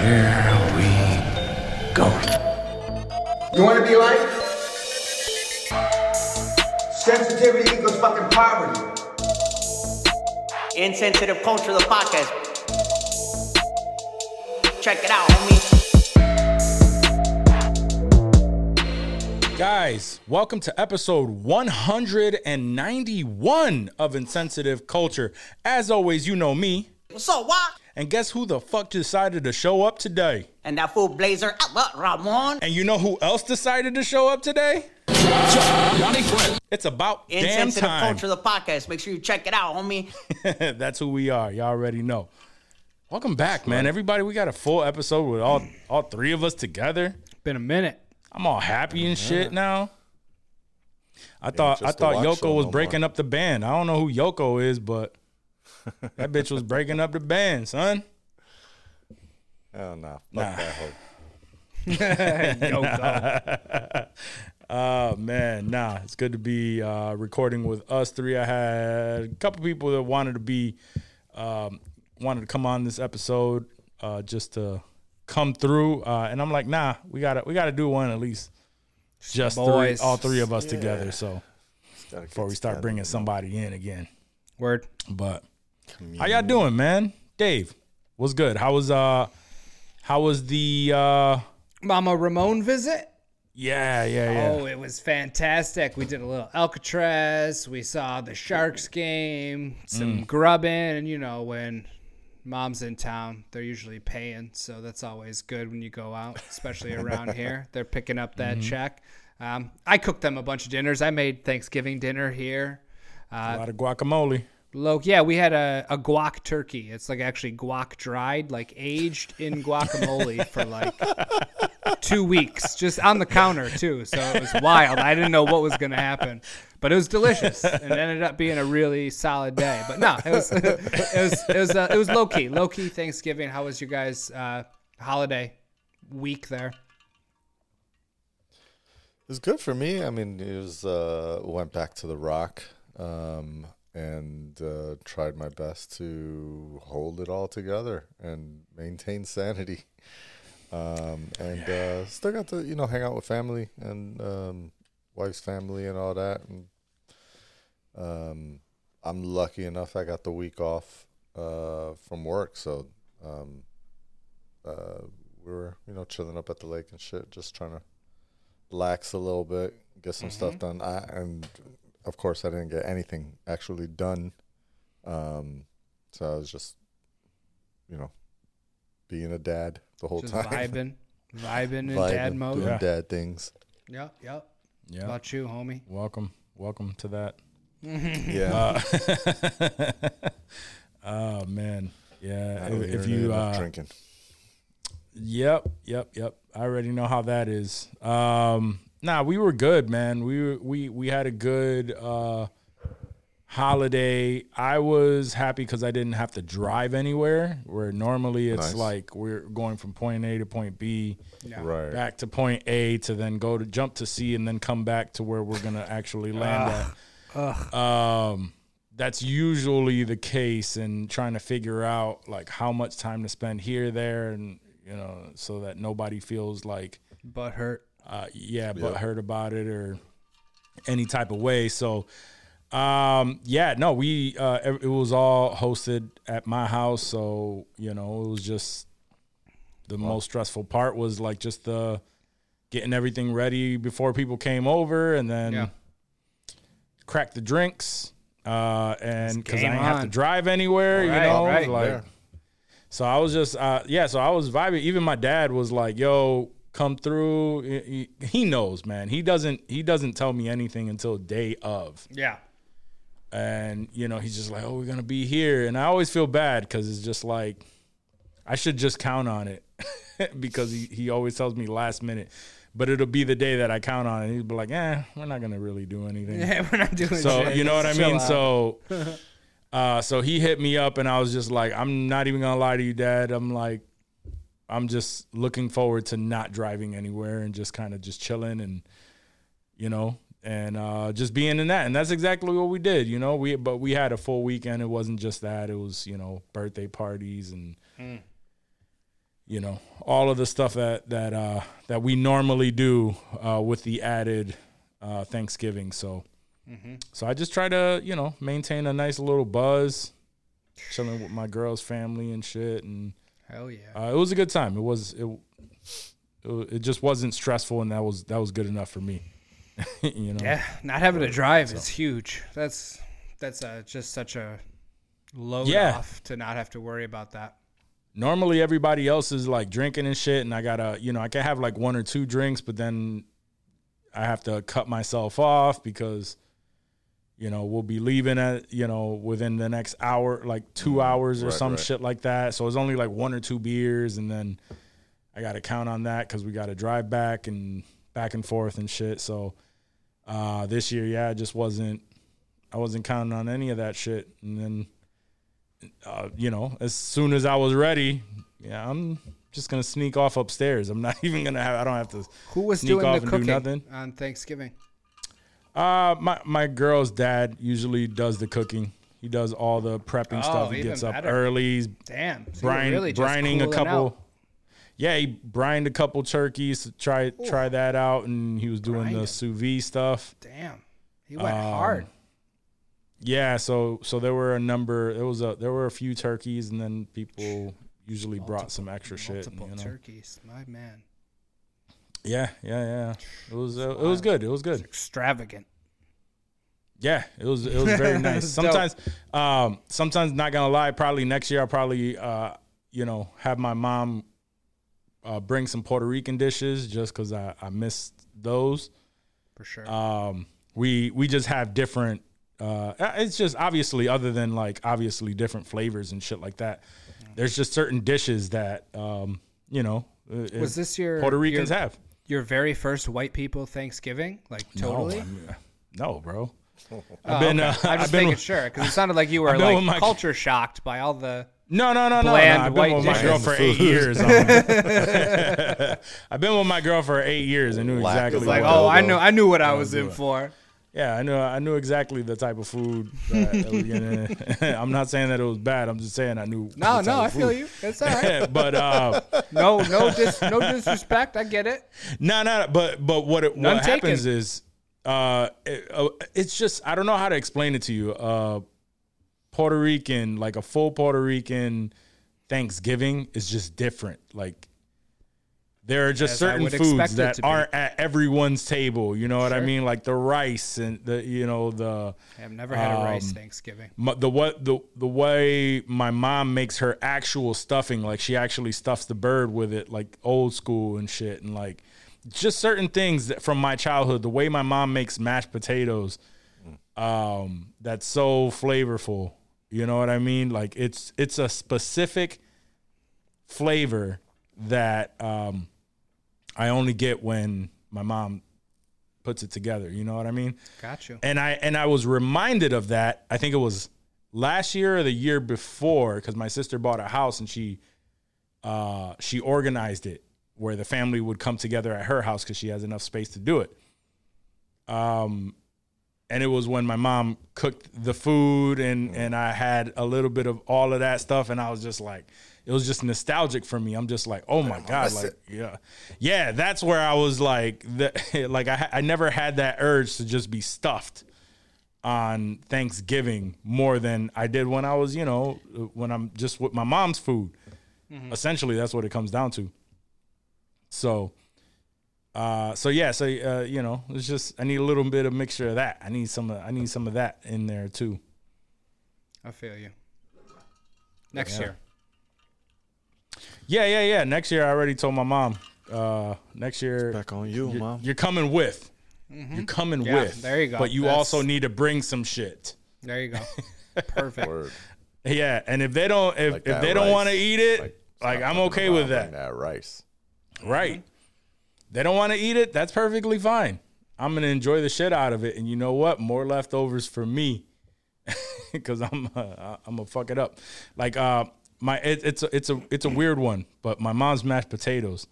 Here we go. You want to be like? Sensitivity equals fucking poverty. Insensitive Culture, the podcast. Check it out, homie. Guys, welcome to episode 191 of Insensitive Culture. As always, you know me. What's up, what? And guess who the fuck decided to show up today? And that fool Blazer, uh, Albert Ramon. And you know who else decided to show up today? It's about damn Insensitive time. Culture, of the podcast. Make sure you check it out, homie. That's who we are. Y'all already know. Welcome back, man. Everybody, we got a full episode with all all three of us together. Been a minute. I'm all happy and shit now. I thought I just the thought watch Yoko was no breaking more. up the band. I don't know who Yoko is, but that bitch was breaking up the band, son. Hell no, Fuck Nah. that hoe. Yoko. Oh man, nah, it's good to be uh, recording with us three. I had a couple people that wanted to be um, wanted to come on this episode uh, just to come through, uh, and I'm like, nah, we gotta we gotta do one at least, just three, all three of us together. So before we start together, bringing somebody in again, Word. but how y'all doing, man? Dave, what's good? How was uh how was the uh Mama Ramon visit. yeah yeah yeah Oh, it was fantastic. We did a little Alcatraz. We saw the Sharks game, some grubbing, and you know when mom's in town, they're usually paying, so that's always good when you go out, especially around here. They're picking up that check. Um, I cooked them a bunch of dinners. I made Thanksgiving dinner here. a lot of guacamole. Loc, yeah, we had a, a guac turkey. It's like actually guac dried, like aged in guacamole for like two weeks, just on the counter too. So it was wild. I didn't know what was gonna happen, but it was delicious, it ended up being a really solid day. But no, it was it was it was uh, it was low key, low key Thanksgiving. How was your guys' uh, holiday week there? It was good for me. I mean, it was uh, went back to the rock um, and uh, tried my best to hold it all together and maintain sanity. Um, and uh, still got to you know hang out with family and um, wife's family and all that. And um, I'm lucky enough I got the week off uh, from work, so um, uh, we were you know chilling up at the lake and shit, just trying to relax a little bit, get some stuff done. I, and of course, I didn't get anything actually done. Um, so I was just, you know, being a dad the whole Just time, vibing, vibing in Vibing, dad mode. doing Yeah. dad things. Yep, yep. Yeah, About you, homie? welcome welcome to that. Yeah, Oh man, yeah. I don't If, if you, enough uh, drinking, yep, yep, yep. I already know how that is. Um, nah, we were good, man. We were, we we had a good uh holiday. I was happy because I didn't have to drive anywhere. Where normally it's Nice. like we're going from point A to point B, right? back to point A to then go to jump to C and then come back to where we're gonna actually land at. Um, that's usually the case, and trying to figure out like how much time to spend here, there, and you know, so that nobody feels like Butt hurt. Uh, yeah, but heard about it or any type of way. So, um, yeah, no, we uh, it it was all hosted at my house, so you know, it was just the most stressful part was like just the getting everything ready before people came over, and then Yeah. crack the drinks. Uh, and because I game didn't have to drive anywhere, you know, right. like. Yeah. So I was just, uh, yeah. So I was vibing. Even my dad was like, "Yo, come through." He, he- knows, man. He doesn't. He doesn't tell me anything until day of, Yeah. and you know, he's just like, "Oh, we're gonna be here," and I always feel bad because it's just like, I should just count on it because he he always tells me last minute, but it'll be the day that I count on it. He'd be like, "Eh, we're not gonna really do anything." Yeah, we're not doing So shit. you know what I mean? So uh so he hit me up and I was just like, I'm not even gonna lie to you, Dad. I'm like, I'm just looking forward to not driving anywhere and just kind of just chilling and you know, and uh just being in that. And that's exactly what we did, you know. We but we had a full weekend. It wasn't just that, it was, you know, birthday parties and you know, all of the stuff that that uh, that we normally do uh, with the added uh, Thanksgiving. So, so I just try to you know maintain a nice little buzz, chilling with my girl's family and shit, and Hell yeah. uh, it was a good time. It was it, it, it just wasn't stressful, and that was that was good enough for me. you know, Yeah, not having to drive is huge. That's that's uh, just such a load Yeah. off to not have to worry about that. normally everybody else is like drinking and shit and i gotta you know i can have like one or two drinks but then i have to cut myself off because you know we'll be leaving at you know within the next hour like two hours or Right, some right. shit like that so it's only like one or two beers and then i gotta count on that because we gotta drive back and back and forth and shit so uh this year yeah i just wasn't i wasn't counting on any of that shit and then uh, you know, as soon as I was ready, yeah, I'm just gonna sneak off upstairs. I'm not even gonna have. I don't have to. Who was sneak doing off the and cooking do nothing. on Thanksgiving? Uh, my my girl's dad usually does the cooking. He does all the prepping Oh, stuff. He even gets up better. early. Damn, so you're brine, really just brining a cooling couple. out. Yeah, he brined a couple turkeys to try try that out, and he was doing the sous vide stuff. Damn, he went Um, hard. Yeah, so so there were a number. There was a there were a few turkeys, and then people usually brought some extra shit. Multiple You know? turkeys, my man. Yeah, yeah, yeah. It was uh, it was good. It was good. Extravagant. Yeah, it was it was very nice. It's dope. Sometimes, um, sometimes not gonna lie. Probably next year I'll probably uh, you know have my mom uh, bring some Puerto Rican dishes just because I I missed those. For sure. Um, we we just have different. Uh, it's just obviously other than like obviously different flavors and shit like that. There's just certain dishes that um, you know. uh, was this your Puerto Ricans your, have? Your very first white people Thanksgiving? Like totally. No, I mean, no, bro. Oh, I've been. okay. Uh, I'm I've just been. making sure because it sounded like you were like my- culture shocked by all the. No, no, no, no. no. Bland I've white been with my girl for eight years. um, I've been with my girl for eight years and knew Lack exactly. Like, what- oh, I dildo. knew, I knew what I was do in for. Yeah, I knew. I knew exactly the type of food. That, that was gonna, I'm not saying that it was bad. I'm just saying I knew. No, no, I feel you. It's all right. but uh, No, no, dis, no disrespect. I get it. no, no. But but what it, what happens taken. is, uh, it, uh, it's just I don't know how to explain it to you. Uh, Puerto Rican, like a full Puerto Rican Thanksgiving, is just different. Like there are just As certain foods that aren't at everyone's table. You know what I mean? Like the rice and the you know the I've never had a rice Um, Thanksgiving. the what the the way my mom makes her actual stuffing, like she actually stuffs the bird with it, like old school and shit, and like just certain things that from my childhood. The way my mom makes mashed potatoes, um, that's so flavorful. You know what I mean? Like it's it's a specific flavor that um, I only get when my mom puts it together. You know what I mean? Got you. and I and I was reminded of that. I think it was last year or the year before because my sister bought a house and she uh, she organized it where the family would come together at her house because she has enough space to do it. Um, and it was when my mom cooked the food and and I had a little bit of all of that stuff and I was just like it was just nostalgic for me. I'm just like, oh my god, like yeah, yeah. That's where I was like, the, like I I never had that urge to just be stuffed on Thanksgiving more than I did when I was, you know, when I'm just with my mom's food. Essentially, that's what it comes down to. So, uh, so yeah, so uh, you know, it's just I need a little bit of mixture of that. I need some, of, I need some of that in there too. I feel you. Next year. Yeah, yeah, yeah. Next year, I already told my mom. Uh, next year, Back on you, you're, mom. you're coming with. You're coming Yeah, with. there you go. But you That's- also need to bring some shit. There you go. Perfect. Word. Yeah, and if they don't, if, Like if that they don't want to eat it, like, stop I'm okay with on that. That rice. Right. They don't want to eat it. That's perfectly fine. I'm gonna enjoy the shit out of it, and you know what? More leftovers for me, because I'm uh, I'm gonna fuck it up. Like uh, my it, it's a, it's a it's a weird one, but my mom's mashed potatoes.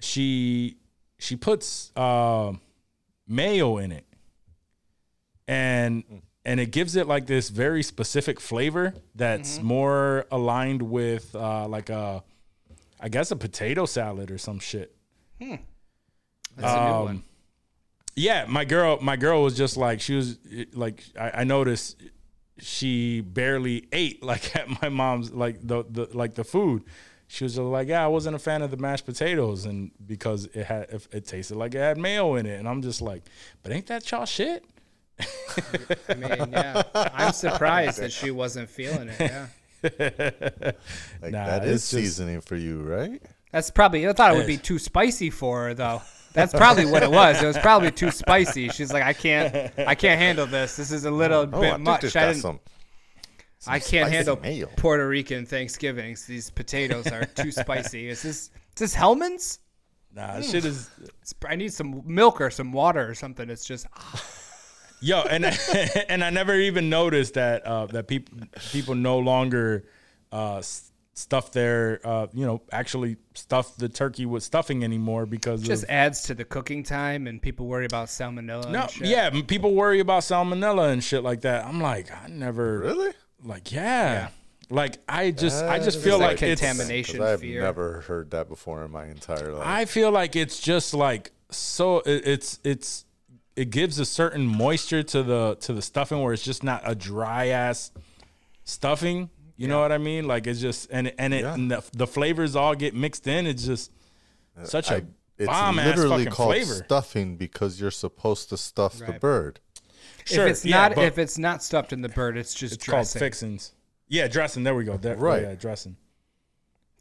She she puts uh, mayo in it, and and it gives it like this very specific flavor that's more aligned with uh, like a I guess a potato salad or some shit. Hmm. That's a new Um, one. Yeah, my girl, my girl was just like she was like I, I noticed she barely ate like at my mom's like the, the like the food. She was like, yeah, I wasn't a fan of the mashed potatoes, and because it had it, it tasted like it had mayo in it, and I'm just like, but ain't that y'all shit? I mean, yeah. I'm surprised that she wasn't feeling it. Yeah. Like Nah, that is just- seasoning for you, right? That's probably. I thought it would be too spicy for her, though. That's probably what it was. It was probably too spicy. She's like, I can't, I can't handle this. This is a little Oh, I bit think much. this I, got didn't, some. I can't handle mayo. Puerto Rican Thanksgivings. These potatoes are too spicy. Is this, is this Hellmann's? Nah, shit is It's- I need some milk or some water or something. It's just Yo, and and I never even noticed that uh, that people people no longer uh, s- stuff their uh, you know actually stuff the turkey with stuffing anymore because it just of, adds to the cooking time, and people worry about salmonella. no and shit. yeah people worry about salmonella and shit like that. I'm like I never Really? like yeah, like I just I just feel like contamination it's I've fear. never heard that before in my entire life. I feel like it's just like so it, it's it's it gives a certain moisture to the to the stuffing where it's just not a dry ass stuffing. You know what I mean? Like it's just and and it Yeah. and the, the flavors all get mixed in. It's just uh, such a I- it's bomb ass literally fucking called flavor. stuffing because you're supposed to stuff the bird. Sure, if it's yeah, not if it's not stuffed in the bird, it's just it's called dressing. fixins. Yeah, dressing. There we go. There, Right. Yeah, dressing.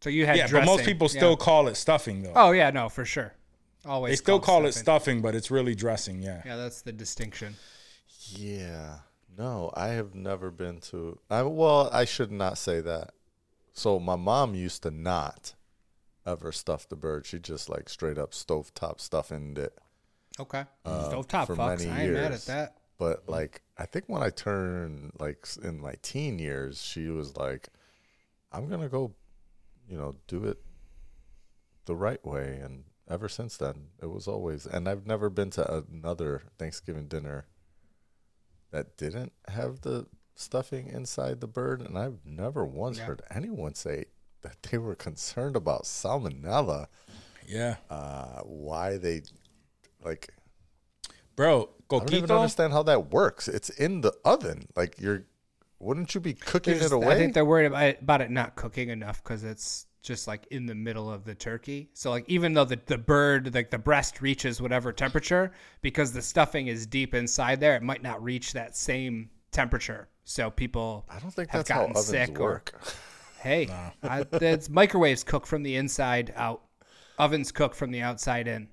So you had Yeah, dressing. but most people yeah. still call it stuffing though. Oh yeah, no, for sure. Always. they still called call it stuffing. stuffing, but it's really dressing. Yeah. Yeah, that's the distinction. Yeah. No, I have never been to. I well, I should not say that. So my mom used to not ever stuff the bird. She just like straight up stovetop stuffing it. Okay. Uh, Stovetop for fucks. many I ain't mad at years. that. But like, I think when I turned like in my teen years, she was like, "I'm gonna go, you know, do it the right way." And ever since then, it was always. And I've never been to another Thanksgiving dinner that didn't have the stuffing inside the bird, and I've never once Yeah. heard anyone say that they were concerned about salmonella. Yeah. Uh, why they like Bro, I don't even understand how that works. It's in the oven. Like you're, wouldn't you be cooking There's- it away? I think they're worried about it, about it not cooking enough because it's just like in the middle of the turkey. So like even though the, the bird like the breast reaches whatever temperature, because the stuffing is deep inside there, it might not reach that same temperature. So people I don't think have that's how gotten ovens sick or work. hey, I, it's microwaves cook from the inside out, ovens cook from the outside in.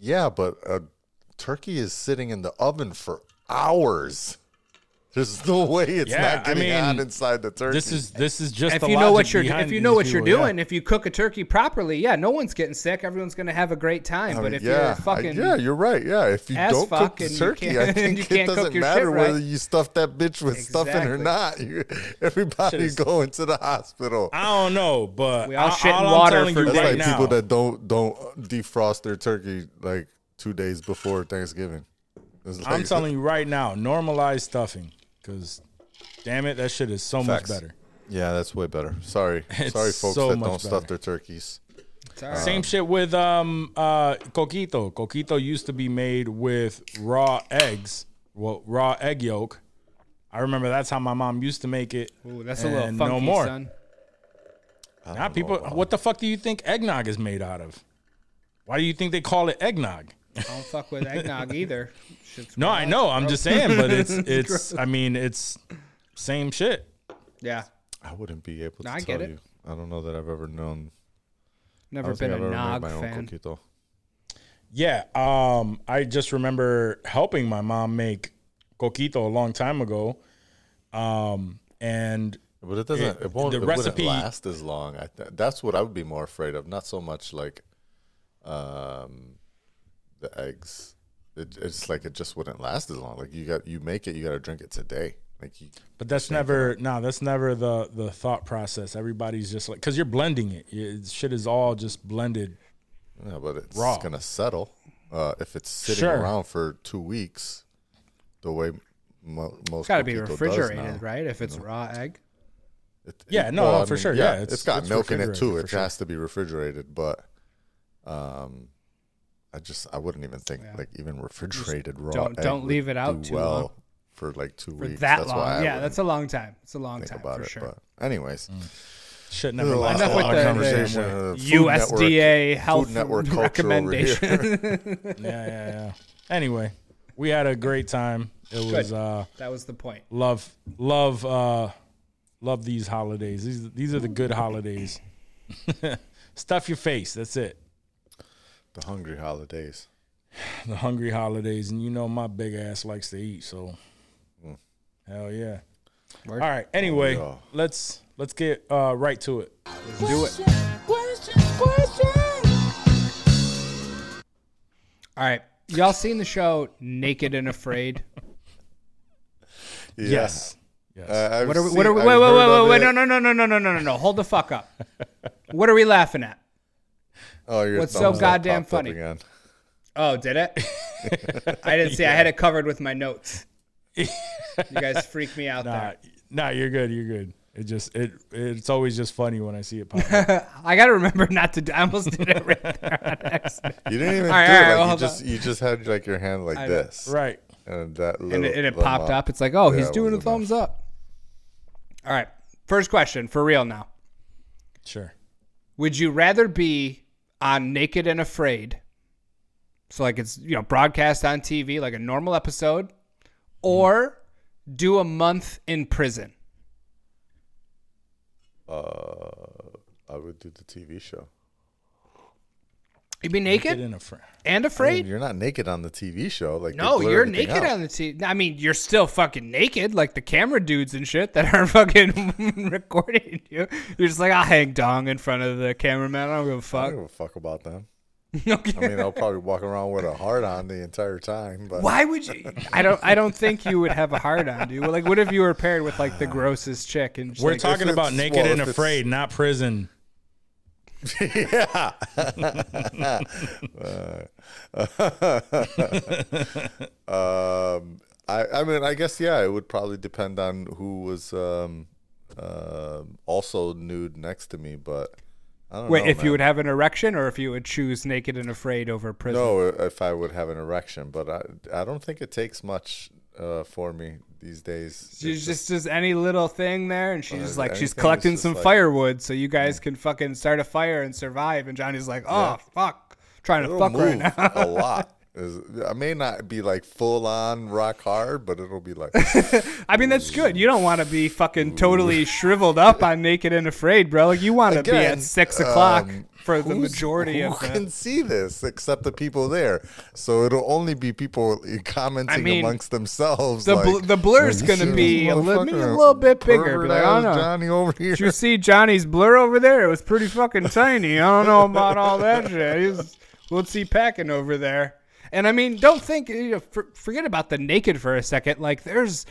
yeah, but a turkey is sitting in the oven for hours. There's no way it's Yeah, not I getting hot inside the turkey. This is this is just if the you know what you're behind if you know what you're people, yeah. doing, if you cook a turkey properly, yeah, no one's getting sick. Everyone's gonna have a great time. I but mean, if yeah, you're I- fucking yeah, you're right. Yeah, if you don't cook fuck the and you turkey, can't- I and think you it can't cook doesn't matter shit whether right. you stuff that bitch with stuffing or not. You, everybody's going to the hospital. I don't know, but We all I- shit in I'm water telling for you That's right like now. people that don't don't defrost their turkey like two days before Thanksgiving. It's I'm telling you right now, normalize stuffing because, damn it, that shit is so Facts. much better. Yeah, that's way better. Sorry, It's sorry, folks so that much don't stuff better. their turkeys. It's all right. Same shit with um uh coquito. Coquito used to be made with raw eggs, well raw egg yolk. I remember that's how my mom used to make it. Ooh, that's a little and funky, no more. son. I Now don't people, know about- what the fuck do you think eggnog is made out of? Why do you think they call it eggnog? I don't fuck with eggnog either. Shit's No, I know. I'm just saying, but it's it's. I mean, it's same shit. Yeah, I wouldn't be able to No, I tell get it. you. I don't know that I've ever known. I never don't been think a I've ever nog made my own fan. coquito. Yeah, um, I just remember helping my mom make coquito a long time ago, um, and But it doesn't. It- It, won't. the it recipe- wouldn't last as long. I th- that's what I would be more afraid of. Not so much like, um, the eggs. It, it's like it just wouldn't last as long. Like you got you make it, you got to drink it today. Like you, but that's never no, that's never the the thought process. Everybody's just like because you're blending it. You- shit is all just blended. yeah, but it's Raw. gonna settle uh, if it's sitting Sure. around for two weeks. The way mo- most It's got to be refrigerated, now. right? If it's raw egg. It, Yeah, it- no, no, for sure, yeah, it's it's- got it's milk in it too. It sure. has to be refrigerated, but um, I just I wouldn't even think like even refrigerated raw. don't- egg don't would leave it out too well long. for like two For weeks. that that's long. Why I yeah, wouldn't that's a long time. It's a long think time about for it. sure. But anyways, Shit Enough never lasts Enough a with long the- the conversation. uh, Food USDA Network- health Food Network culture over here. recommendation. yeah, yeah, yeah. Anyway, we had a great time. It was uh that was the point. love love uh love these holidays. These these are the good holidays. Stuff your face. That's it. The hungry holidays. The hungry holidays, and you know my big ass likes to eat, so mm. hell yeah. Word. All right. Anyway, let's let's get uh, right to it. Do it. Question, question. All right. Y'all seen the show Naked and Afraid? Yeah. Yes. Yes. Uh, what are we? Seen, are we? Wait, wait, wait, wait, wait! No, no, no, no, no, no, no, no! Hold the fuck up. what are we laughing at? Oh, your What's so goddamn funny? Oh, did it? I didn't see. I had it covered with my notes. You guys freaked me out Nah, there. nah, you're good. You're good. It just it it's always just funny when I see it pop. up. I got to remember not to do I almost did it right there on. You didn't even right, do it. right, Like well, you just on. you just had like your hand like I know. this, right. and that little, And it, and it popped up. It's like, oh, Yeah, he's doing a thumbs up. All right. First question for real now. Sure. Would you rather be on Naked and Afraid? So like it's you know broadcast on TV like a normal episode, or do a month in prison? Uh, I would do the TV show. You'd be Get naked in a fr- and I mean, afraid. you're not naked on the TV show. Like no, you're naked out. on the TV. I mean, you're still fucking naked, like the camera dudes and shit that are fucking recording you. You're just like, I'll hang dong in front of the cameraman. I don't give a I fuck. don't give a fuck about them. Okay. I mean, I'll probably walk around with a heart on the entire time. But Why would you? I don't. I don't think you would have a hard on, dude. Like, what if you were paired with like the grossest chick and We're like, talking about naked well, and afraid, not prison. Yeah, um, I I mean, I guess yeah, it would probably depend on who was um, um also nude next to me, but I don't Wait, know. if you would have an erection, or if you would choose naked and afraid over prison? No, if I would have an erection, but I I don't think it takes much uh, for me these days. She's just just any little thing there, and she's just like she's collecting some like- firewood so you guys can fucking start a fire and survive. And Johnny's like, oh fuck, trying to fuck right now. a lot. Is- I may not be like full on rock hard, but it'll be like I mean, that's good. You don't want to be fucking totally shriveled up on naked and afraid, bro. Like you want to be at six o'clock um, for the majority who of the. can see this except the people there. So it'll only be people commenting I mean, amongst themselves. the like, bl- the blur's gonna be a li- a little bit bigger." Be like, "I don't know." Johnny over here. Did you see Johnny's blur over there? It was pretty fucking tiny. I don't know about all that shit. He's, what's he packing over there? And I mean, don't think, you know, for, forget about the naked for a second. Like, there's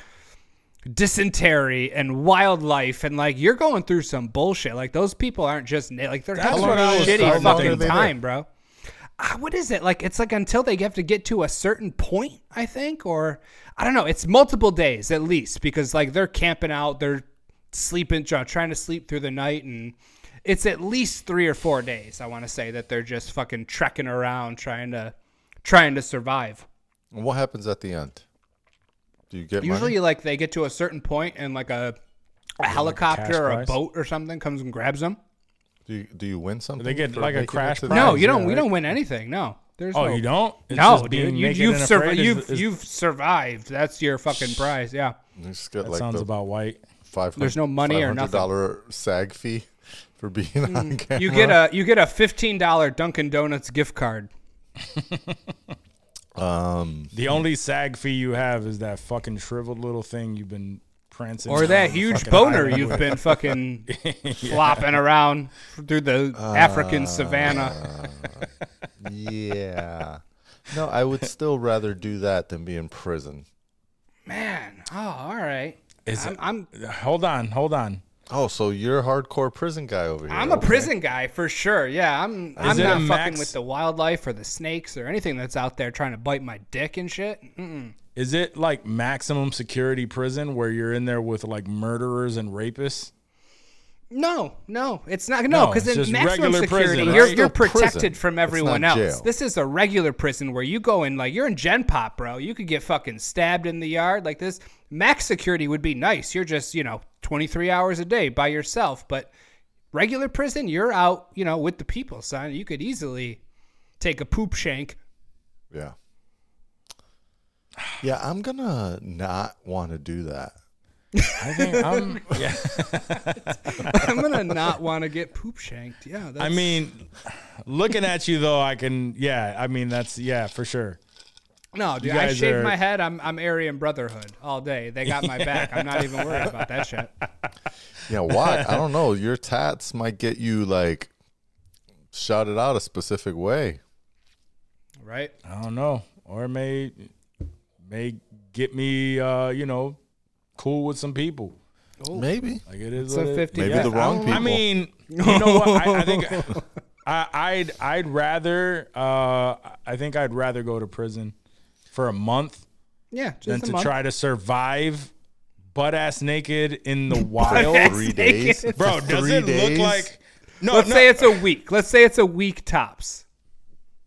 dysentery and wildlife, and like, you're going through some bullshit. Like, those people aren't just, na- like, they're That's having what a was shitty fucking time, bro. Ah, what is it? Like, it's like until they have to get to a certain point, I think, or I don't know. It's multiple days at least because, like, they're camping out, they're sleeping, try- trying to sleep through the night, and it's at least three or four days. I want to say that they're just fucking trekking around trying to trying to survive. And what happens at the end? Do you get Usually, money? like they get to a certain point, and like a a helicopter cash or a prize? boat or something comes and grabs them. Do you, do you win something? They get for like a making it crash to the prize? No, you don't. yeah, we right? don't win anything. No, there's Oh, no, you don't? It's no, just being dude. You, naked you've and survived. afraid is- You've is- you've survived. That's your fucking prize. Yeah. You just get That like sounds the about white. five. There's no money or nothing. Dollar SAG fee for being mm. on camera. You get a you get a fifteen dollar Dunkin' Donuts gift card. Um. The only sag fee you have is that fucking shriveled little thing you've been prancing. Or that huge boner you've with. been fucking flopping around through the African savannah. Yeah. No, I would still rather do that than be in prison. Man, oh, all right. Is I'm, it- I'm Hold on, hold on. Oh, so you're a hardcore prison guy over here. I'm a Okay. prison guy for sure. Yeah, I'm. I'm not a fucking max- with the wildlife or the snakes or anything that's out there trying to bite my dick and shit. Mm-mm. Is it like maximum security prison where you're in there with like murderers and rapists? No, no, it's not. No, No, because it's in just maximum regular security, prison, you're right? you're protected prison. from everyone else. jail. This is a regular prison where you go in like you're in Gen Pop, bro. You could get fucking stabbed in the yard like this. Max security would be nice. You're just you know 23 hours a day by yourself, but regular prison, you're out you know with the people, son. You could easily take a poop shank. Yeah. Yeah, I'm gonna not want to do that. I think I'm. Yeah. I'm gonna not want to get poop shanked. Yeah, that's, I mean, looking at you though, I can. Yeah. I mean, that's yeah for sure. No, dude, I guys shaved are- my head. I'm I'm Aryan Brotherhood all day. They got my back. I'm not even worried about that shit. Yeah, why? I don't know. Your tats might get you like shouted out a specific way. Right? I don't know, or may may get me. uh, You know, cool with some people. Maybe. Like it is. It's a what it- 50 Maybe yeah, the wrong people. I mean, you know what? I, I think I, I'd I'd rather. Uh, I think I'd rather go to prison for a month Yeah, than a to month. try to survive butt ass naked in the wild. Three days, Bro, does three it days? look like? No, Let's no, say it's a week. Let's say it's a week tops.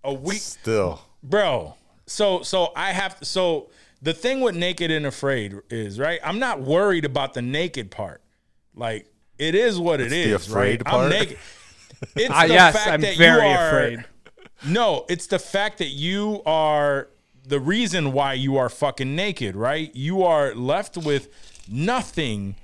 a week. Still, bro so so i have to so the thing with naked and afraid is right i'm not worried about the naked part. Like it is what it It's the afraid right? part? i'm naked. It's Ah, the yes, fact I'm that very you are, afraid. no it's the fact that you are the reason why you are fucking naked right? You are left with nothing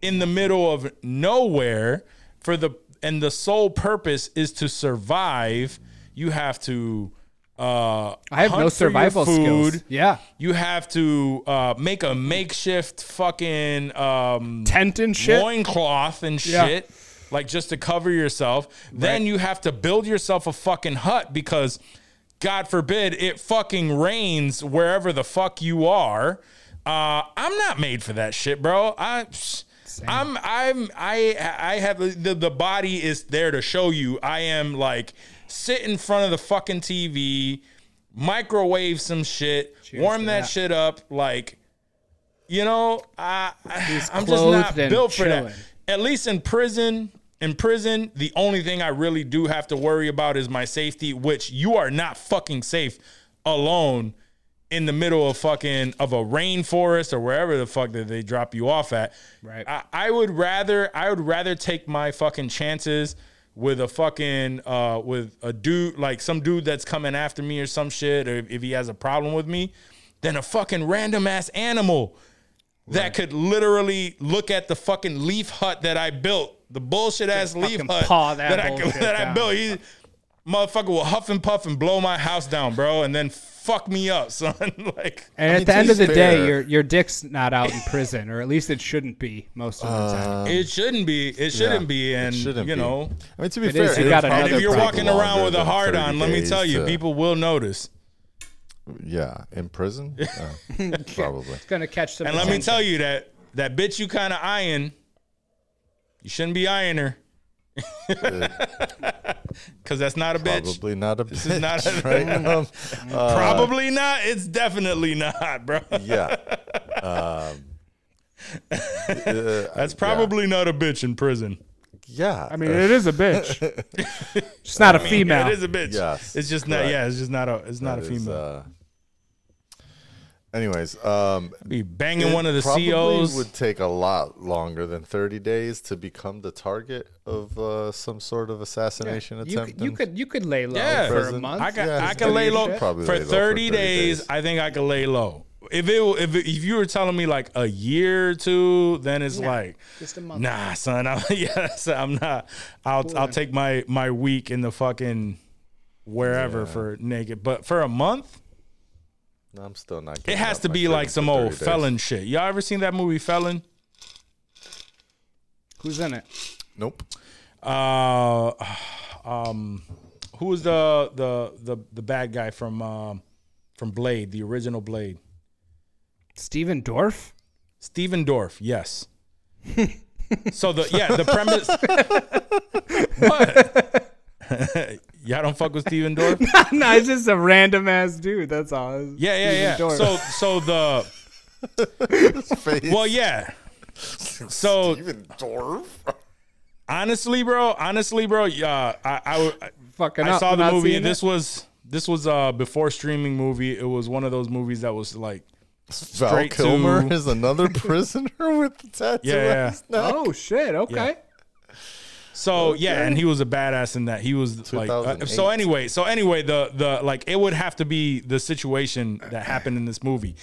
in the middle of nowhere for the and the sole purpose is to survive. You have to uh I have no survival food. skills. Yeah, you have to uh make a makeshift fucking um tent and shit. loincloth and Yeah. shit like just to cover yourself then you have to build yourself a fucking hut because god forbid it fucking rains wherever the fuck you are uh i'm not made for that shit bro i i'm i'm i i have the, the body is there to show you i am like sit in front of the fucking tv microwave some shit warm that, that. shit up like you know, I, I I'm just not built for chilling. that. At least in prison, in prison, the only thing I really do have to worry about is my safety, which you are not fucking safe alone in the middle of fucking of a rainforest or wherever the fuck that they drop you off at. Right. I, I would rather I would rather take my fucking chances with a fucking uh with a dude like some dude that's coming after me or some shit or if, he has a problem with me than a fucking random ass animal that could literally look at the fucking leaf hut that I built, the bullshit ass leaf hut paw that I that I built. He, motherfucker will huff and puff and blow my house down, bro, and then fuck me up, son. like, And I at the end of the day, your your dick's not out in prison, or at least it shouldn't be most of the Uh, time. it shouldn't be. It shouldn't yeah, be. And shouldn't you be. know, I mean, to be It fair, is, you got another if you're walking around with a than hard on, let me tell you, to- people will notice. Yeah, in prison, Uh, probably. It's gonna catch some. And let me tell you that that bitch you kind of eyeing, you shouldn't be eyeing her. Because that's not a bitch. Probably not a is bitch, not a- right? Um, uh, Probably not. It's definitely not, bro. yeah. Um, uh, That's probably not a bitch in prison. yeah. I mean, it is a bitch. It's not a I mean, female. It is a bitch. Yes, It's just not. Yeah. It's just not a. It's not a That is, female. uh, anyways, um, Be banging one of the probably COs. would take a lot longer than 30 days to become the target of uh, some sort of assassination you, attempt. could, you could you could lay low Yeah. for a month. I can. Yeah, I it's can lay low. Probably for lay low for 30 30 days, days. I think I can lay low. If it if it, if you were telling me like a year or two, then it's like just a month. Nah, son. I, yes, I'm not. I'll I'll take my my week in the fucking wherever for naked. But for a month, No, I'm still not. it has to be like some old days. felon shit. Y'all ever seen that movie Felon? Who's in it? Nope. Uh, um, who was the the the the bad guy from um from Blade, the original Blade? Stephen Dorff. Stephen Dorff, yes. so the yeah, the premise. what? Y'all don't fuck with Stephen Dorff? no, it's just a random ass dude. That's all. Yeah, yeah, yeah. Stephen Dorff. So so the Face. well, yeah. So Stephen Dorff. honestly, bro, honestly, bro, yeah, I, I, I Fucking I saw the movie. seeing This it? was this was uh before streaming movie. It was one of those movies that was like, Val Kilmer to- is another prisoner with the tattoo. Yeah, on yeah. his neck. Oh shit! Okay. So yeah, and he was a badass in that. He was like, uh, so anyway, so anyway, the the like it would have to be the situation that happened in this movie.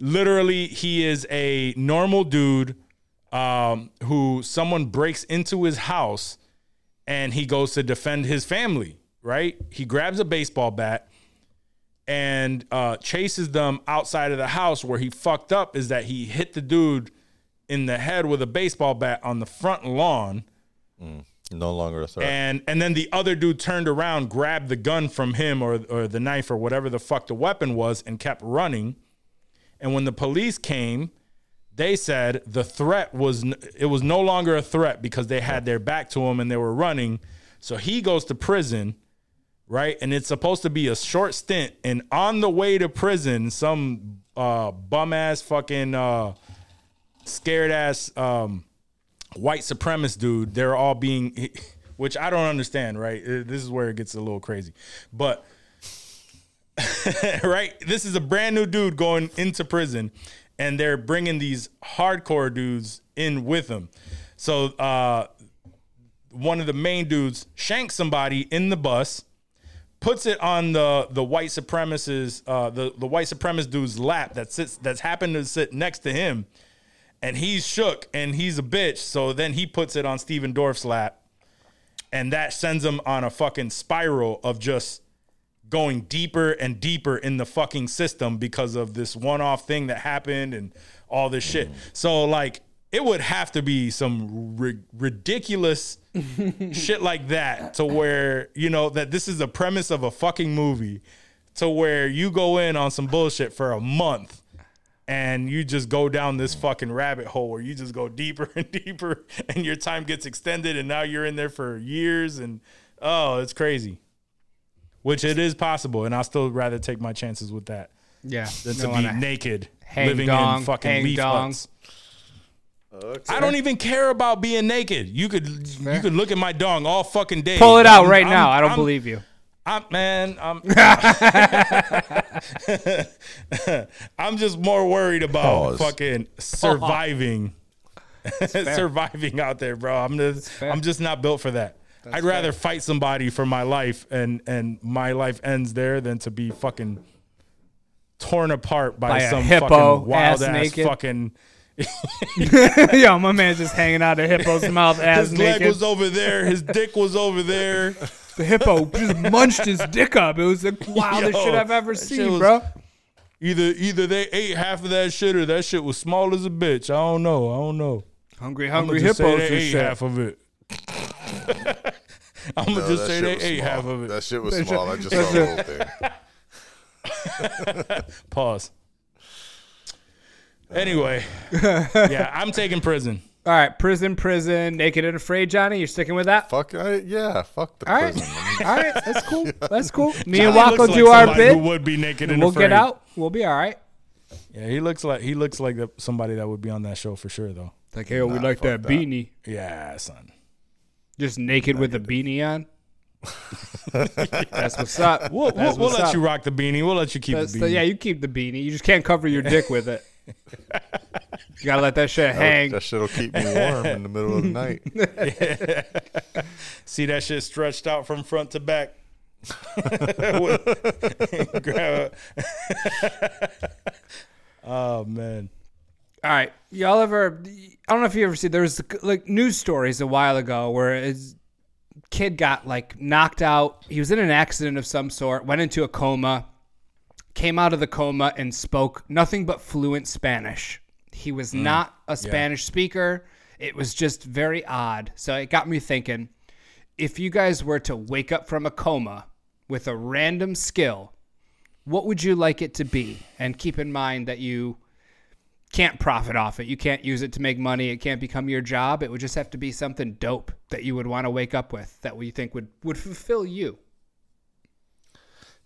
Literally, he is a normal dude um, who someone breaks into his house and he goes to defend his family. Right? He grabs a baseball bat and uh, chases them outside of the house. Where he fucked up is that he hit the dude in the head with a baseball bat on the front lawn, No longer a threat. and and then the other dude turned around, grabbed the gun from him or or the knife or whatever the fuck the weapon was, and kept running. And when the police came, they said the threat was it was no longer a threat because they had their back to him and they were running. So he goes to prison, right? And it's supposed to be a short stint. And on the way to prison, some uh, bum ass fucking uh, scared ass um, white supremacist dude. They're all being, which I don't understand, right? Uh, This is where it gets a little crazy, but right, this is a brand new dude going into prison, and they're bringing these hardcore dudes in with them. So uh, one of the main dudes shanks somebody in the bus puts it on the the white supremacist uh the the white supremacist dude's lap that sits that's happened to sit next to him and he's shook and he's a bitch. So then he puts it on Stephen Dorff's lap and that sends him on a fucking spiral of just going deeper and deeper in the fucking system because of this one-off thing that happened and all this shit. So like it would have to be some ri- ridiculous shit like that to where you know that this is the premise of a fucking movie to where you go in on some bullshit for a month and you just go down this fucking rabbit hole where you just go deeper and deeper and your time gets extended and now you're in there for years and oh it's crazy which it is possible and i'll still rather take my chances with that Yeah. than to be naked hang living dong, in fucking hang leaf dong. huts I don't even care about being naked. You could you could look at my dong all fucking day. Pull it out I'm- right I'm- now. I don't I'm- believe you. I'm man, I'm I'm just more worried about Pause. fucking surviving. surviving out there, bro. I'm just. I'm just not built for that. I'd rather fight somebody for my life and and my life ends there than to be fucking torn apart by, By some hippo, fucking wild ass ass fucking Yo, my man's just hanging out of hippo's mouth ass his leg naked. was over there, his dick was over there. the hippo just munched his dick up. It was the wildest Yo, shit I've ever that shit seen, was- bro. Either either they ate half of that shit or that shit was small as a bitch. I don't know. I don't know. Hungry, I'm hungry gonna just say hippos they and ate shit. half of it. I'm gonna No, just that say shit they was ate small. half of it. That shit was small. I just saw the whole thing. Pause. Anyway, yeah, I'm taking prison. All right, prison, prison, naked and afraid, Johnny. You're sticking with that? Fuck, I, yeah, fuck the All right, prison. I mean, all right, that's cool. That's cool. Me Johnny and Wako looks do like our somebody bit. Who would be naked and We'll afraid. get out. We'll be all right. Yeah, he looks like he looks like the- somebody that would be on that show for sure, though. Like, hey, we like that that. beanie. Yeah, son. Just naked with a beanie on. That's what's up. We'll, we'll, That's we'll what's let up. you rock the beanie. We'll let you keep That's the the- beanie. yeah, you keep the beanie. You just can't cover your dick with it. You gotta let that shit hang. that shit'll keep me warm in the middle of the night. See that shit stretched out from front to back. Grab it. oh man. All right, y'all ever? I don't know if you ever see. There was like news stories a while ago where his kid got like knocked out. He was in an accident of some sort, went into a coma, came out of the coma, and spoke nothing but fluent Spanish. He was mm, not a Spanish speaker. It was just very odd. So it got me thinking: if you guys were to wake up from a coma with a random skill, what would you like it to be? And keep in mind that you can't profit off it. You can't use it to make money. It can't become your job. It would just have to be something dope that you would want to wake up with that we think would would fulfill you.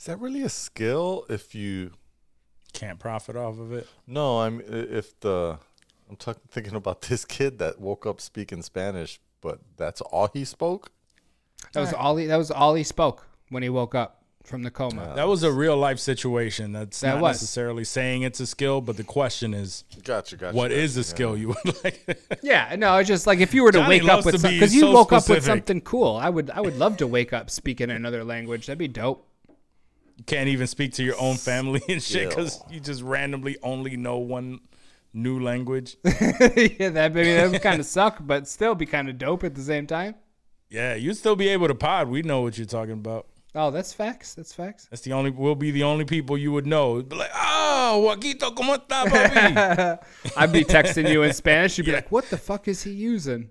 Is that really a skill? If you Can't profit off of it. no, I'm if the I'm talking thinking about this kid that woke up speaking Spanish but that's all he spoke. That was all he. That was all he spoke when he woke up from the coma. That was a real life situation. That's That not was. necessarily saying it's a skill, but the question is, Gotcha, gotcha. what gotcha, is a yeah. skill you would like? Yeah, no, it's just like if you were to Johnny wake up with to something be because you so woke up with something cool. I would I would love to wake up speaking another language. That'd be dope. Can't even speak to your own family and shit because you just randomly only know one new language. yeah, that maybe that would kind of suck, but still be kind of dope at the same time. yeah, you'd still be able to pod. We know what you're talking about. Oh, that's facts. That's facts. That's the only. We'll be the only people you would know. Be like, oh, Joaquito, cómo está, papi? I'd be texting you in Spanish. You'd be like, "What the fuck is he using?"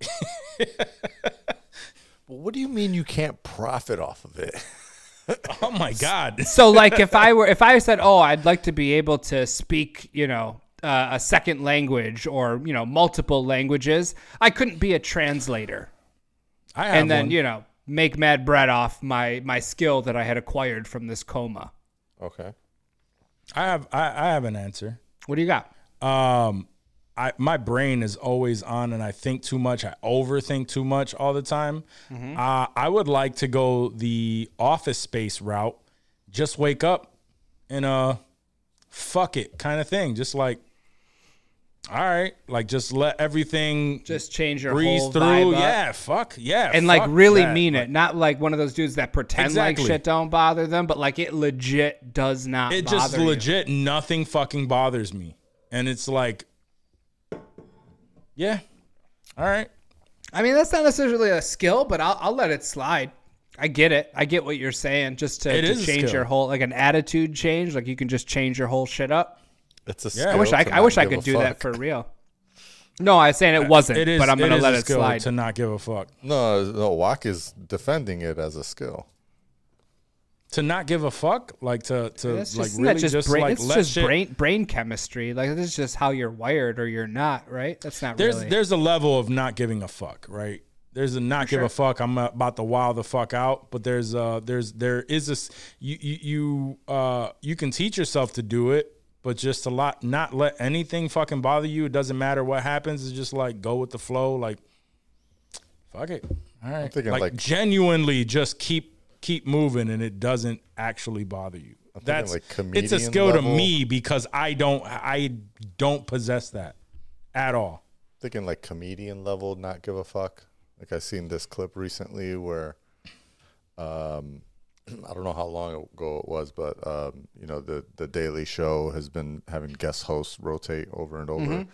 Well, what do you mean you can't profit off of it? oh my god. So, like, if I were, if I said, "Oh, I'd like to be able to speak," you know, uh, a second language or you know, multiple languages, I couldn't be a translator. I have and then one. you know make mad bread off my my skill that I had acquired from this coma. Okay. I have. I, I have an answer. What do you got? um I my brain is always on and I think too much. I overthink too much all the time. Uh, I would like to go the office space route. Just wake up and uh fuck it kind of thing. Just like all right, like just let everything Just change your breeze whole through. Yeah, fuck yeah, and like really that. mean it, not like one of those dudes that pretend Exactly. like shit don't bother them, but like it legit does not. It just you. legit nothing fucking bothers me, and it's like, yeah, all right. I mean, that's not necessarily a skill, but I'll I'll let it slide. I get it. I get what you're saying. Just to, to change your whole like an attitude change. Like you can just change your whole shit up. It's a Yeah. skill I wish I I wish I could a do that for real. No, I was saying it uh, wasn't, It is, but I'm gonna is let a it skill slide. to not give a fuck. No, no, Wak is defending it as a skill. To not give a fuck, like to to That's like just, really just, just, brain. like it's let just shit. brain brain chemistry. Like this is just how you're wired or you're not. Right? That's not there's really. there's a level of not giving a fuck, right? There's a not give a fuck. I'm about to wow the fuck out, but there's uh there's there is this you you you uh you can teach yourself to do it, but just a lot not let anything fucking bother you. It doesn't matter what happens. It's just like go with the flow. Like fuck it. All right. thinking, like, like- genuinely just keep keep moving, and it doesn't actually bother you. thinking, That's like, it's a skill level. to me because I don't I don't possess that at all. Thinking like comedian level, not give a fuck. Like I seen this clip recently where, um, I don't know how long ago it was, but um, you know the the Daily Show has been having guest hosts rotate over and over.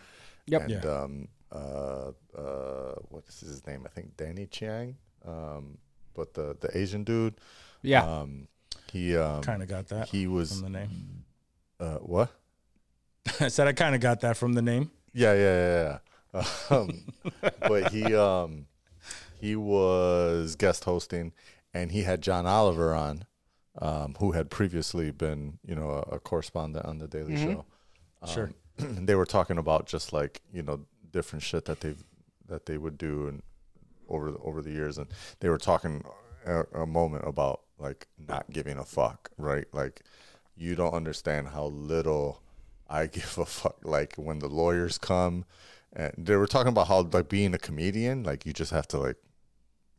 Yep. And Yeah. um, uh, uh, what is his name? I think Danny Chiang. Um, but the the Asian dude, yeah. um, he um, Kind of got that he was from the name. uh, what? I said I kind of got that from the name. Yeah, yeah, yeah. yeah. Um, but he um, he was guest hosting, and he had John Oliver on, um, who had previously been, you know, a, a correspondent on the Daily Show. Sure. Um, they were talking about just like you know different shit that they that they would do and over the, over the years, and they were talking a, a moment about like not giving a fuck, right? Like you don't understand how little I give a fuck. Like when the lawyers come, and they were talking about how like being a comedian, like you just have to like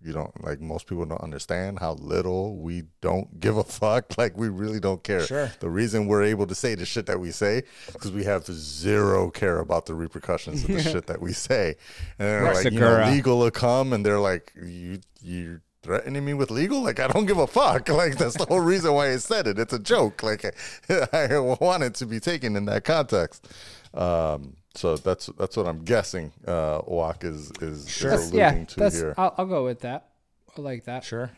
you don't like most people don't understand how little we don't give a fuck. Like we really don't care. Sure. The reason we're able to say the shit that we say because we have zero care about the repercussions of the shit that we say. And they're like, you know, legal will come, and they're like, you you threatening me with legal? Like I don't give a fuck. Like that's the whole reason why I said it. It's a joke. Like I want it to be taken in that context. Um, so that's that's what I'm guessing. Uh, Wak is is, is That's- alluding yeah. to That's. here. I'll, I'll go with that. I like that. Sure.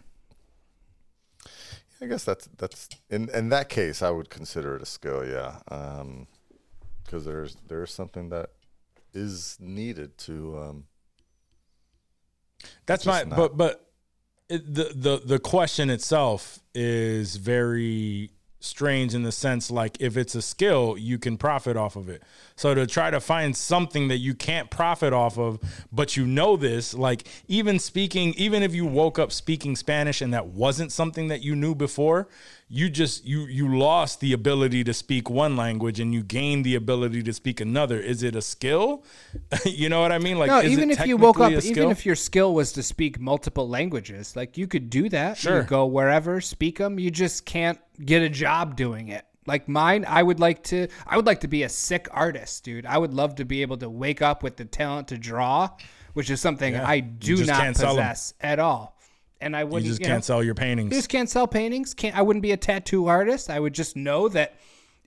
I guess that's that's in in that case I would consider it a skill, yeah. Um because there's there's something that is needed to um That's my not- but but it, the the the question itself is very strange in the sense like if it's a skill, you can profit off of it. So to try to find something that you can't profit off of, but you know this, like even speaking, even if you woke up speaking Spanish and that wasn't something that you knew before, you just you you lost the ability to speak one language and you gained the ability to speak another. Is it a skill? you know what I mean? Like No, even if you woke up, even if your skill was to speak multiple languages, like you could do that. You Sure. could go wherever, speak them. You just can't get a job doing it. Like mine, I would like to. I would like to be a sick artist, dude. I would love to be able to wake up with the talent to draw, which is something I do not can't sell 'em. possess at all. And I wouldn't. just you can't sell your paintings. You just can't sell paintings. Can't. I wouldn't be a tattoo artist. I would just know that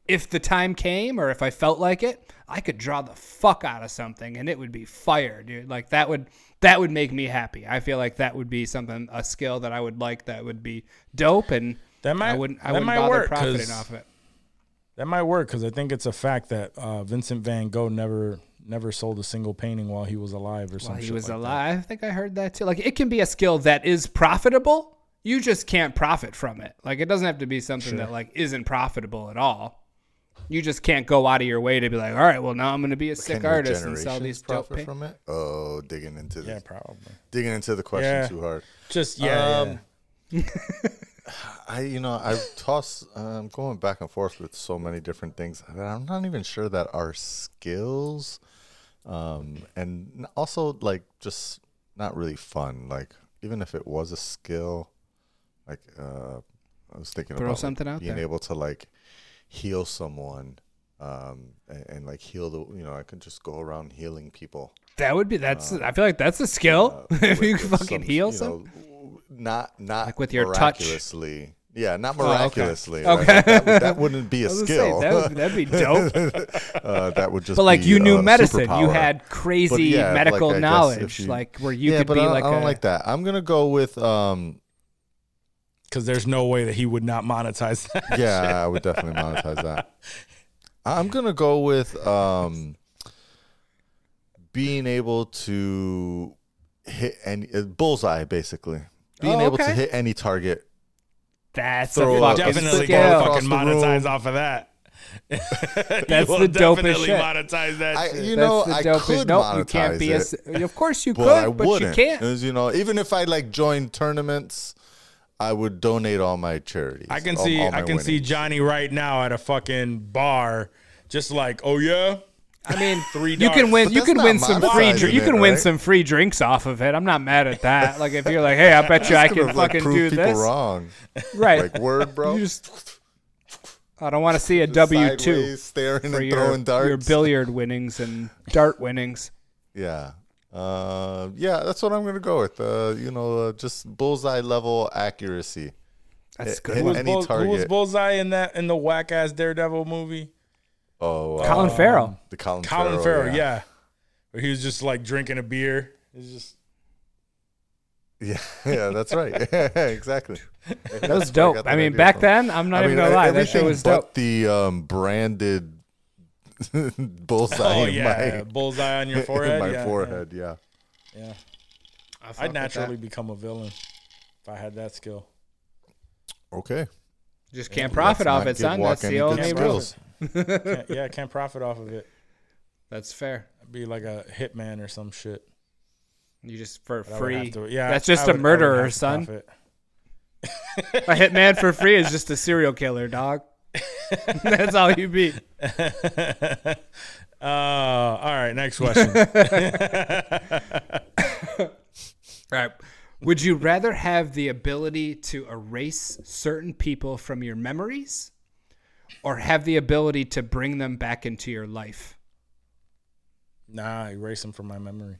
if the time came or if I felt like it, I could draw the fuck out of something and it would be fire, dude. Like that would that would make me happy. I feel like that would be something a skill that I would like that would be dope and That might- I wouldn't I wouldn't bother work, profiting 'cause off of it. That might work because I think it's a fact that uh, Vincent Van Gogh never never sold a single painting while he was alive or something. While something. he was alive, I think I heard that too. Like it can be a skill that is profitable. You just can't profit from it. Like it doesn't have to be something that like isn't profitable at all. You just can't go out of your way to be like, all right, well now I'm going to be a sick artist and sell these dope profit paintings. from it? Oh, digging into Yeah, probably. digging into the question Yeah. too hard. Just yeah, Um, yeah. I, you know, I toss. I'm going back and forth with so many different things that I'm not even sure that are skills, um, and also like just not really fun. Like even if it was a skill, like uh, I was thinking Throw about like, something out being there. able to like heal someone, um, and, and like heal the. You know, I could just go around healing people. That would be that's I feel like that's a skill. if you fucking some, heal you some. Know, not not Like with your touch? miraculously. Yeah, not okay. miraculously. Okay. Like, that, would- that wouldn't be a was gonna say, skill. that would, that'd be dope. uh, that would just. but like be you knew a medicine, you had crazy yeah, medical like, knowledge, you- like where you yeah, could but be I like I don't a, like that. I'm gonna go with. um Because there's no way that he would not monetize that. Yeah, I would definitely monetize that. I'm gonna go with um being able to hit any uh, bullseye, basically. Being Oh, able to hit any target. that's a a- fucking definitely skill. gonna Across fucking monetize room. off of that. That's You the will dopest definitely shit. monetize that. I, shit. you know, That's I the dopest. could nope, monetize you can't be a. it. s- Of course you but could, I but wouldn't. you can't. Because, you know, even if I like joined tournaments, I would donate all my charities. I can all- see all I can see. Johnny right now at a fucking bar, just like, oh yeah, I mean, Three you can win. But You that's can not win some free. monetizing Dr- you it, can win right? some free drinks off of it. I'm not mad at that. Like if you're like, hey, I bet you I can gonna, like, fucking prove do people this. wrong. Right. Like word, bro. You just. I don't want to see a W two Sideways, staring for and your, throwing darts. your billiard winnings and dart winnings. Yeah. Uh, yeah, that's what I'm gonna go with. Uh, you know, uh, just bullseye level accuracy. That's a good hit who was, any Bull- who was target. Bullseye in that in the whack ass Daredevil movie? Oh, uh, Colin Farrell. the Colin, Colin Farrell, Farrell, yeah. Where he was just like drinking a beer. It's just yeah, yeah, that's right. Yeah, exactly. That was dope. I mean, back then, I'm not even gonna lie, that shit was but dope. The um, branded bullseye oh in yeah, my, bullseye on your in forehead. my yeah, forehead. Yeah. Yeah, yeah. I fuck I'd naturally that. become a villain if I had that skill. Okay. just can't profit off it, son. That's the good only rule. Can't- yeah, I can't profit off of it. That's fair. I'd be like a hitman or some shit. You just for But I would have free. to- yeah, That's just would- a murderer, son. A hitman for free is just a serial killer, dog. That's all you be. Uh, all right, next question. All right. Would you rather have the ability to erase certain people from your memories or have the ability to bring them back into your life? nah, erase them from my memory.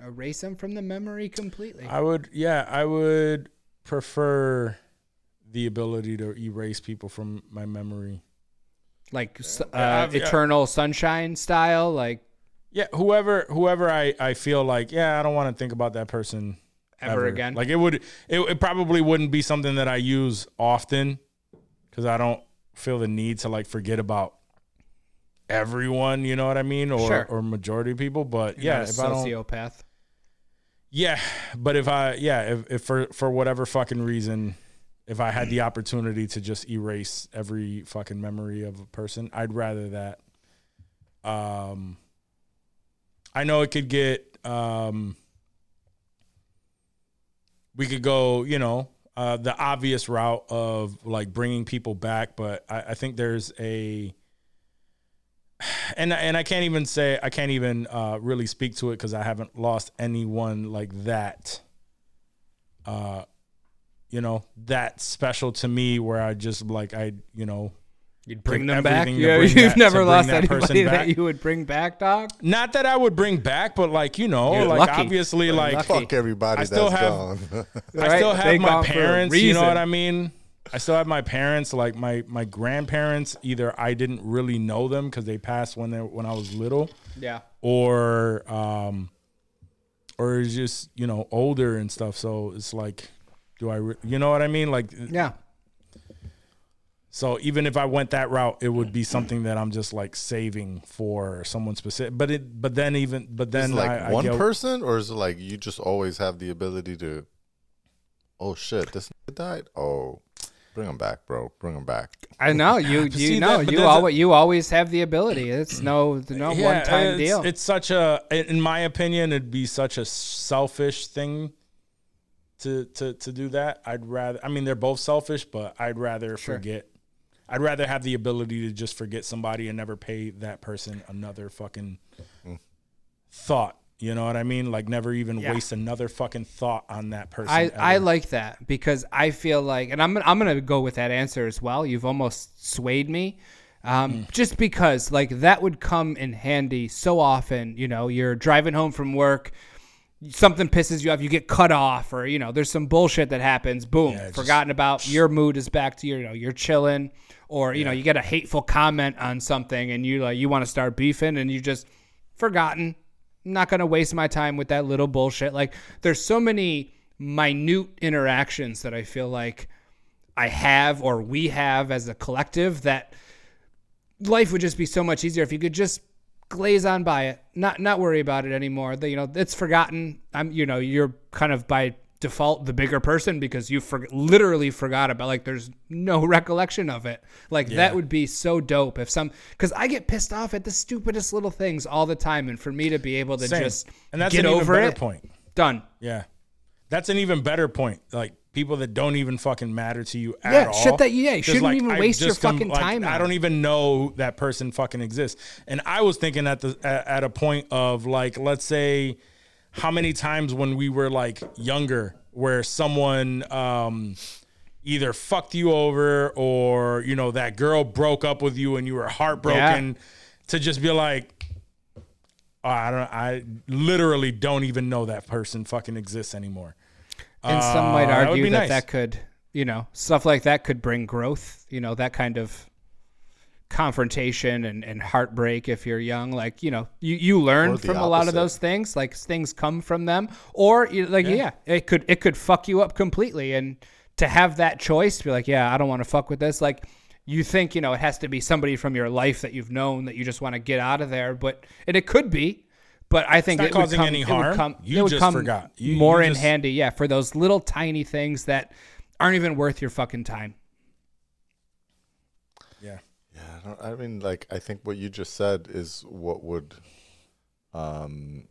Erase them from the memory completely. I would, yeah, I would prefer the ability to erase people from my memory. Like uh, I've- eternal sunshine style, like Yeah, whoever, whoever I, I feel like, yeah, I don't want to think about that person ever, again. Like it would, it, it probably wouldn't be something that I use often because I don't feel the need to like forget about everyone. You know what I mean, or Sure. or majority of people. But You're yeah, if I don't, sociopath. yeah, but if I, yeah, if, if for for whatever fucking reason, if I had the opportunity to just erase every fucking memory of a person, I'd rather that. Um, I know it could get. Um, we could go, you know, uh, the obvious route of like bringing people back, but I, I think there's a and and I can't even say I can't even uh, really speak to it because I haven't lost anyone like that. Uh, you know that special to me where I just like I you know You'd bring them back. Yeah, bring you've that- never lost that person anybody that you would bring back, dog. not that I would bring back, but like you know You're like lucky. obviously You're like lucky. Fuck everybody I that's still have- gone. I Right? still They have my gone for a parents. You know what I mean? I still have my parents. Like my my grandparents. Either I didn't really know them because they passed when they when I was little, Yeah. or um, or it's just you know older and stuff. So it's like, do I? Re- you know what I mean? Like, Yeah. So even if I went that route, it would be something that I'm just like saving for someone specific. But it, but then even, but then Is it like I, I one get- person, or is it like you just always have the ability to? Oh shit! This died. Oh, bring him back, bro. Bring him back. I know you. You See, know that- you that's a- always you always have the ability. It's no no Yeah, one time it's, deal. It's such a, in my opinion, it'd be such a selfish thing to to to do that. I'd rather. I mean, they're both selfish, but I'd rather forget. I'd rather have the ability to just forget somebody and never pay that person another fucking thought. You know what I mean? Like never even Yeah. waste another fucking thought on that person. I, I like that because I feel like, and I'm I'm gonna go with that answer as well. You've almost swayed me, um, Mm. just because like that would come in handy so often. You know, you're driving home from work, something pisses you off, you get cut off, or you know, there's some bullshit that happens. Boom, Yeah, just- forgotten about. Your mood is back to your, you know, you're chilling, or you know, you get a hateful comment on something, and you like you want to start beefing, and you just forgotten. I'm not gonna waste my time with that little bullshit. Like, there's so many minute interactions that I feel like I have or we have as a collective that life would just be so much easier if you could just glaze on by it, not not worry about it anymore. The, you know, it's forgotten. I'm, you know, you're kind of by default the bigger person because you for, literally forgot about like there's no recollection of it. Like that would be so dope if some because I get pissed off at the stupidest little things all the time, and for me to be able to Same. just and that's get an even over better it, point. done. Yeah. That's an even better point. Like people that don't even fucking matter to you at Yeah, all. shit that- yeah, you shouldn't even I waste your fucking like, time I don't even know that person fucking exists. And I was thinking at the at, at a point of like, let's say, how many times when we were like younger, where someone um, either fucked you over or you know that girl broke up with you and you were heartbroken, to just be like, Oh, I don't. I literally don't even know that person fucking exists anymore. And some might Uh, that would argue be that nice. that could, you know, stuff like that could bring growth. You know, that kind of confrontation and, and heartbreak if you're young. Like, you know, you, you learn Or the from a lot of opposite. those things. Like things come from them. Or you like, yeah. it could it could fuck you up completely. And to have that choice to be like, yeah, I don't want to fuck with this. Like you think, you know, it has to be somebody from your life that you've known that you just want to get out of there. But and it could be. But I think not it would causing come, any it would harm. come- You would just come forgot. You- you more in handy, yeah, for those little tiny things that aren't even worth your fucking time. Yeah. Yeah, I, don't, I mean, like, I think what you just said is what would um,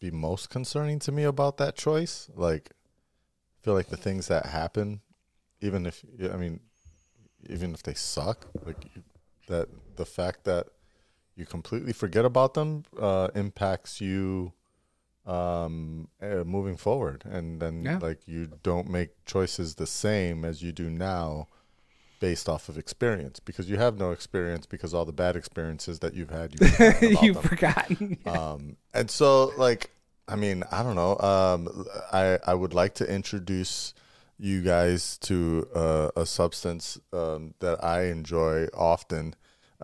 be most concerning to me about that choice. Like, I feel like the things that happen, even if, I mean, even if they suck, like, that the fact that you completely forget about them uh, impacts you um uh, moving forward and then Yeah. like you don't make choices the same as you do now based off of experience because you have no experience because all the bad experiences that you've had you've forgotten You've forgotten. um and so like i mean i don't know um i i would like to introduce you guys to uh, a substance um, that i enjoy often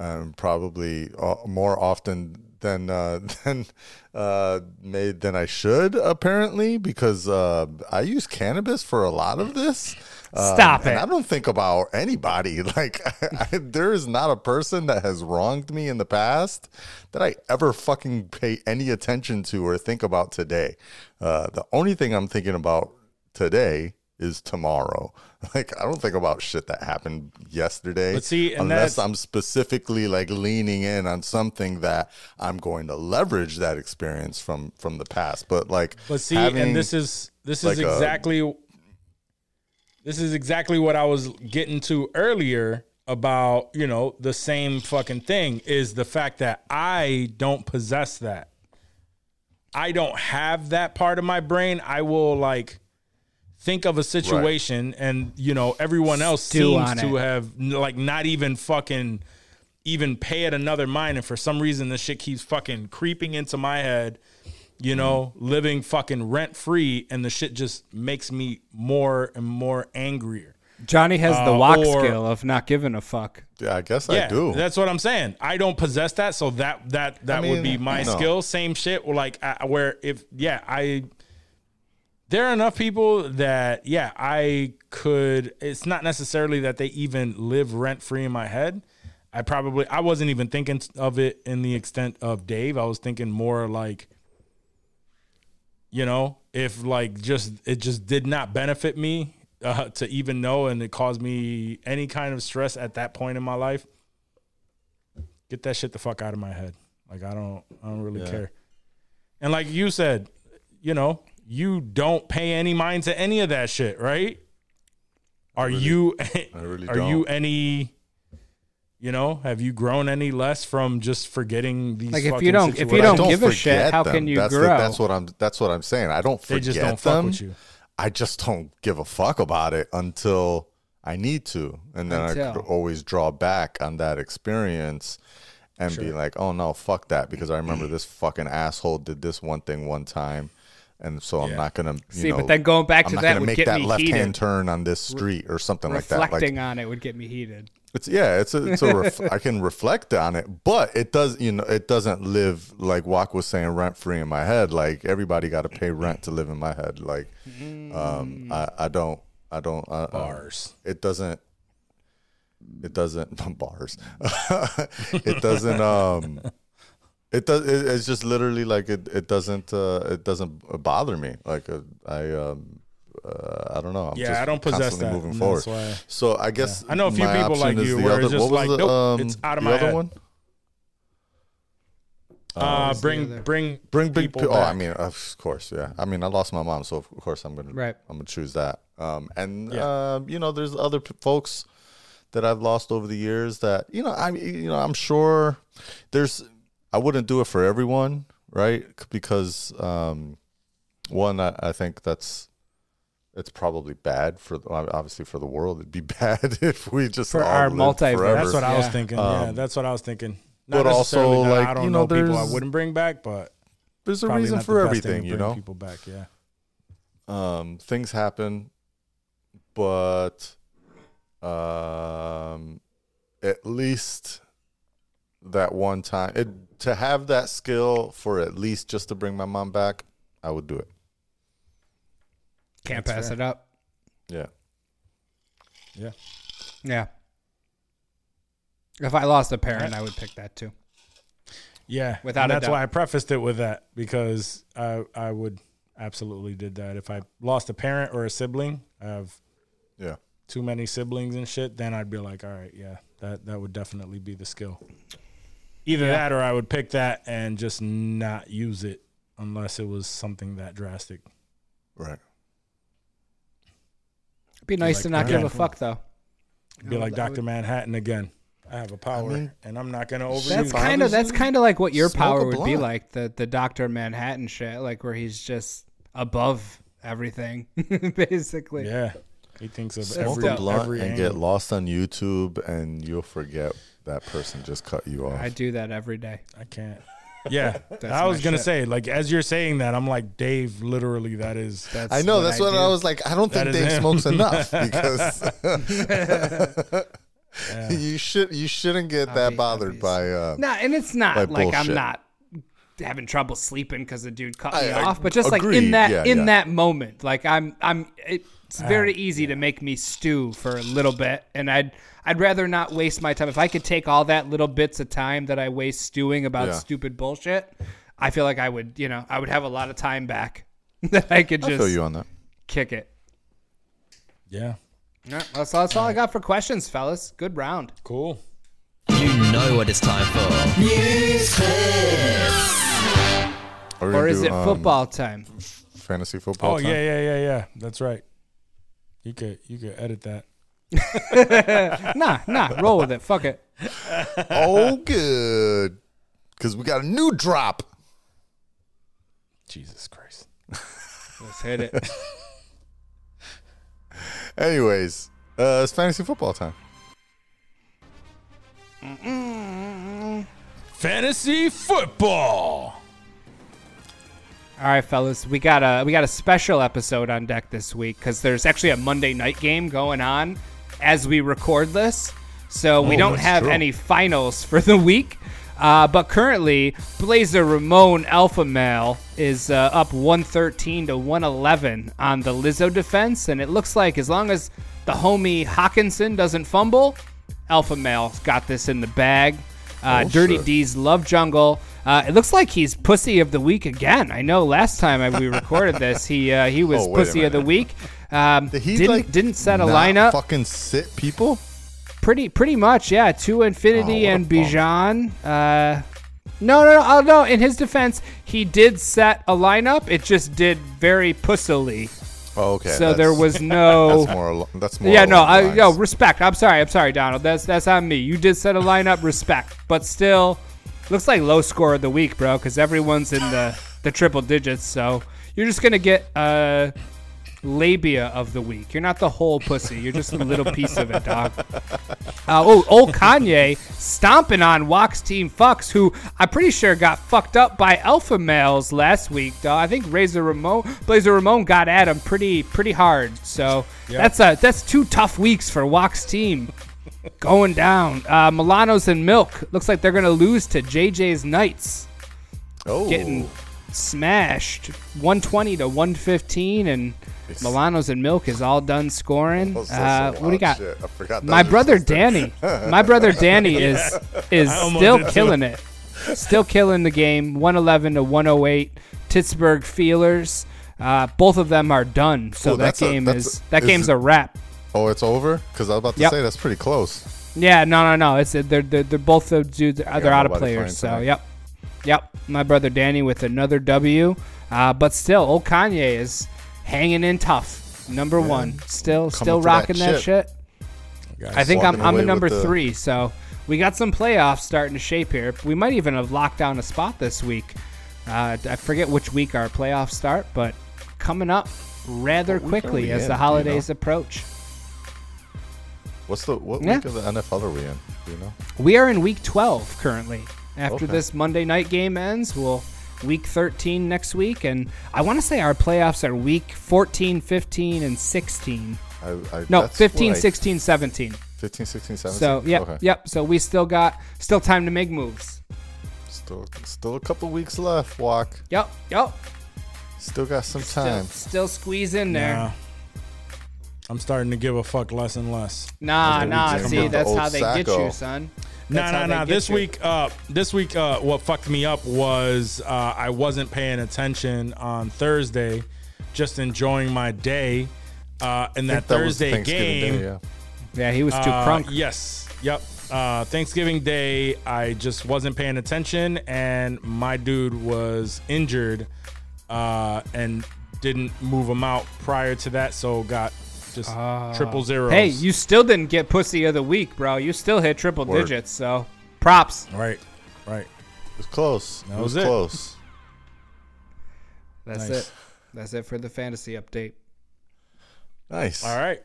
um, probably uh, more often than uh, than uh, made than I should apparently because uh, I use cannabis for a lot of this. Um, Stop and it. I don't think about anybody. Like I, there is not a person that has wronged me in the past that I ever fucking pay any attention to or think about today. Uh, the only thing I'm thinking about today is tomorrow. Like I don't think about shit that happened yesterday. But see, unless I'm specifically like leaning in on something that I'm going to leverage that experience from from the past. But like, But see, and this is this is like a- exactly this is exactly what I was getting to earlier about, you know, the same fucking thing is the fact that I don't possess that. I don't have that part of my brain. I will like think of a situation and you know everyone else Stew seems to it. have like not even fucking even pay it another mind and for some reason this shit keeps fucking creeping into my head you know living fucking rent free and the shit just makes me more and more angrier Johnny has the Uh, walk or- skill of not giving a fuck. yeah, I guess yeah I do. that's what i'm saying i don't possess that so that that that would be my no. skill same shit or like I, where if yeah i there are enough people that yeah i could it's not necessarily that they even live rent free in my head. I probably i wasn't even thinking of it in the extent of dave. I was thinking more like you know if like just it just did not benefit me uh, to even know and it caused me any kind of stress at that point in my life. Get that shit the fuck out of my head. Like i don't i don't really care. And like you said you know you don't pay any mind to any of that shit right are you really are you don't. any you know have you grown any less from just forgetting these Like, if you don't- if you situations? don't give a shit, forget how them. can you that's grow? that's what I'm. That's what I'm saying. I don't they just don't them. fuck with you I just don't give a fuck about it until I need to, and then I Until. could always draw back on that experience and be like, "Oh no, fuck that," because I remember this fucking asshole did this one thing one time, and so I'm Yeah. not gonna. See, know, but then going back I'm to not that would make get that me left heated. hand turn on this street or something like that. Like, Reflecting on it would get me heated. it's yeah, it's a, it's a ref- I can reflect on it, but it does you know it doesn't live like Wak was saying rent free in my head. Like everybody got to pay rent to live in my head. Like um, I I don't I don't uh, uh, bars it doesn't it doesn't bars it doesn't um it does it, it's just literally like it it doesn't uh it doesn't bother me like uh, I um uh, I don't know. I'm Yeah, just I don't possess that, moving forward. that's why- so I guess I know a few people like you the where other, it's just like, the, nope, um, it's out of my other head. one? uh bring bring Bring big people people. Oh, I mean, of course, yeah. I mean, I lost my mom, so of course I'm gonna, Right. I'm gonna choose that. Um, and Yeah. um, you know, there's other p- folks that I've lost over the years that you know, I you know, I'm sure there's. I wouldn't do it for everyone, right? Because um, one, I, I think that's it's probably bad for the, obviously for the world. It'd be bad if we just For all our lived multiverse. forever. That's what I was Yeah. thinking. yeah, Um, that's what I was thinking. but also, necessarily like, I don't you know, know, people I wouldn't bring back, but There's a reason not the for best thing everything, to you know. People back, yeah. um, things happen, but um, at least that one time, it, to have that skill for at least just to bring my mom back, I would do it. Can't That's pass fair. it up. Yeah. Yeah. Yeah. If I lost a parent, I would pick that too. Yeah, Without and a that's doubt. why I prefaced it with that because I I would absolutely did that if I lost a parent or a sibling. I have Yeah. too many siblings and shit. Then I'd be like, all right, yeah, that that would definitely be the skill. Either that or I would pick that and just not use it unless it was something that drastic. Right. It'd be nice like to not give a fuck though. Be like I Doctor Manhattan again. I have a power, mean, and I'm not gonna overuse That's kind of that's kind of like what your power would be like the the Doctor Manhattan shit, like where he's just above everything, basically. Yeah, he thinks of Smoke every a blunt every and angle. get lost on YouTube, and you'll forget that person just cut you off. I do that every day. I can't. Yeah, I my was gonna shit. say like as you're saying that, I'm like Dave. Literally, that is That's I know. what that's what do. I was like. I don't That think is Dave him. smokes enough because you should you shouldn't get that Obvi- bothered by. Uh, No, and it's not by like I'm not having trouble sleeping because the dude cut I- me I off, but just like in that Yeah, in yeah. that moment, like I'm I'm it's very easy to make me stew for a little bit, and I'd I'd rather not waste my time if I could take all that little bits of time that I waste stewing about Yeah. stupid bullshit. I feel like I would, you know, I would have a lot of time back that I could I just feel you on that. kick it. Yeah. Yeah, that's, that's all I got for questions, fellas. Good round. Cool. You know what it's time for. Are we Or gonna is do, it um, football time? Fantasy football. Oh time? yeah, yeah, yeah, yeah. That's right. You could you could edit that. Nah, nah. Roll with it. Fuck it. Oh, good. Because we got a new drop. Jesus Christ. Let's hit it. Anyways, uh, it's fantasy football time. Fantasy football. All right, fellas, we got a we got a special episode on deck this week because there's actually a Monday night game going on as we record this, so we Oh, don't have true. any finals for the week. Uh, but currently, Blazer Ramon Alpha Male is uh, up 113 to 111 on the Lizzo defense, and it looks like as long as the homie Hockenson doesn't fumble, Alpha Male's got this in the bag. Uh, Oh, Dirty shit. D's Love Jungle. Uh, it looks like he's pussy of the week again. I know last time I- we recorded this, he uh, he was Oh, pussy of the week. Um, Did he didn't like didn't set a lineup. Fucking sit people. Pretty pretty much, yeah. To Infinity Oh, and. Bijan. Uh, no, no, no, oh, no. In his defense, he did set a lineup. It just did very pussily. Oh, okay. so there was no. That's more. That's more. yeah, no, I, yo, respect. I'm sorry, I'm sorry, Donald. That's that's on me. You did set a lineup, respect, but still, looks like low score of the week, bro. Because everyone's in the the triple digits, so you're just gonna get uh labia of the week. You're not the whole pussy. You're just a little piece of it, dog. Uh, oh, old Kanye stomping on Wax Team Fucks, who I'm pretty sure got fucked up by alpha males last week, dog. I think Razor Ramon, Blazer Ramon got at him pretty pretty hard. So that's a that's two tough weeks for Wax Team. Going down. Uh, Milanos and Milk. Looks like they're gonna lose to JJ's Knights Oh, getting smashed 120 to 115 and Milanos and Milk is all done scoring. That's- that's Uh, what do you got? shit. I forgot My brother sister. Danny. My brother Danny is is still killing it. Still killing the game. 111 to 108. Pittsburgh Feelers. Uh, both of them are done. So Oh, that that's a- game is a- that is game's it- a wrap. Oh, it's over. Because I was about to Yep. say that's pretty close. Yeah, no, no, no. It's they're they're, they're both the dudes. They're out of nobody players. So tonight. yep, yep. My brother Danny with another W. Uh, but still, old Kanye is hanging in tough. Number one, still still for that rocking that, chip. shit. I think I'm I'm a number the- three. So we got some playoffs starting to shape here. We might even have locked down a spot this week. Uh, I forget which week our playoffs start, but coming up rather quickly as in? the Do you holidays know? approach. What's the what Yeah. week of the NFL are we in? Do you know? We are in week 12 currently. After Okay. this Monday night game ends, we'll week 13 next week and I want to say our playoffs are week 14, 15 and 16. I, I, No, that's 15, what I- 16, 17. 15, 16, 17. So, yep, Okay. yep. So we still got still time to make moves. Still, still a couple weeks left. Wak. Yep, yep. Still got some time. still squeeze in there. Nah. I'm starting to give a fuck less and less. Nah, As nah. See, up, that's how they get you, son. Nah, That's how nah, nah. This you. week, uh, this week, uh, what fucked me up was uh, I wasn't paying attention on Thursday, just enjoying my day. Uh, and I that Thursday game, Day, yeah. Yeah, he was too uh, crunk. Yes. Yep. Uh, Thanksgiving Day, I just wasn't paying attention, and my dude was injured, uh, and didn't move him out prior to that, so got just ah. triple zeros. Hey, you still didn't get pussy of the week, bro. You still hit triple Word. digits, so props. right, right. It was close. That it was, was it. close. That's Nice. it. That's it for the fantasy update. Nice. All right.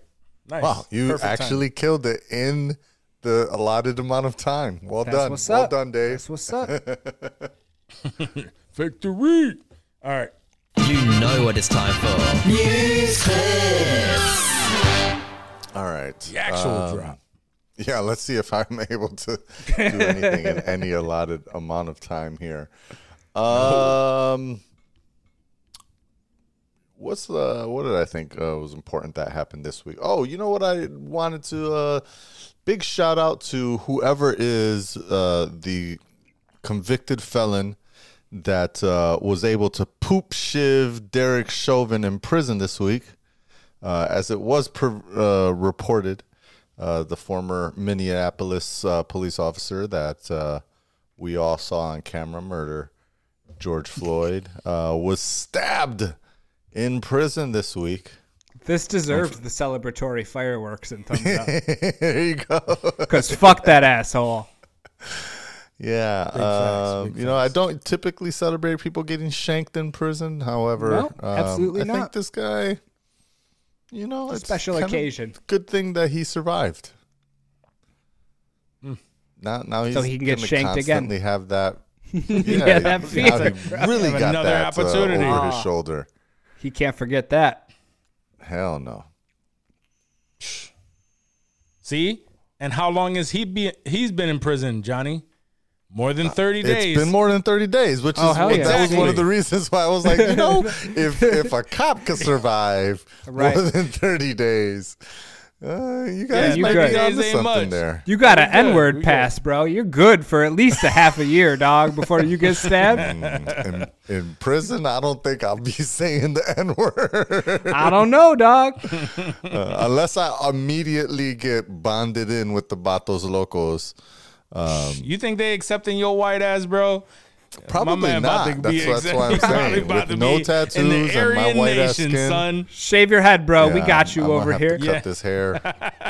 Nice. Wow, you Perfect time. actually killed it in the allotted amount of time. Well That's done. what's well up. done, Dave. That's what's up. victory. All right. You know what it's time for. All right. The actual Um, drop. Yeah, let's see if I'm able to do anything in any allotted amount of time here. Um, what's the what did I think uh, was important that happened this week? Oh, you know what I wanted to uh, big shout out to whoever is uh, the convicted felon that uh, was able to poop shiv Derek Chauvin in prison this week. Uh, as it was per, uh, reported, uh, the former Minneapolis uh, police officer that uh, we all saw on camera murder George Floyd uh, was stabbed in prison this week. This deserves the celebratory fireworks and thumbs up. there you go. Because fuck that asshole. Yeah, facts, um, you know, I don't typically celebrate people getting shanked in prison. However, No, um, absolutely I think this guy, you know, it's special kinda occasion. Good thing that he survived. Now, now he's So he can get gonna shanked again. constantly Have that. Yeah, that now feeling. he really got another that uh, opportunity. over his Ah. shoulder. He can't forget that. Hell no. See? And how long has he been he's been in prison, Johnny? More than 30 days. It's been more than thirty days, which Oh, is what, yeah. that was one of the reasons why I was like, you know, if if a cop could survive Right. more than thirty days, uh, you guys you might good. be onto Days something much. there. You got an N word we pass, bro. You're good for at least a half a year, dog, before you get stabbed. in, in prison, I don't think I'll be saying the N word I don't know, dog. Uh, unless I immediately get bonded in with the Vatos Locos. Um, you think they accepting your white ass, bro? Probably My man about not. to That's, be that's accept- why I'm saying with no tattoos in the and my Aryan white ass skin. son. Shave your head, bro. we yeah, got you I'm gonna over have here. To cut this hair.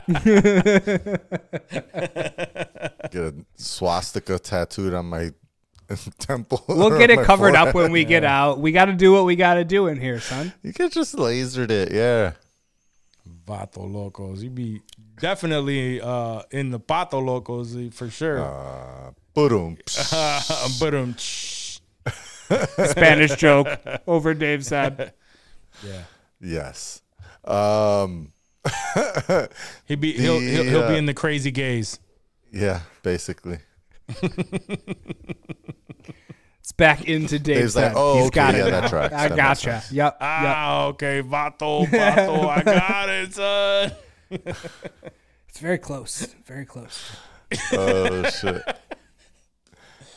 get a swastika tattooed on my temple. We'll get it my covered up when we get out. We got to do what we got to do in here, son. You could just lasered it, yeah. Vato locos. You be definitely uh, in the pato locos eh, for sure. Boom. but um, Spanish joke over Dave's head. yeah, yes. Um, he be he'll, he'll he'll be uh, in the crazy gays. yeah, basically. It's back into Dave's Dave's like, head. oh, He's okay, got yeah, it. that now. tracks. I That gotcha. sense. Yep. Yep. Ah, okay, vato, vato, I got it, son. It's very close. Very close. Oh shit.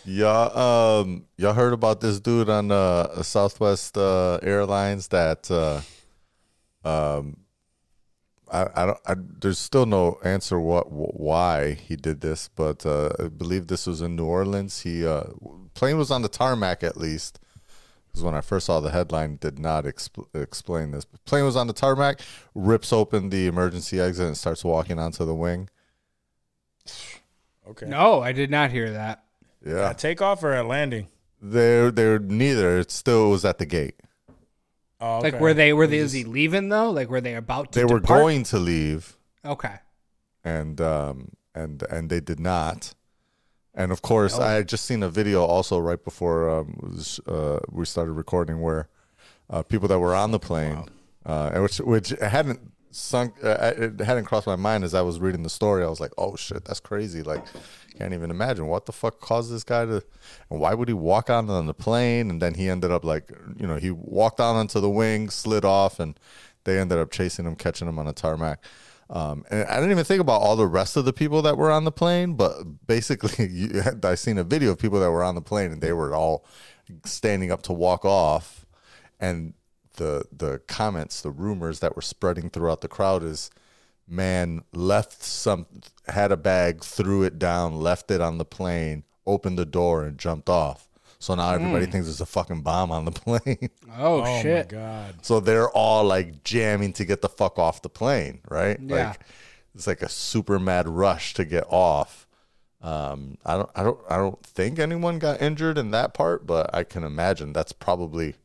Y'all, um, y'all heard about this dude on uh, Southwest uh, Airlines that, uh, um, I, I don't, I, there's still no answer what wh- why he did this, but uh, I believe this was in New Orleans. He uh, plane was on the tarmac at least, because when I first saw the headline, did not expl- explain this. Plane was on the tarmac, rips open the emergency exit and starts walking onto the wing. Okay, No, I did not hear that. Yeah, a takeoff or a landing? They're they're neither. It still was at the gate. Oh, Like, were they? Were they? Is he leaving though? Like, were they about to? They were going to leave, Okay. and um and and they did not. And of course, Oh. I had just seen a video also right before um, uh, we started recording where uh, people that were on the plane, uh, which which hadn't sunk, uh, it hadn't crossed my mind as I was reading the story. I was like, oh shit, that's crazy. Like, can't even imagine what the fuck caused this guy to, and why would he walk out on the plane? And then he ended up like, you know, he walked out onto the wing, slid off, and they ended up chasing him, catching him on a tarmac. Um, and I didn't even think about all the rest of the people that were on the plane, but basically, you, I seen a video of people that were on the plane and they were all standing up to walk off, and the the comments, the rumors that were spreading throughout the crowd is, man left some had a bag, threw it down, left it on the plane, opened the door, and jumped off. So now everybody thinks there's a fucking bomb on the plane. Oh, Oh shit. my god! So they're all like jamming to get the fuck off the plane, right? Yeah. Like it's like a super mad rush to get off. Um, I don't, I don't, I don't think anyone got injured in that part, but I can imagine that's probably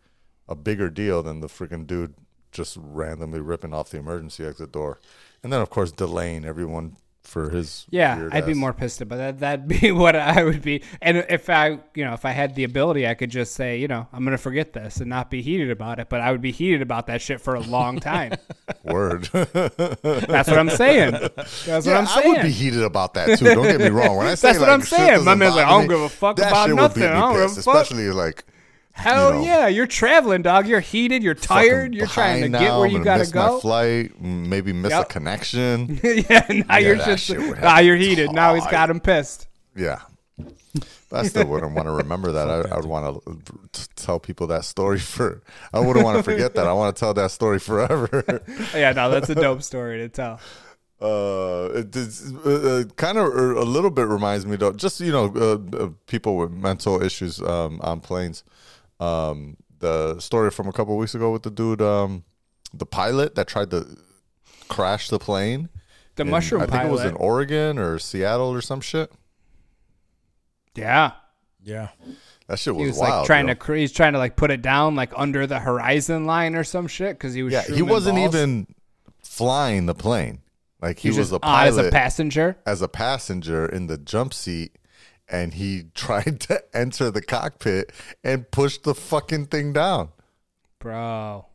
a bigger deal than the freaking dude just randomly ripping off the emergency exit door, and then of course delaying everyone for his. Yeah, I'd be more pissed about that. That'd be what I would be. And if I, you know, if I had the ability, I could just say, you know, I'm gonna forget this and not be heated about it. But I would be heated about that shit for a long time. word. That's what I'm saying. That's what I'm saying. I would be heated about that too. Don't get me wrong. When I say That's what I'm saying. My man's like, I don't give a fuck about nothing. I don't give a fuck. Especially like Hell you know, yeah, you're traveling, dog. You're heated. You're tired. You're trying to get where you gotta miss My flight, maybe miss a connection. yeah, now you're just now you're heated. Now he's got him pissed. yeah, But I still wouldn't want to remember that. I, I would want to tell people that story for. I wouldn't want to forget that. I want to tell that story forever. yeah, no, that's a dope story to tell. uh, it uh, uh, kind of a little bit reminds me though. Just you know, uh, uh, people with mental issues um, on planes. Um, the story from a couple weeks ago with the dude, um, the pilot that tried to crash the plane. The in- mushroom I think pilot. it was in Oregon or Seattle or some shit. yeah. Yeah. That shit was, He was wild. like trying yo. to he's trying to like put it down like under the horizon line or some shit because he was yeah he wasn't balls. even flying the plane. Like he, he was, just a on as a passenger. as a passenger in the jump seat, and he tried to enter the cockpit and push the fucking thing down. Bro.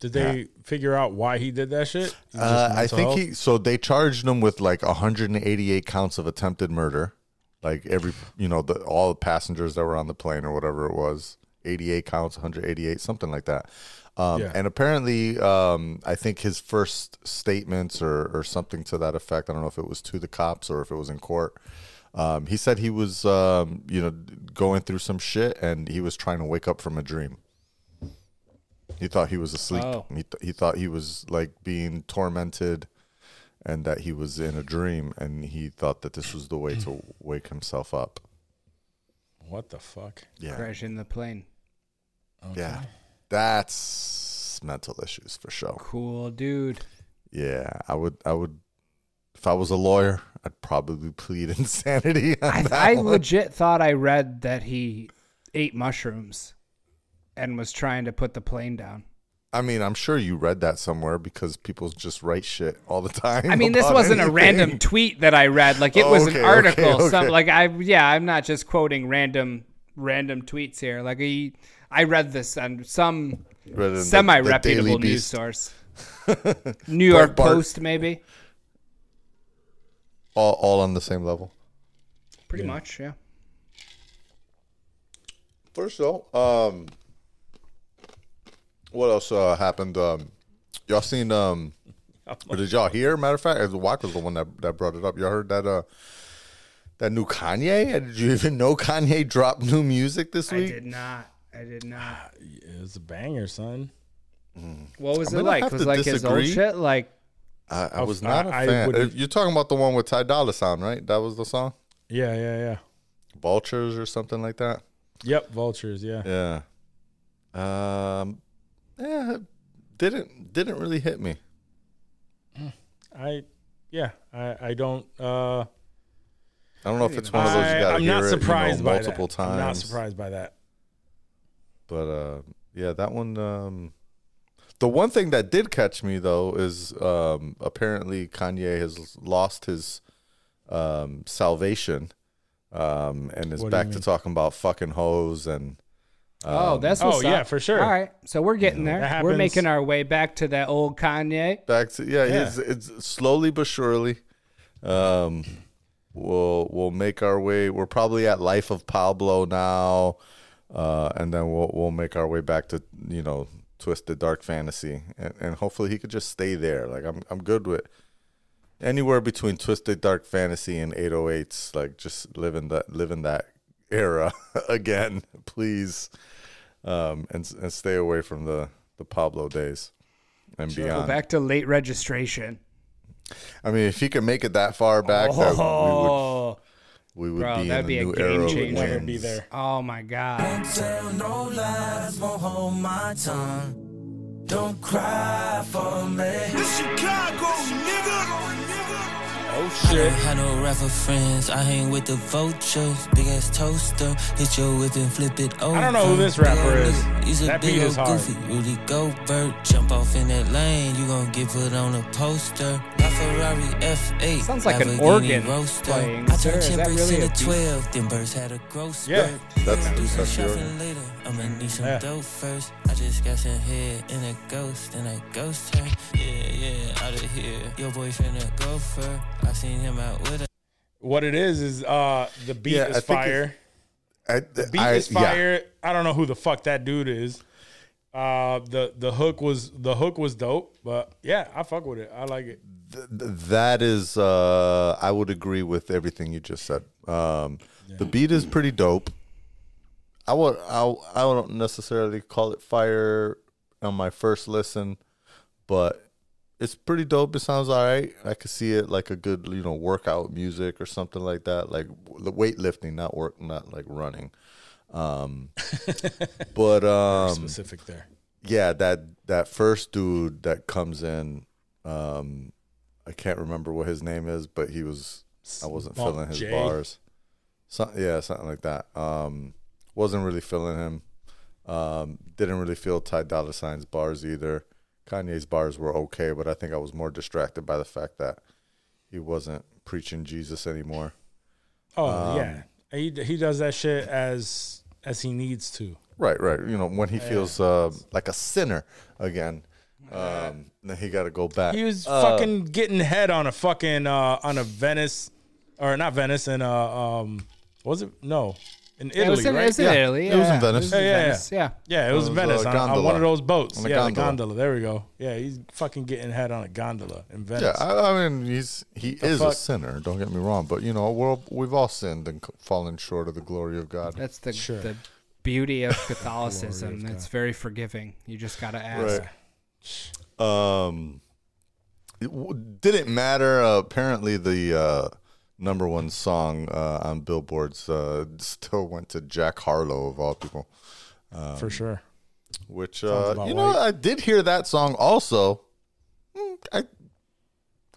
Did they figure out why he did that shit? Is it just Uh, I think health? he. So they charged him with like 188 counts of attempted murder. Like every, you know, the, all the passengers that were on the plane or whatever it was, 88 counts, 188, something like that. Um, Yeah. And apparently, um, I think his first statements or, or something to that effect. I don't know if it was to the cops or if it was in court. Um, he said he was, um, you know, going through some shit and he was trying to wake up from a dream. He thought he was asleep. Oh. He, th- he thought he was like being tormented and that he was in a dream and he thought that this was the way to wake himself up. What the fuck? Yeah. Crashing the plane. Yeah. That's mental issues for sure. Cool dude. Yeah. I would I would if I was a lawyer, I'd probably plead insanity I, I legit thought I read that he ate mushrooms and was trying to put the plane down. I mean, I'm sure you read that somewhere because people just write shit all the time. I mean, this wasn't a random tweet that I read. Like it Oh, was okay, an article. okay, Some like I yeah, I'm not just quoting random random tweets here. Like he, I read this on some Read it in the- semi the Daily reputable news source. New York Bart. Post, maybe. All, all on the same level. Pretty much, yeah. First though, um, what else uh, happened? Um, y'all seen? Um, or did y'all hear? Matter of fact, as Wak was the one that, that brought it up. Y'all heard that? Uh, that new Kanye? Did you even know Kanye dropped new music this week? I week? did not. I did not. It was a banger, son. What was I'm it like? have Was to like his old shit? Like I, I was not a I fan. would- Uh, You're talking about the one with Ty Dolla Sign, right? That was the song, Yeah, yeah, yeah. Vultures or something like that. Yep, vultures. Yeah. Yeah. Um. Yeah. Didn't didn't really hit me. I, yeah, I, I don't. uh I don't know if it's one of those you I, got to I'm hear not it, surprised you know, by multiple that. times. I'm not surprised by that. But uh, yeah, that one. Um, the one thing that did catch me though is um, apparently Kanye has lost his um, salvation um, and is What do you back to mean? talking about fucking hoes and Oh, that's oh, what's yeah, up. for sure. All right, so we're getting there. That We're happens- making our way back to that old Kanye. back to yeah, Yeah. It's, it's slowly but surely. Um, we'll we'll make our way. We're probably at Life of Pablo now, uh, and then we'll we'll make our way back to you know Twisted Dark Fantasy, and, and hopefully he could just stay there. Like I'm I'm good with anywhere between Twisted Dark Fantasy and 808s. Like just living that living that era again, please, um, and and stay away from the the Pablo days and Go beyond. back to late registration. I mean, if he could make it that far back, that Oh, we would we would Bro, be that'd in be a a new game era. changer. Never be there. oh my God. Don't Tell no lies, won't hold my tongue. Don't cry for me. This Chicago, nigga. Oh I shit. don't have no rapper friends. I hang with the vultures. Big ass toaster. Hit your whip and flip it over. I don't know who this rapper is. He's a That big old goofy. Rudy Gobert. Jump off in that lane. You gon' get put on a poster. My Ferrari F8. Sounds like an Lamborghini organ roaster. playing, I turned 10 that bricks really into 12. Them birds had a growth Yeah. spurt. That's Do some that's your. shopping later. I'ma need some Yeah. dough first. I just got some head in a ghost and a ghost her. Yeah, yeah, out of here. Your boyfriend a gopher. I seen him out with a. What it is is uh the beat Yeah, is think fire. I, The beat I- is yeah. fire. I don't know who the fuck that dude is. Uh, the the hook was the hook was dope, but yeah, I fuck with it. I like it. Th- that is uh I would agree with everything you just said. Um the beat is pretty dope. I would I I don't necessarily call it fire on my first listen, but it's pretty dope. It sounds all right. I could see it like a good, you know, workout music or something like that, like the weightlifting, not work, not like running. Um, but um, Specific there. yeah, that that first dude that comes in, um, I can't remember what his name is, but he was I wasn't Bump feeling his J. bars. Some, yeah, something like that. Um, wasn't really feeling him. Um, didn't really feel Ty Dolla Sign's bars either. Kanye's bars were okay, but I think I was more distracted by the fact that he wasn't preaching Jesus anymore. Oh Um, yeah, he he does that shit as as he needs to. Right, right. You know, when he feels uh, like a sinner again, um, then he got to go back. He was Uh, fucking getting head on a fucking uh on a Venice or not Venice and uh um was it no in Yeah, it Italy was in, right it was in Yeah. Italy. It was in yeah. Venice. It was in Yeah, yeah, yeah. Venice, yeah. yeah it was It was, Venice on, on one of those boats On yeah gondola. the gondola there we go yeah he's fucking getting head on a gondola in Yeah, Venice I, I mean, he's he is a sinner. Don't get me wrong, but you know, we're, we've all sinned and fallen short of the glory of God. That's the Sure. the beauty of Catholicism. God. it's very forgiving. You just gotta ask. Right. Um, it w- didn't matter. Uh, apparently, the uh, number one song uh, on Billboard's uh, still went to Jack Harlow of all people. for sure Which Sounds uh, you know, right. I did hear that song also. Mm, I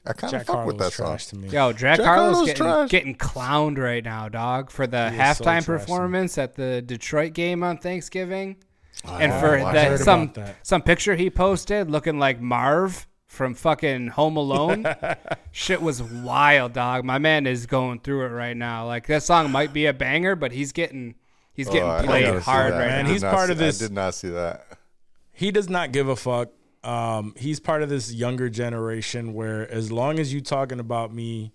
I kind of Jack fuck with Harlow's that song. to me Yo, Jack, Jack Harlow's Harlow's getting, trash. getting clowned right now, dog, for the He is so halftime trash to me. performance at the Detroit game on Thanksgiving. And for I that some that. some picture he posted looking like Marv from fucking Home Alone. Shit was wild, dog. My man is going through it right now. Like that song might be a banger, but he's getting he's getting Oh, I- I played hard right I Man, now. he's part see- of this- I did not see that. he does not give a fuck. Um, he's part of this younger generation where as long as you talking about me,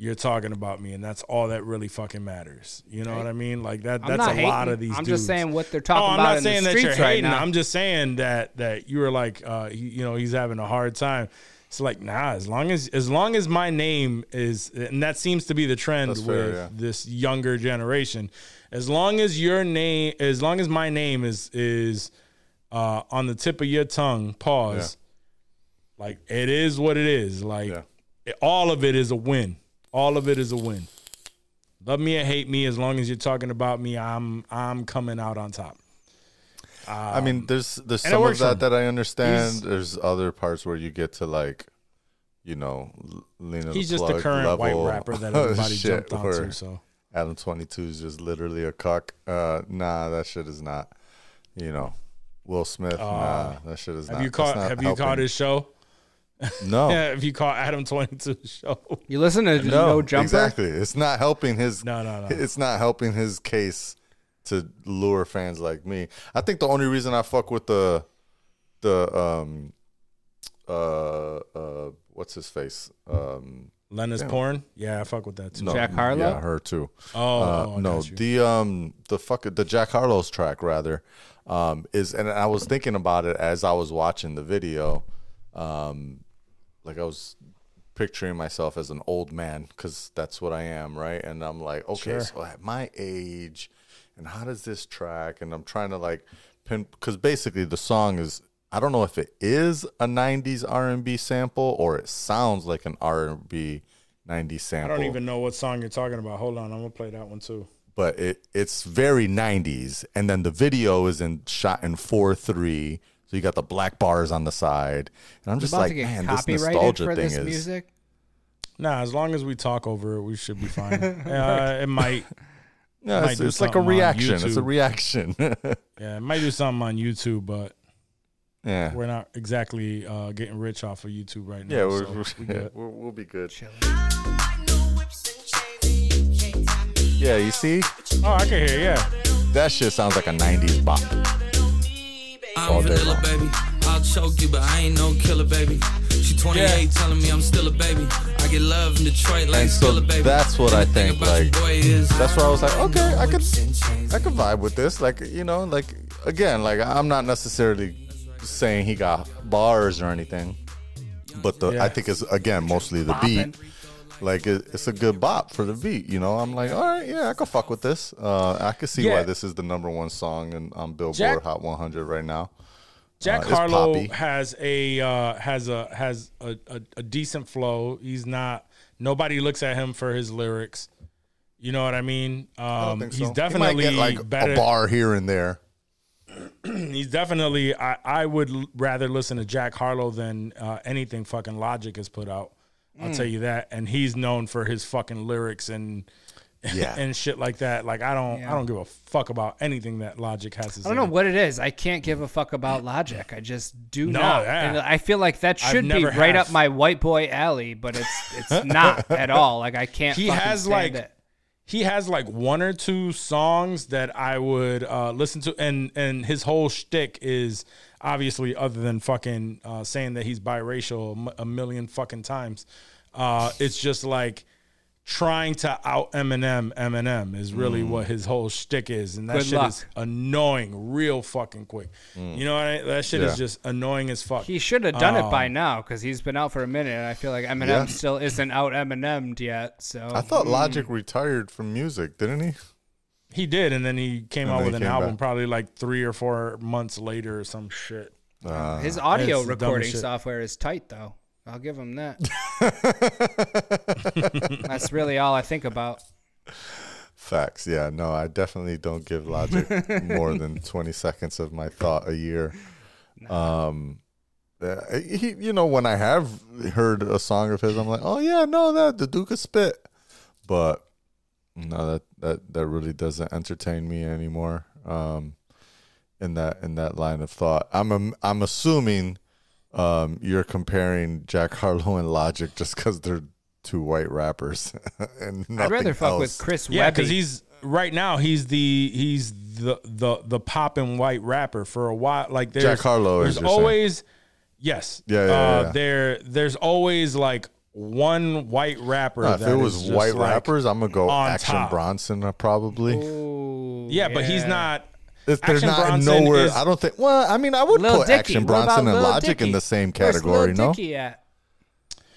you're talking about me, and that's all that really fucking matters. You know what I mean? Like that. I'm That's a hating. lot of these. I'm dudes. just saying what they're Oh, talking I'm about not in saying the that you're right hating. now. I'm just saying that that you were like, uh, he, you know, he's having a hard time. It's like, nah. As long as as long as my name is, and that seems to be the trend That's fair, with yeah. this younger generation. As long as your name, as long as my name is is uh, on the tip of your tongue, pause. Like it is what it is. Like Yeah. it- all of it is a win. All of it is a win. Love me or hate me, as long as you're talking about me, I'm I'm coming out on top. I mean, there's there's Um, some of that that I understand. He's- there's other parts where you get to like, you know, lean He's just the current white rapper that everybody shit jumped onto. So Adam Twenty Two is just literally a cuck. Uh, nah, that shit is not. You know, Will Smith. nah, that shit is Uh, have not. you caught not have you caught his show? No. Yeah, have you call Adam 22's show? You listen to No, No, Jumper? exactly. It's not helping his. No, no, no. It's not helping his case to lure fans like me. I think the only reason I fuck with the the um uh uh what's his face um Lena's porn? Yeah, I fuck with that too. no, Jack Harlow? yeah her too. Oh, Uh, oh, no, the um the fuck the Jack Harlow's track rather um is and I was thinking about it as I was watching the video, um like I was picturing myself as an old man because that's what I am, right? And I'm like, okay, Sure. so at my age, and how does this track? And I'm trying to like pin because basically the song is I don't know if it is a '90s R&B sample or it sounds like an R&B '90s sample. I don't even know what song you're talking about. Hold on, I'm gonna play that one too. but it it's very 90s and then the video is in shot in 4-3 so you got the black bars on the side and i'm just like man this nostalgia for thing this is music. Nah, as long as we talk over it, we should be fine. uh, it might, yeah, might it's, it's like a reaction it's a reaction yeah, it might do something on YouTube, but yeah we're not exactly uh, getting rich off of YouTube right now. yeah we're, so we're, we good. we're, we'll be good yeah you see Oh, I can hear. Yeah, that shit sounds like a 90s bop All day vanilla, long. baby. I'll choke you, but I ain't no killer, baby. She 28, Yeah. telling me I'm still a baby. I get love in Detroit like And so Skilla, baby. that's what I And think, like, that's where i was like okay i could i could vibe with this like you know like again, like I'm not necessarily saying he got bars or anything, but the Yeah. I think it's again mostly the beat. Like it, it's a good bop for the beat, you know. I'm like, all right, yeah, I can fuck with this. Uh, I can see why this is the number one song in, on Billboard Jack- Hot 100 right now. Jack Uh, Harlow has a uh, has a has a, a, a decent flow. He's not nobody looks at him for his lyrics. You know what I mean? Um, I think he's definitely he like better. a bar here and there. He's definitely. I, I would l- rather listen to Jack Harlow than uh, anything fucking Logic has put out. I'll Mm. tell you that. And he's known for his fucking lyrics and Yeah. and shit like that. Like I don't Yeah. I don't give a fuck about anything that Logic has to say. I don't know what it is. I can't give a fuck about Logic. I just do No, not. yeah. And I feel like that should be never right have. up my white boy alley, but it's it's not at all. Like I can't. He has stand like it. he has like one or two songs that I would uh, listen to, and and his whole shtick is obviously other than fucking uh, saying that he's biracial a million fucking times. Uh, it's just like trying to out Eminem. Eminem is really what his whole shtick is, and that Good shit luck. is annoying real fucking quick. You know what I, that shit Yeah. is just annoying as fuck. He should have done it by Um, now because he's been out for a minute, and I feel like Eminem Yeah. still isn't out Eminem'd yet. So I thought Logic retired from music, didn't he? He did, and then he came And out with an album back. probably like three or four months later or some shit. Uh, his audio it's the dumbest recording software is tight, though. I'll give him that. That's really all I think about. Facts. Yeah. No, I definitely don't give Logic more than 20 seconds of my thought a year. Um, uh, he, you know, when I have heard a song of his, I'm like, oh yeah, no, that the Duke of Spit, but no, that that that really doesn't entertain me anymore. Um, in that in that line of thought, I'm I'm assuming um you're comparing Jack Harlow and Logic just because they're two white rappers, and I'd rather nothing fuck with Chris Yeah, because he's right now he's the he's the the the poppin' white rapper for a while. Like there's, Jack Harlow, There's as you're saying. always yes. Yeah, yeah, uh, yeah. There there's always like one white rapper. No, if that it is was just, white like, rappers, I'm gonna go Action top. Bronson uh, probably. Ooh, Yeah, but he's not. If there's Action not Bronson nowhere, I don't think. Well, I mean, I would Lil put Dicky. Action Bronson and Lil Logic Dicky? in the same Where's category. Lil No, Dicky at?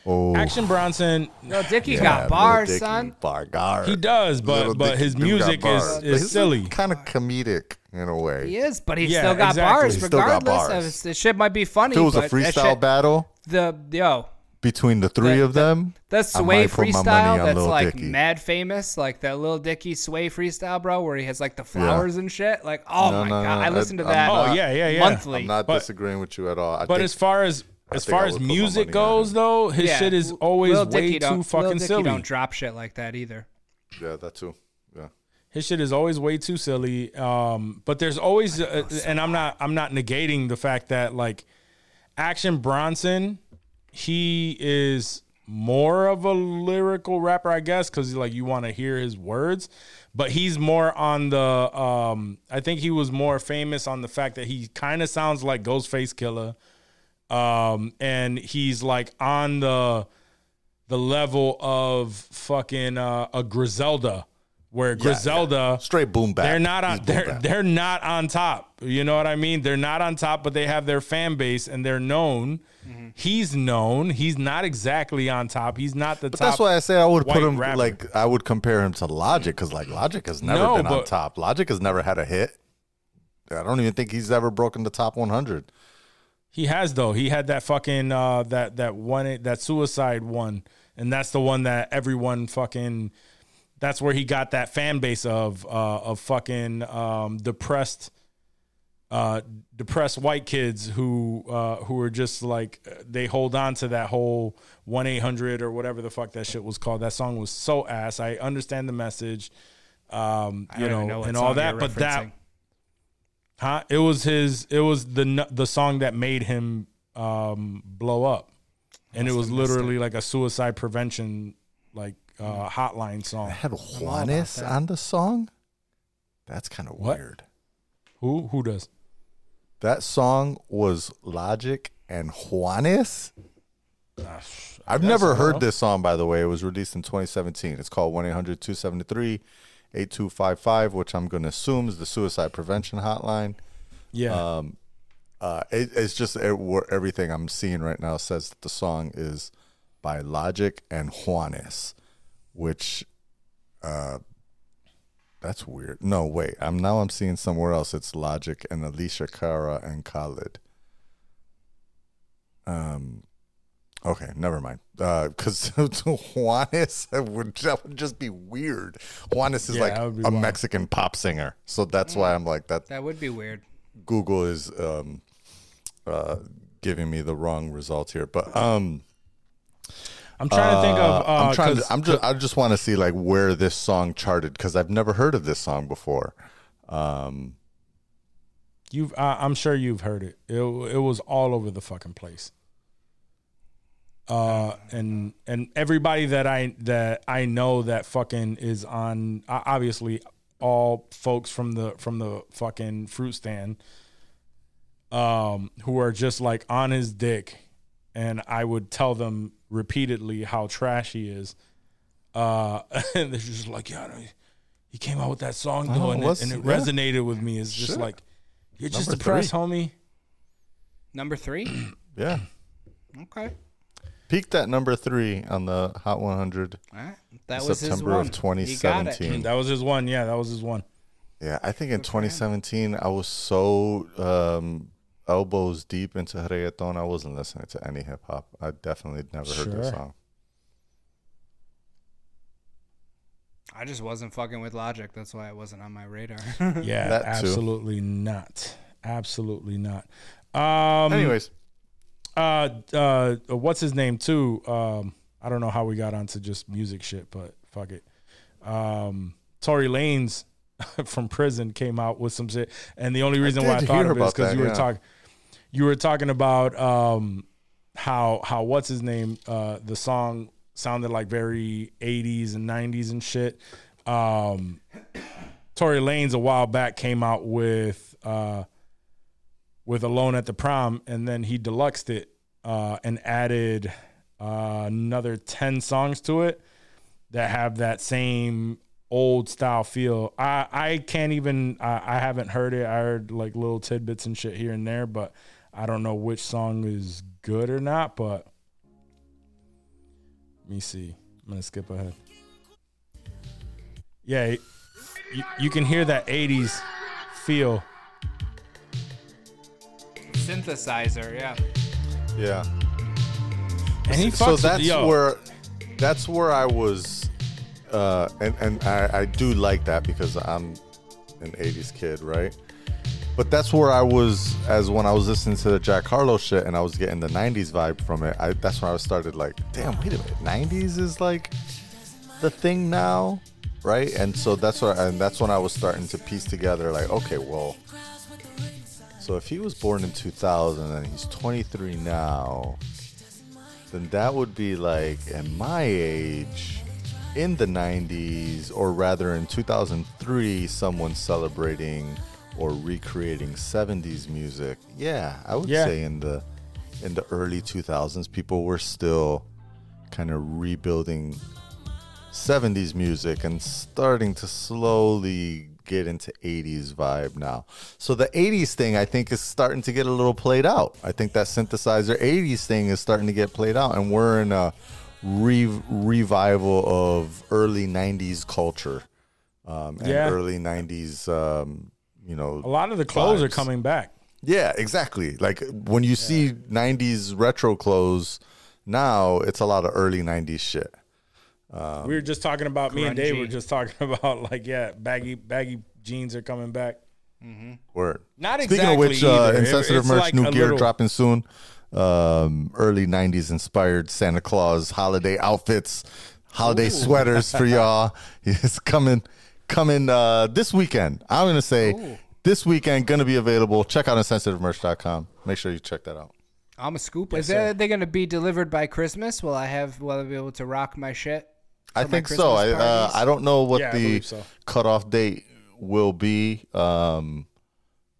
oh, Action Bronson, No, Dicky yeah, got bars, Dicky, son. Bar guard. he does, but Little but Dicky his music is is silly. kind of comedic in a way. He is, but he's Yeah, still got exactly. bars He's still got regardless. bars. Of, the shit might be funny. If it was a but that freestyle shit- battle The yo, between the three The- of them, that I sway might put my money freestyle that's Lil like Dicky. mad famous, like that little Dicky sway freestyle, bro, where he has like the flowers and shit. Like, oh No, my no, god, no, I listen to that. not- Oh yeah, yeah, yeah. monthly. I'm not But- disagreeing with you at all. I But think, as far as as far as would put my music goes, though, his Yeah, shit is always Dicky way don't- too Lil fucking Dicky silly. Don't drop shit like that either. yeah, that too. Yeah, His shit is always way too silly. Um, but there's always, uh, and I'm not, I'm not negating the fact that like Action Bronson, he is more of a lyrical rapper, I guess, because like you want to hear his words. But he's more on the. Um, I think he was more famous on the fact that he kind of sounds like Ghostface Killah, um, and he's like on the the level of fucking uh, a Griselda, where Griselda straight boom back. they're not on He's they're they're not on top. You know what I mean? They're not on top, but they have their fan base and they're known. Mm-hmm. He's known. He's not exactly on top. He's not the But top. that's why I say I would put him rapper. like I would compare him to Logic because like Logic has never No, been on top. Logic has never had a hit. I don't even think he's ever broken the top 100. He has though. He had that fucking uh that that one that suicide one, and that's the one that everyone fucking. That's where he got that fan base of uh of fucking um depressed. Uh, depressed white kids who uh, who are just like they hold on to that whole one eight hundred or whatever the fuck that shit was called. That song was so ass. I understand the message, um, you know, know and all that, but that. Huh? It was his. It was the the song that made him um, blow up, and it was literally like a suicide prevention like uh, hotline song. I Had Juanes on the song? That's kind of weird. Who who does? That song was Logic and Juanes? I've never so. heard this song, by the way. It was released in 2017. It's called 1 800 273 8255, which I'm going to assume is the suicide prevention hotline. Yeah. Um, uh, it, it's just it, everything I'm seeing right now says that the song is by Logic and Juanes, which, uh, that's weird. No, wait. I'm now I'm seeing somewhere else. It's Logic and Alessia Cara and Khalid. Um, okay, never mind. Because Juanes that would that would just be weird. Juanes is Yeah, like that would be a wild. Mexican pop singer, so that's why I'm like that. That would be weird. Google is um, uh, giving me the wrong results here, but um, I'm trying to think of. Uh, I'm trying. 'cause- To, I'm just. I just want to see like where this song charted because I've never heard of this song before. Um, You've, uh, I'm sure you've heard it. It it was all over the fucking place. Uh, and and everybody that I that I know that fucking is on uh, obviously all folks from the from the fucking fruit stand, um, who are just like on his dick, and I would tell them repeatedly how trash he is. Uh, and they're just like, yeah, no, he came out with that song Oh, though, and, it, and it yeah. resonated with me. It's just Shit. like you're just Number depressed, three. homie. Number three. yeah, okay. peaked at number three on the Hot 100. All right. That was his September one. of He got it. 2017. That was his one. Yeah, that was his one. Yeah, I think in 2017 I was so um, elbows deep into reggaeton, I wasn't listening to any hip hop. I definitely never heard this Sure. song. I just wasn't fucking with Logic. That's why it wasn't on my radar. Yeah, That too. absolutely not. Absolutely not. Um, Anyways, uh, uh, what's his name too? Um, I don't know how we got onto just music shit, but fuck it. Um, Tory Lanez from prison came out with some shit, and the only reason why I did thought hear of it is because that, you were talking, you were talking about um, how how what's his name? Uh, the song sounded like very 80s and 90s and shit. Um, Tory Lanez a while back came out with uh, with Alone at the Prom, and then he deluxed it uh, and added uh, another ten songs to it that have that same old style feel. I I can't even I, I haven't heard it. I heard like little tidbits and shit here and there, but I don't know which song is good or not. But let me see. I'm gonna skip ahead. Yeah, you, you can hear that '80s feel. Synthesizer, yeah. yeah. And he so fucks with- that's yo, where that's where I was, uh, and and I, I do like that because I'm an '80s kid, right? But that's where I was as when I was listening to the Jack Harlow shit, and I was getting the '90s vibe from it. I, that's when I started like, damn, wait a minute, '90s is like the thing now, right? And so that's what, and that's when I was starting to piece together, like, okay, well. So if he was born in 2000 and he's 23 now, then that would be like at my age in the 90s or rather in 2003 someone celebrating or recreating 70s music yeah i would Yeah. say in the in the early 2000s people were still kind of rebuilding 70s music and starting to slowly get into 80s vibe now. So the 80s thing I think is starting to get a little played out. I think that synthesizer 80s thing is starting to get played out and we're in a re- revival of early 90s culture. Um, and Yeah. early 90s um, you know a lot of the clothes are coming back. yeah, exactly. Like when you see 90s retro clothes now, it's a lot of early 90s shit. we were just talking about me and Dave grungy. were just talking about like yeah, baggy baggy jeans are coming back. Mm-hmm. Word. Not Speaking exactly of which, uh, either. It- insensitive merch, like new gear little- dropping soon. Um, early '90s inspired Santa Claus holiday outfits, holiday sweaters for y'all. It's coming, coming uh, this weekend. I'm gonna say this weekend gonna be available. Check out insensitivemerch.com. Make sure you check that out. I'm a scoop. Is that they gonna be delivered by Christmas? Will I have? Will I be able to rock my shit? I think so. I uh. I don't know what Yeah, the so. cutoff date will be. Um,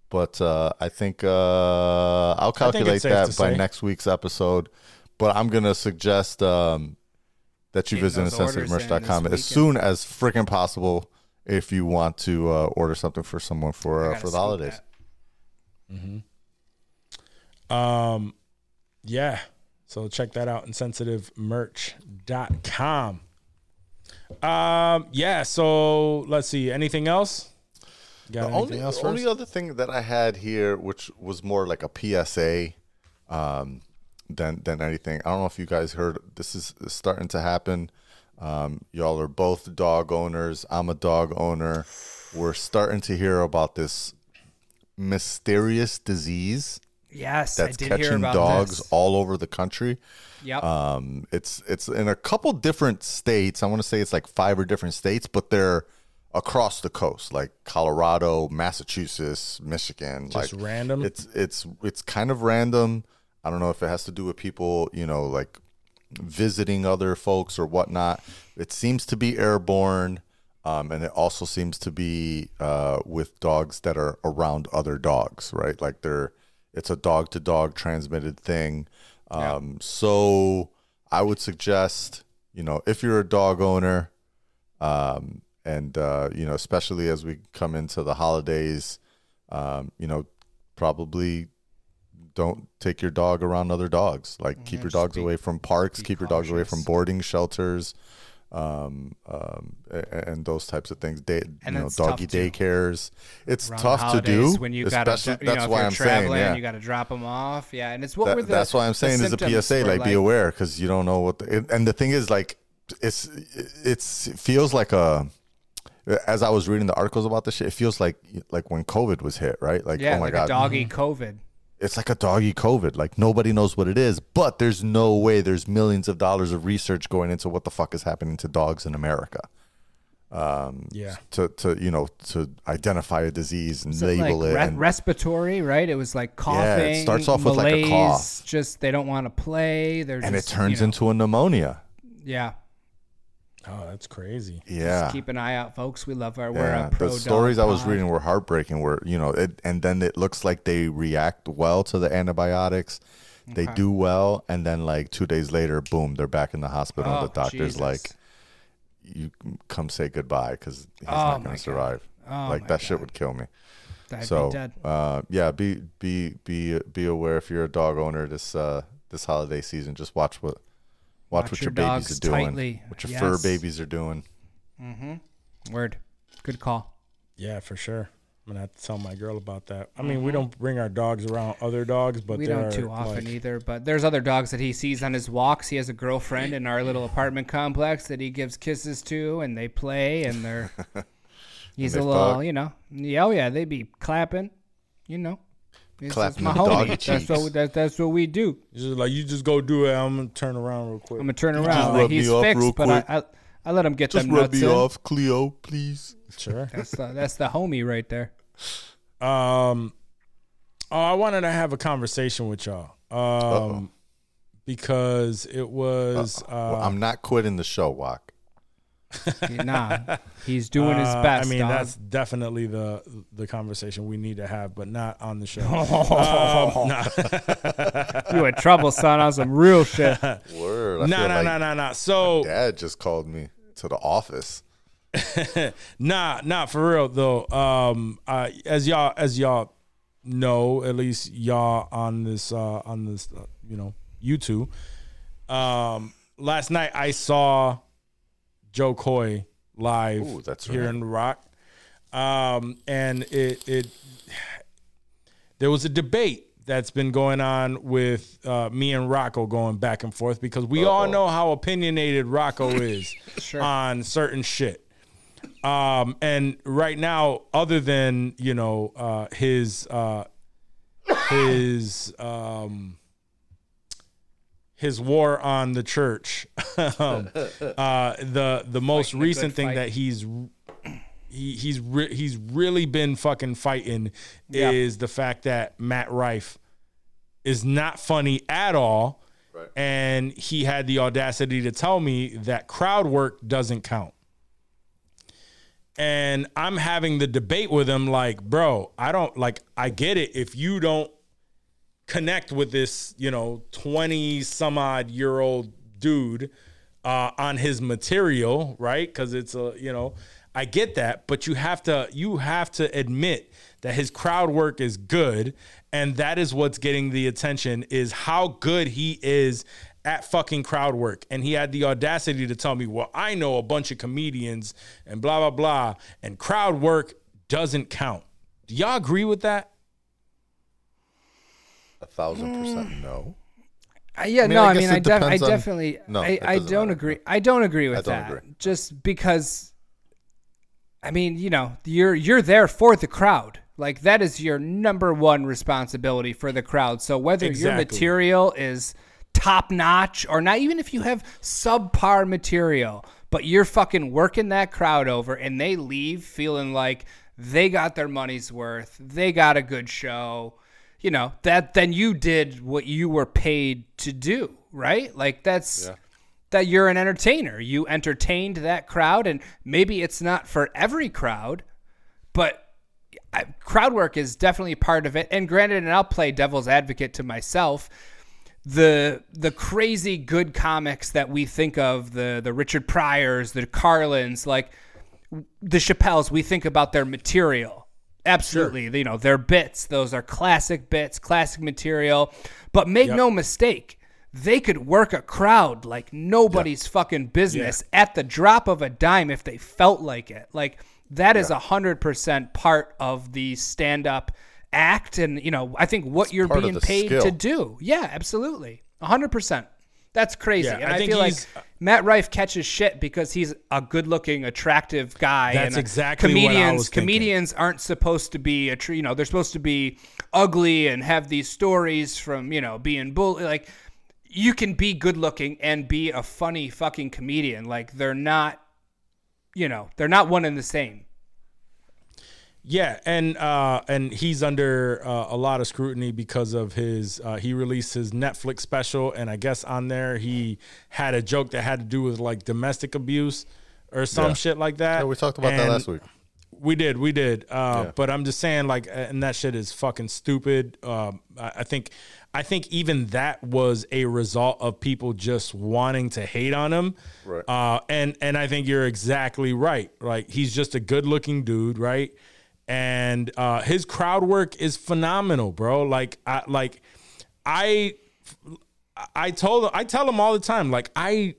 but uh, I think uh, I'll calculate safe that by say. next week's episode. But I'm gonna suggest um, that you Getting visit those in insensitivemerch.com this as soon as freaking possible if you want to uh, order something for someone for uh, for the scoop holidays. that. Um, yeah. So check that out, insensitivemerch.com. Um, yeah. So let's see. Anything else? Got The anything only, else the only other thing that I had here, which was more like a PSA um, than than anything. I don't know if you guys heard. This is starting to happen. Um, y'all are both dog owners. I'm a dog owner. We're starting to hear about this mysterious disease Yes, I that's catching dogs this. all over the country. Yep. Um, it's it's in a couple different states. I want to say it's like five or different states, but they're across the coast, like Colorado, Massachusetts, Michigan. Just like random? It's it's it's kind of random. I don't know if it has to do with people, you know, like visiting other folks or whatnot. It seems to be airborne. Um, and it also seems to be uh, with dogs that are around other dogs, right? Like they're, it's a dog to dog transmitted thing. Um, So I would suggest, you know, if you're a dog owner, um, and uh, you know, especially as we come into the holidays, um, you know, probably don't take your dog around other dogs. Like keep your dogs be- away from parks, keep your dogs away from boarding shelters, um, um, a- and those types of things. Day, And you know, doggy daycares. It's Around tough to do. when you gotta, especially- you know, that's if why you're I'm saying, traveling, yeah. you got to drop them off. Yeah, and it's what That- were the. that's why I'm saying is a PSA. were Like, be aware because you don't know what. The, it, and the thing is, like, it's it's it feels like a. As I was reading the articles about this shit, it feels like like when COVID was hit, right? Like, Yeah, oh my like god, doggy COVID. It's like a doggy COVID. Like nobody knows what it is, but there's no way there's millions of dollars of research going into what the fuck is happening to dogs in America. Um, Yeah. to to you know to identify a disease and it label like it. re- and- respiratory, right? It was like coughing. Yeah, it starts off with, like, a cough. Just they don't want to play. They're and it turns you know, into a pneumonia. yeah. Oh, that's crazy. Yeah. Just keep an eye out, folks. We love our. We're Yeah, the stories I was reading were heartbreaking. Where you know, it, and then it looks like they react well to the antibiotics. They Okay. do well, and then like two days later, boom, they're back in the hospital. Oh, the doctor's Jesus. like, "You come say goodbye because he's Oh, not going to survive." Oh, like my that shit would kill me. I'd so, be dead. uh, yeah, be be be be aware if you're a dog owner this uh this holiday season. Just watch what watch, Watch what your your, babies dogs are doing, tightly. what your fur babies are doing. Mm-hmm. Word. Good call. Yeah, for sure. I'm gonna have to tell my girl about that. I mean, we don't bring our dogs around other dogs, but Mm-hmm. we there don't are, too often like- either, but there's other dogs that he sees on his walks. He has a girlfriend in our little apartment complex that he gives kisses to, and they play, and they're. He's they a little, fuck? you know. Yeah, oh yeah, they'd be clapping, you know. It's, Clapping it's my the homie. doggy That's cheeks. what that, that's what we do. It's just like you just go do it. I'm gonna turn around real quick. I'm gonna turn just around like rub me he's off real fixed, but I, quick. I I let him get Just them rub nuts me in. off, Cleo, please. sure. That's the, that's the homie right there. Um, oh, I wanted to have a conversation with y'all. Um, because it was. Uh, Well, I'm not quitting the show, Wak. Nah, he's doing his uh, best. I mean, dog. that's definitely the the conversation we need to have, but not on the show. um, nah. you in trouble, son. On some real shit. Word. I Nah, feel nah, like nah, nah, nah. So, Dad just called me to the office. nah, nah, for real though. Um, uh, as y'all, as y'all know, at least y'all on this, uh, on this, uh, you know, YouTube. Um, last night I saw Jo Koy live Ooh, that's here right. in Rock, um, and it it there was a debate that's been going on with uh, me and Rocco going back and forth because we all know how opinionated Rocco is on certain shit. Um, and right now, other than you know uh, his uh, his um, his war on the church, um, uh, the the most Fighting recent thing fight. that he's he he's re- he's really been fucking fighting Yeah. is the fact that Matt Rife is not funny at all, and he had the audacity to tell me that crowd work doesn't count. And I'm having the debate with him, like, bro, I don't like. I get it if you don't connect with this, you know, 20 some odd year old dude uh, on his material, right? Because it's a, you know, I get that, but you have to you have to admit that his crowd work is good, and that is what's getting the attention is how good he is at fucking crowd work. And he had the audacity to tell me, "Well, I know a bunch of comedians and blah blah blah, and crowd work doesn't count." Do y'all agree with that? A thousand percent no. Uh, yeah, I mean, no, I I mean, I, def- I depends on- definitely, No, I, I don't matter. agree. I don't agree with I don't that. agree. Just because, I mean, you know, you're you're there for the crowd. Like that is your number one responsibility for the crowd. So whether your material is top notch or not, even if you have subpar material, but you're fucking working that crowd over, and they leave feeling like they got their money's worth, they got a good show you know that then you did what you were paid to do right? Like that's that you're an entertainer. You entertained that crowd and maybe it's not for every crowd but crowd work is definitely part of it. And granted and i'll play devil's advocate to myself the the crazy good comics that we think of the the richard pryors the carlins like the Chappelles, we think about their material. Absolutely. You know, their bits, those are classic bits, classic material. But make no mistake, they could work a crowd like nobody's fucking business at the drop of a dime if they felt like it. Like that is a hundred percent part of the stand up act and you know, I think what you're being paid skill. to do. Yeah, absolutely. a hundred percent. That's crazy. Yeah, and I I, think feel like Matt Rife catches shit because he's a good-looking, attractive guy. That's and uh, exactly what I comedians. was thinking. comedians aren't supposed to be a true. You know, they're supposed to be ugly and have these stories from you know being bull. Like you can be good-looking and be a funny fucking comedian. Like they're not. You know, they're not one and the same. Yeah, and uh, and he's under uh, a lot of scrutiny because of his. Uh, he released his Netflix special, and I guess on there he had a joke that had to do with like domestic abuse or some Yeah. shit like that. Yeah, we talked about that last week. We did, we did. Uh, Yeah. But I'm just saying, like, and that shit is fucking stupid. Um, I, I think, I think even that was a result of people just wanting to hate on him. Right. Uh, and and I think you're exactly right. Like, he's just a good looking dude, right? And uh, his crowd work is phenomenal, bro. Like, I like, I, I told him, I tell him all the time, like, I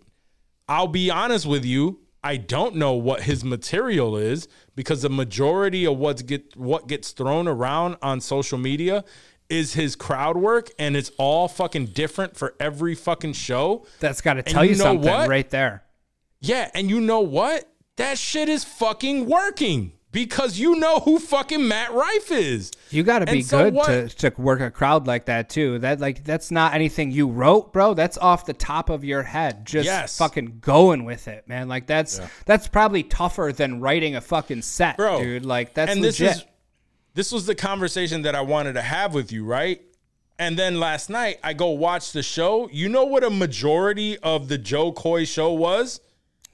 I'll be honest with you. I don't know what his material is because the majority of what's get what gets thrown around on social media is his crowd work and it's all fucking different for every fucking show. That's got to tell you, you know something what? right there. Yeah, and you know what? That shit is fucking working because you know who fucking Matt Rife is. You got to be so good what? to, to work a crowd like that too. That like that's not anything you wrote, bro. That's off the top of your head. Just Yes. fucking going with it, man. Like that's that's probably tougher than writing a fucking set, Bro, dude. Like that's and legit. this is this was the conversation that I wanted to have with you, right? And then last night I go watch the show. You know what a majority of the Jo Koy show was?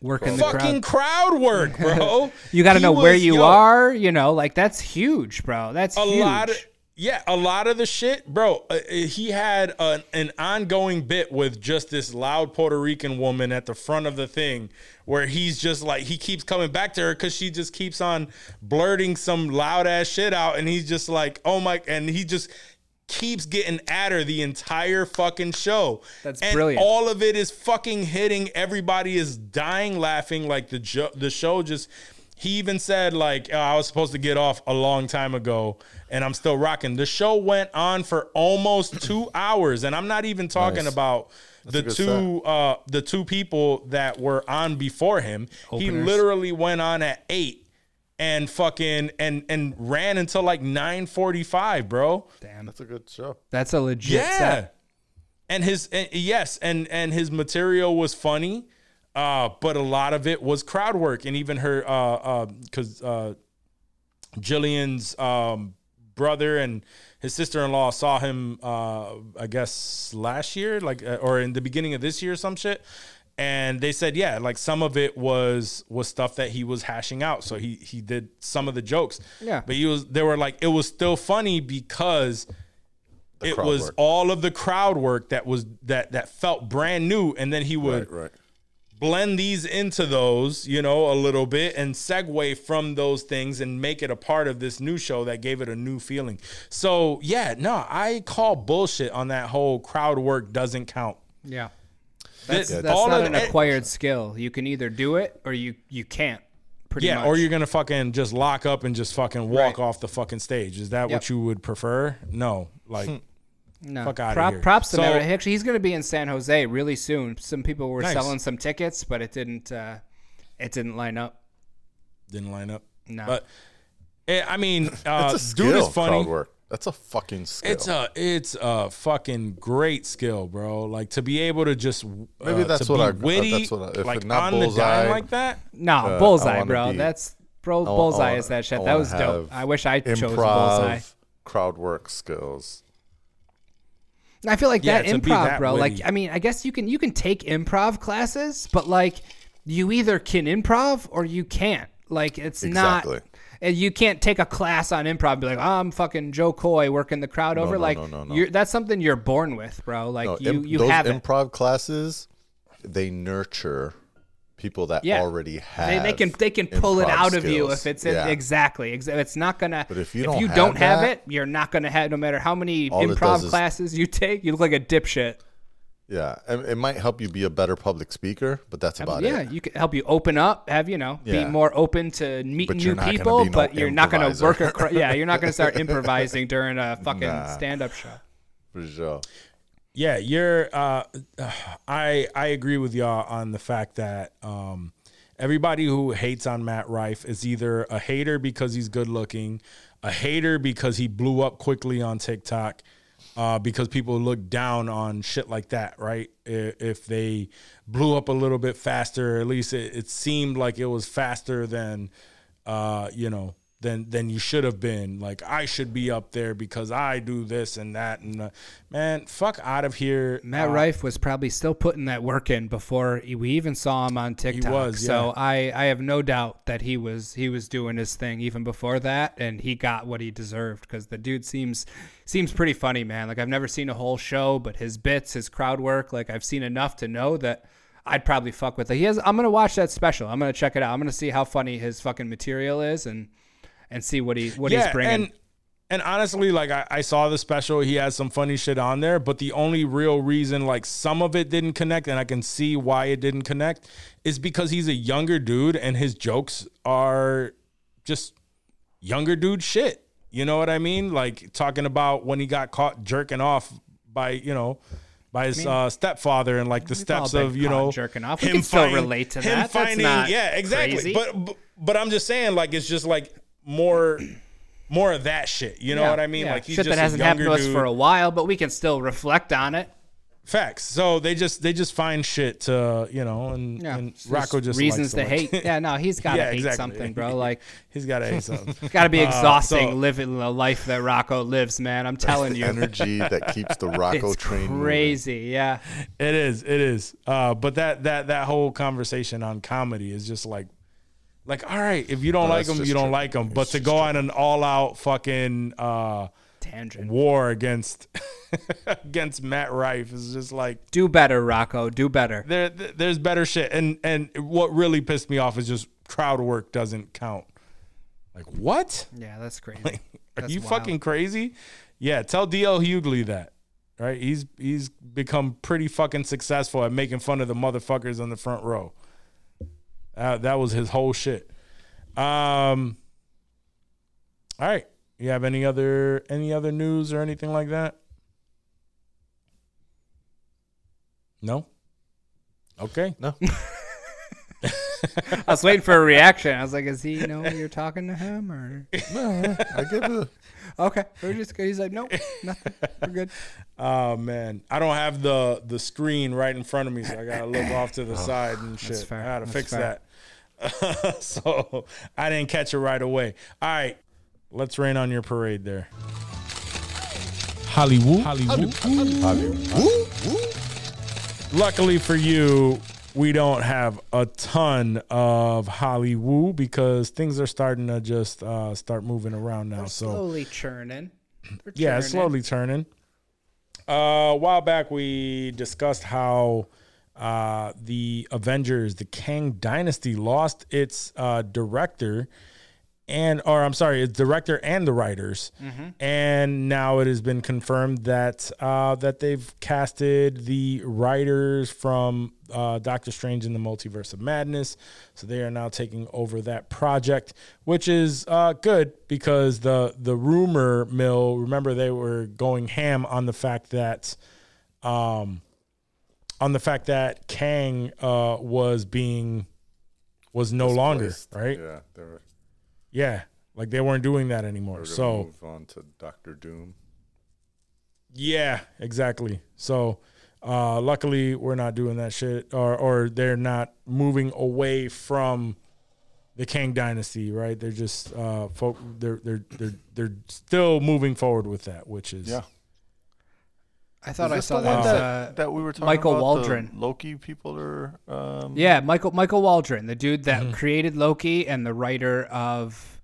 Working the Fucking crowd. crowd work, bro. You got to know where you yo, are. You know, like that's huge, bro. That's A huge. lot of yeah, a lot of the shit, bro. Uh, he had an, an ongoing bit with just this loud Puerto Rican woman at the front of the thing, where he's just like he keeps coming back to her because she just keeps on blurting some loud ass shit out, and he's just like, oh my, and he just keeps getting at her the entire fucking show. That's and brilliant. All of it is fucking hitting. Everybody is dying laughing. Like the jo- the show just. He even said like "Oh, I was supposed to get off a long time ago, and I'm still rocking. The show went on for almost two hours, and I'm not even talking Nice. about a the two uh, the two people that were on before him. He literally went on at eight and fucking and and ran until like nine forty five, bro. Damn, That's a good show. that's a legit Yeah. set. And his and, yes, and and his material was funny, uh, but a lot of it was crowd work, and even her uh uh because uh, Jillian's um brother and his sister in law saw him uh I guess last year, like uh, or in the beginning of this year, or some shit. And they said, yeah, like some of it was was stuff that he was hashing out. So he he did some of the jokes. Yeah. But he was they were like it was still funny because The it was work. all of the crowd work that was that that felt brand new and then he would Right, right. blend these into those, you know, a little bit and segue from those things and make it a part of this new show that gave it a new feeling. So, yeah, no, I call bullshit on that whole crowd work doesn't count. Yeah. That's, That- that's all not of an it- acquired skill. You can either do it or you you can't. Pretty yeah, much. or you're gonna fucking just lock up and just fucking walk Right. off the fucking stage. Is that Yep. what you would prefer? No, like no. fuck outta Prop- here. Props to So- Maverick. Actually, he's going to be in San Jose really soon. Some people were Nice. selling some tickets, but it didn't. Uh, it didn't line up. didn't line up. No. but eh, I mean, uh, That's a dude skill. is funny. Crowd work. That's a fucking skill. It's a it's a fucking great skill, bro. Like to be able to just Maybe uh, that's to what be I- witty, that's what I- if like it not on the dime like that. No, Uh, bullseye, bro. be- That's bro. I wa- bullseye wanna- is that shit. I That was dope. I wish I chose bullseye. crowd work skills. I feel like Yeah, that to improv, that bro. Like. I mean, I guess you can you can take improv classes, but like, you either can improv or you can't. Like, it's Exactly. not. And You can't take a class on improv and be like, oh, I'm fucking Jo Koy working the crowd over. no, like, no, no, no. You're, that's something you're born with, bro. Like, No, you imp- you those have it. improv classes. They nurture people that Yeah. already have. They, they can they can pull it out of you if it's in, Yeah. exactly. ex- It's not gonna. But if you don't you have don't have that- it, you're not gonna have. No matter how many improv does is- classes you take, you look like a dipshit. Yeah, and it might help you be a better public speaker, but that's about yeah, it. Yeah, you can help you open up, have you know, be more open to meeting new people, no but you're not going to work. improviser. A, cr- yeah, you're not going to start improvising during a fucking Nah. stand-up show. For sure. Yeah, you're. Uh, I I agree with y'all on the fact that um, everybody who hates on Matt Rife is either a hater because he's good looking, a hater because he blew up quickly on TikTok, uh, because people look down on shit like that, right? If they blew up a little bit faster, at least it, it seemed like it was faster than, uh, you know, than than you should have been. Like I should be up there because I do this and that and uh, man, fuck out of here. Matt Uh, Rife was probably still putting that work in before we even saw him on TikTok. was, So. I, I have no doubt that he was he was doing his thing even before that, and he got what he deserved because the dude seems seems pretty funny, man. Like I've never seen a whole show, but his bits, his crowd work, like I've seen enough to know that. I'd probably fuck with it. He has. I'm gonna watch that special. I'm gonna check it out. I'm gonna see how funny his fucking material is and and see what he what he's bringing. And, and honestly, like I, I saw the special, he has some funny shit on there, but the only real reason like some of it didn't connect, and I can see why it didn't connect, is because he's a younger dude and his jokes are just younger dude shit. You know what I mean? Like talking about when he got caught jerking off by, you know, by his uh, stepfather and like the steps of, you know, jerking off. We can still relate to that. That's not yeah, exactly. crazy. But, but but I'm just saying, like, it's just like more more of that shit. You know Yeah, what I mean? yeah. Like he's shit just that hasn't a happened to us dude. for a while, but we can still reflect on it. Facts. So they just they just find shit to you know, and, Yeah, and Rocco just reasons likes to like- hate. Yeah, no, he's got to Yeah, hate exactly. something, bro. Like, he's got to hate something. it's got to be Uh, exhausting so- living the life that Rocco lives, man. I'm telling you, Energy that keeps the Rocco it's train moving. crazy. Yeah, It is. It is. Uh, but that that that whole conversation on comedy is just like, like, all right, if you don't No, like that's them, just you don't true. like them. But It's to just go true. on an all out fucking uh, tangent. war against against Matt Rife is just like Do better, Rocco. Do better. there. th- There's better shit. And and what really pissed me off is just crowd work doesn't count. Like what? Yeah, that's crazy. Are That's you wild. fucking crazy? Yeah, tell DL Hughley that. Right? He's he's become pretty fucking successful at making fun of the motherfuckers on the front row. Uh, that was his whole shit. Um All right. You have any other any other news or anything like that? No? Okay. No, I was waiting for a reaction. I was like, "Is he know you're talking to him or?" no, I give it. Okay, we're just. He's like, "Nope, nothing. We're good." Oh man, I don't have the the screen right in front of me, so I gotta look off to the side and shit. I gotta That's fix fair. that. so I didn't catch it right away. All right, let's rain on your parade there. Hollywood, Hollywood. Hollywood. Luckily for you, we don't have a ton of Hollywood because things are starting to just uh, start moving around now. So Slowly churning. They're yeah, it's churning. slowly turning. Uh, a while back, we discussed how uh, the Avengers, the Kang Dynasty, lost its uh, director and, or I'm sorry, its director and the writers, and now it has been confirmed that uh, that they've casted the writers from uh, Doctor Strange in the Multiverse of Madness, so they are now taking over that project, which is uh, good because the the rumor mill. Remember, they were going ham on the fact that. Um, on the fact that Kang uh, was being was no longer right. Yeah, they were, Yeah, like they weren't doing that anymore. So move on to Doctor Doom. yeah, exactly. So uh, luckily we're not doing that shit, or or they're not moving away from the Kang Dynasty, right? They're just uh, folk. They're they're they're they're still moving forward with that, which is Yeah. I thought I saw the one that. that, uh, that we were talking about Michael about? Waldron. The Loki people are. Um, Yeah, Michael Michael Waldron, the dude that Mm-hmm. created Loki and the writer of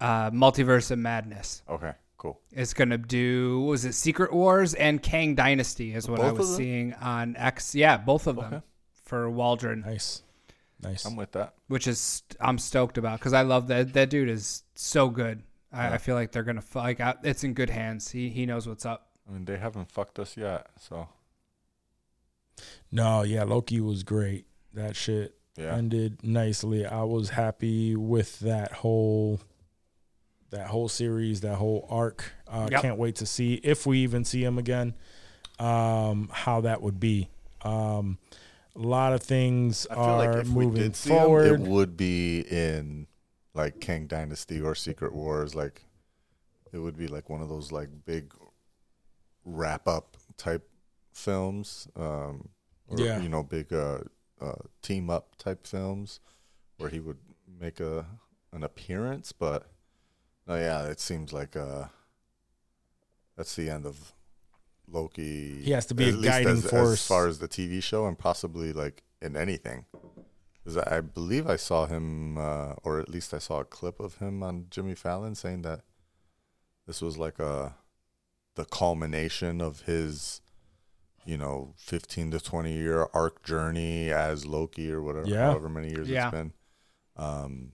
uh, Multiverse of Madness, Okay. Cool. is gonna do. Was it Secret Wars and Kang Dynasty? Is what I was seeing on X. Yeah, both of them for Waldron, nice, nice. I'm with that. which is I'm stoked about because I love that that dude is so good. I, I feel like they're gonna like I, it's in good hands. He he knows what's up. I mean, they haven't fucked us yet, so No, yeah, Loki was great. That shit yeah. ended nicely. I was happy with that whole that whole series, that whole arc. Uh, Yep. Can't wait to see if we even see him again. Um, how that would be. Um, a lot of things I feel are like if we moving did see forward. him, it would be in like Kang Dynasty or Secret Wars. Like it would be like one of those like big wrap up type films. Um, or, Yeah. you know, big uh, uh, team up type films where he would make a an appearance. But no, yeah, it seems like uh, that's the end of Loki. He has to be a guiding as, force. as far as the TV show and possibly like in anything. I believe I saw him, uh, or at least I saw a clip of him on Jimmy Fallon saying that this was like a the culmination of his, you know, fifteen to twenty year arc journey as Loki or whatever, Yeah. however many years Yeah. it's been. Um,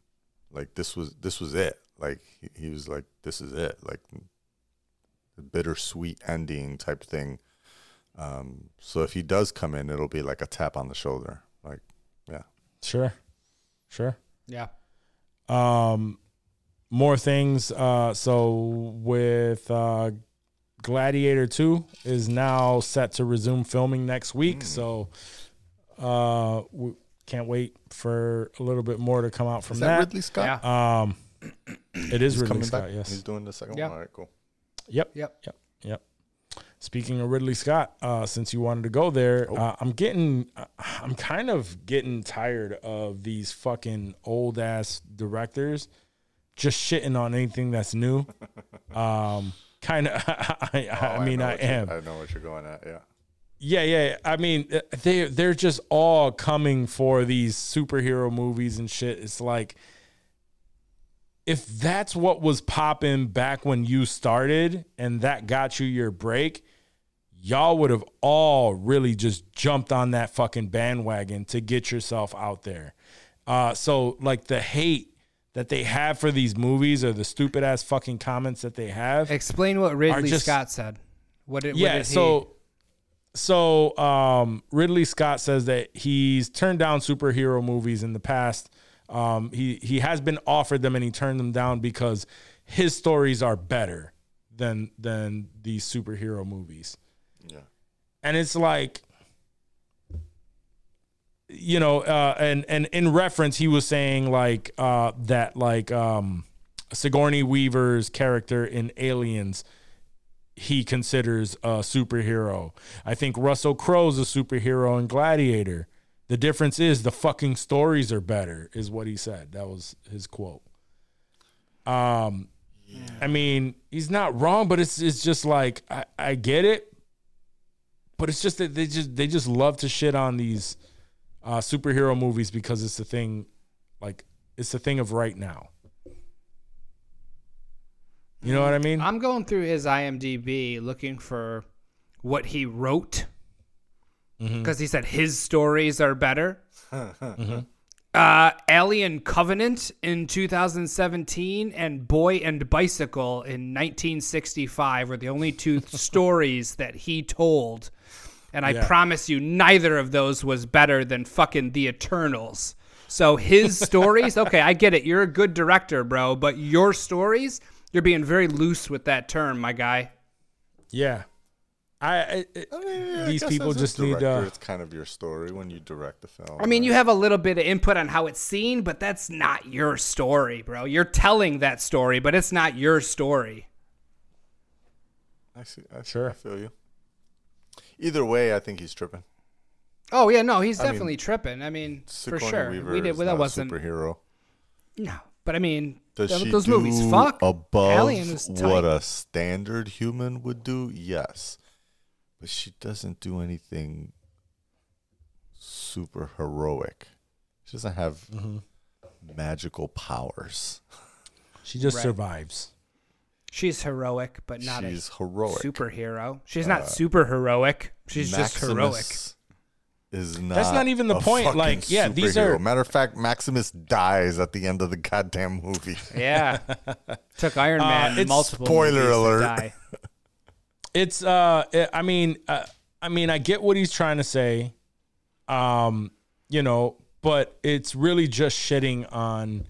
like this was this was it. Like he, he was like, this is it. Like the bittersweet ending type thing. Um, so if he does come in, it'll be like a tap on the shoulder. Like, yeah. Sure, sure. Yeah. Um, more things. Uh, so with uh, Gladiator Two is now set to resume filming next week. So, uh, we can't wait for a little bit more to come out from Is that, that. Ridley Scott? Yeah. Um, it is He's Ridley Scott. back. Yes. He's doing the second Yeah. one. All right, cool. Yep. Yep. Yep. Yep. Speaking of Ridley Scott, uh, since you wanted to go there, uh, I'm getting, uh, I'm kind of getting tired of these fucking old ass directors just shitting on anything that's new. Um, kind of, I, I, Oh, mean, know I, am. I know what you're going at. Yeah. Yeah, yeah. I mean, uh, they they're just all coming for these superhero movies and shit. It's like if that's what was popping back when you started and that got you your break, y'all would have all really just jumped on that fucking bandwagon to get yourself out there. Uh, so like the hate that they have for these movies or the stupid ass fucking comments that they have. Explain what Ridley just- Scott said. What did, what Yeah, did he- so so um, Ridley Scott says that he's turned down superhero movies in the past. Um, he he has been offered them and he turned them down because his stories are better than than these superhero movies. Yeah. And it's like you know, uh, and and in reference, he was saying like uh, that like um, Sigourney Weaver's character in Aliens he considers a superhero. I think Russell Crowe's a superhero in Gladiator. The difference is the fucking stories are better, is what he said. That was his quote. Um, I mean, he's not wrong, but it's it's just like I, I get it, but it's just that they just they just love to shit on these uh, superhero movies because it's the thing, like it's the thing of right now. You know what I mean? I'm going through his IMDb looking for what he wrote because he said his stories are better. uh, Alien Covenant in 2017 and Boy and Bicycle in 1965 were the only two stories that he told. And I Yeah. promise you, neither of those was better than fucking The Eternals. So his stories, okay, I get it. You're a good director, bro, but your stories, you're being very loose with that term, my guy. Yeah. I, I, I mean, yeah, I these guess people as a just need director, uh It's kind of your story when you direct the film. I mean, right? you have a little bit of input on how it's seen, but that's not your story, bro. You're telling that story, but it's not your story. I see. I, Sure. I feel you. Either way, I think he's tripping. Oh yeah, no, he's I mean, definitely tripping. I mean, for sure. Weaver we did. Well, that wasn't. superhero. No, but I mean, Does th- she those do movies fuck. above Alien is tight. what a standard human would do? Yes, but she doesn't do anything super heroic. She doesn't have Mm-hmm. magical powers. she just Right. survives. She's heroic, but not She's a heroic. Uh, superhero. She's not super heroic. She's just heroic. Maximus Is not That's not even the a point, fucking like, yeah, these superhero. are- Matter of fact, Maximus dies at the end of the goddamn movie. Yeah, took Iron Uh, Man it's- multiple spoiler movies to alert. die. It's uh it- I mean uh, I mean I get what he's trying to say. Um you know, but it's really just shitting on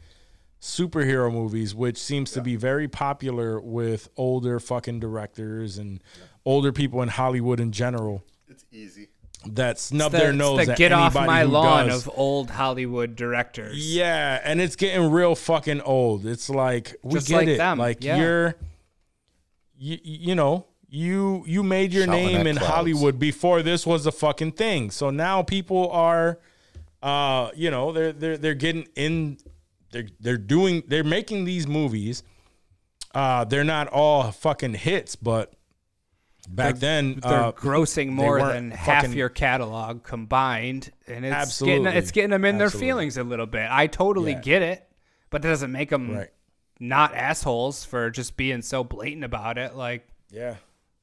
superhero movies which seems to be very popular with older fucking directors and older people in Hollywood in general It's easy. that snub The- their it's nose the at get off my lawn does. of old Hollywood directors. Yeah, and it's getting real fucking old. It's like we Just get like it. them, Like yeah. you're, you, you know, you you made your Shouting name in clouds. Hollywood before this was a fucking thing. So now people are, uh, you know, they're they're they're getting in. They're they're doing they're making these movies. Uh, they're not all fucking hits, but back then They're uh, grossing more than half fucking- your catalog combined, and it's Absolutely. getting it's getting them in Absolutely. their feelings a little bit. I totally Yeah. get it, but that doesn't make them right. not assholes for just being so blatant about it. Like, Yeah.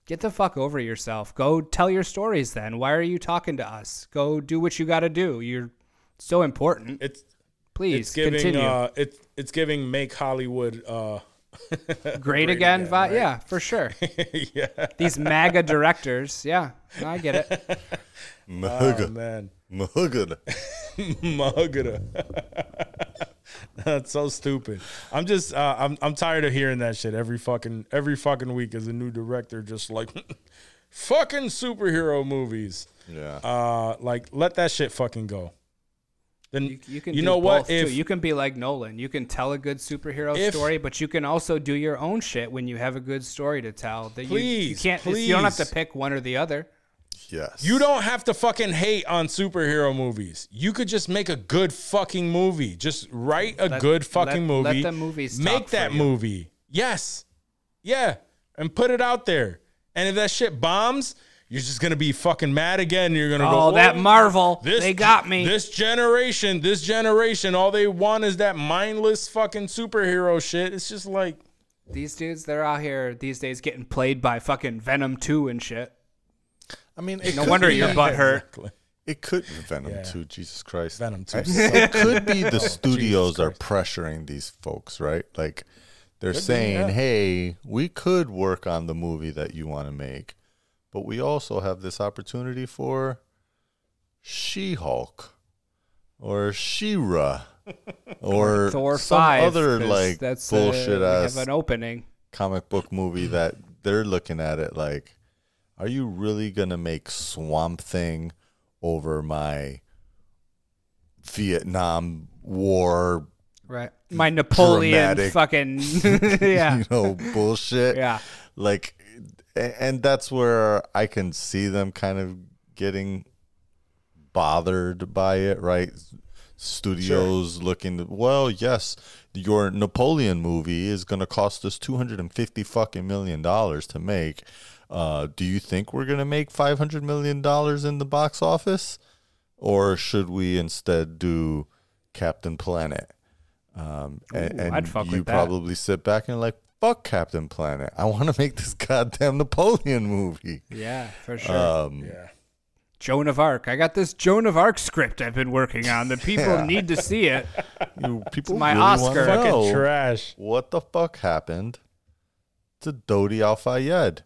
get the fuck over yourself. Go tell your stories. Then why are you talking to us? Go do what you got to do. You're so important. It's Please it's giving continue. uh it's it's giving make Hollywood uh great, again, again, vi- right? yeah, for sure. yeah. These MAGA directors, yeah, I get it. Oh Mahugga. man. Mahugga. Mahugada. That's so stupid. I'm just uh, I'm I'm tired of hearing that shit every fucking every fucking week as a new director just like fucking superhero movies. Yeah. Uh like let that shit fucking go. Then You, you can you do know what if too. you can be like Nolan. You can tell a good superhero If- story, but you can also do your own shit when you have a good story to tell. That you, you Please, can't. it's- You don't have to pick one or the other. yes. You don't have to fucking hate on superhero movies. You could just make a good fucking movie. Just write a Let- good fucking let- let movie. the movies make that movie. Yes. Yeah. And put it out there. And if that shit bombs, you're just gonna be fucking mad again. You're gonna go, Oh, that Marvel! This, they got me. This generation, this generation, all they want is that mindless fucking superhero shit. It's just like These dudes, they're out here these days getting played by fucking Venom two and shit. I mean, it No could wonder be- your butt hurt. Exactly. It could be Venom Yeah. 2, Jesus Christ. Venom 2 I- It could be the Oh, studios are pressuring these folks, right? Like they're Could be, saying, yeah. "Hey, we could work on the movie that you want to make, but we also have this opportunity for She-Hulk or She-Ra or Thor some five. other like that's, uh, bullshit we ass an opening. comic book movie that they're looking at it like, are you really gonna make Swamp Thing over my Vietnam War, Right. My Napoleon Dramatic. fucking yeah. you know, bullshit? Yeah. Like, a- and that's where I can see them kind of getting bothered by it, right? Studios looking, to, well, yes, your Napoleon movie is going to cost us 250 fucking million dollars to make. Uh, do you think we're going to make 500 million dollars in the box office? Or should we instead do Captain Planet? Um, and Ooh, and I'd fuck you probably sit back and like, fuck Captain Planet. I want to make this goddamn Napoleon movie. Yeah, for sure. Um, Yeah. Joan of Arc. I got this Joan of Arc script I've been working on. The people Yeah. need to see it. You, people my really wanna Oscar. Fucking trash. What the fuck happened to Dodi Al Fayed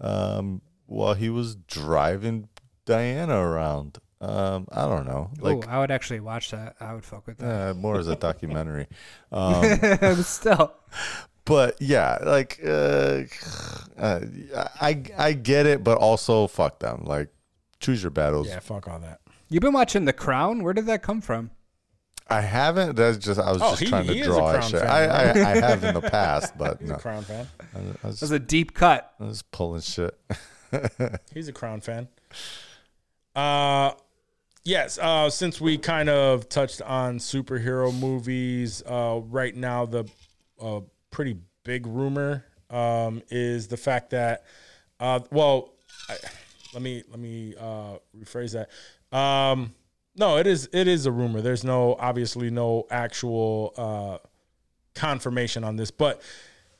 um, while he was driving Diana around? Um, I don't know. Like, oh, I would actually watch that. I would fuck with that. uh, more as a documentary. Um, Still, but yeah, like uh, uh, I I get it, but also fuck them. Like choose your battles. Yeah, fuck all that. you've been watching The Crown. Where did that come from? I haven't. That's just I was Oh, just he- trying to he is draw a Crown shit. fan, I, I? I have in the past, but He's no. a Crown fan. I, I was That was a deep cut. I was pulling shit. He's a Crown fan. Uh, yes. Uh, since we kind of touched on superhero movies, uh, right now the uh, pretty big rumor um, is the fact that, uh, well, I, let me let me uh, rephrase that. Um, no, it is it is a rumor. There's no obviously no actual uh, confirmation on this, but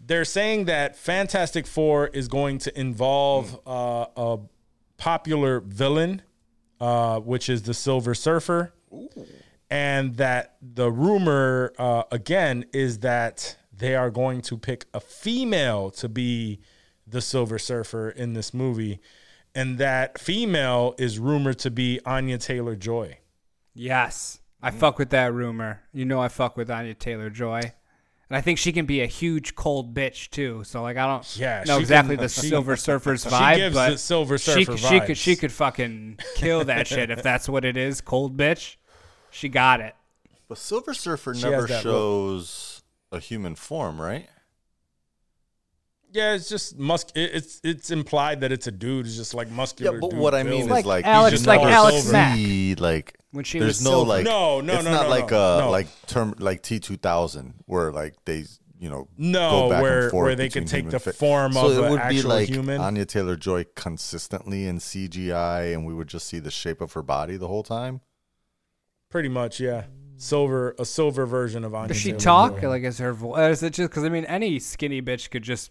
they're saying that Fantastic Four is going to involve uh, a popular villain, uh, which is the Silver Surfer, and that the rumor uh, again is that they are going to pick a female to be the Silver Surfer in this movie, and that female is rumored to be Anya Taylor Joy. Yes, I mm-hmm. fuck with that rumor. You know, I fuck with Anya Taylor Joy, and I think she can be a huge cold bitch too. So like, I don't Yeah, know exactly can- the she- Silver Surfer's she vibe, gives but the Silver she, Surfer she could she could fucking kill that shit if that's what it is. Cold bitch, she got it. But Silver Surfer She never has look. shows a human form, right? Yeah, it's just musk. it- It's it's implied that it's a dude. It's just like muscular. Yeah, but dude what I mean build. is Like like Alex- you just like Alex Mack. see, like When she there's was no silver. like No, no, it's no, not no, like no, uh no. like term like T two thousand where like they you know No, go back where- and forth where they between could take the fa- form so of it a would be actual like human? Anya Taylor Joy consistently in CGI, and we would just see the shape of her body the whole time. pretty much, yeah. Silver, a silver version of Anya. Does she Taylor talk? Joy. Like, is her voice? Is it just because I mean, any skinny bitch could just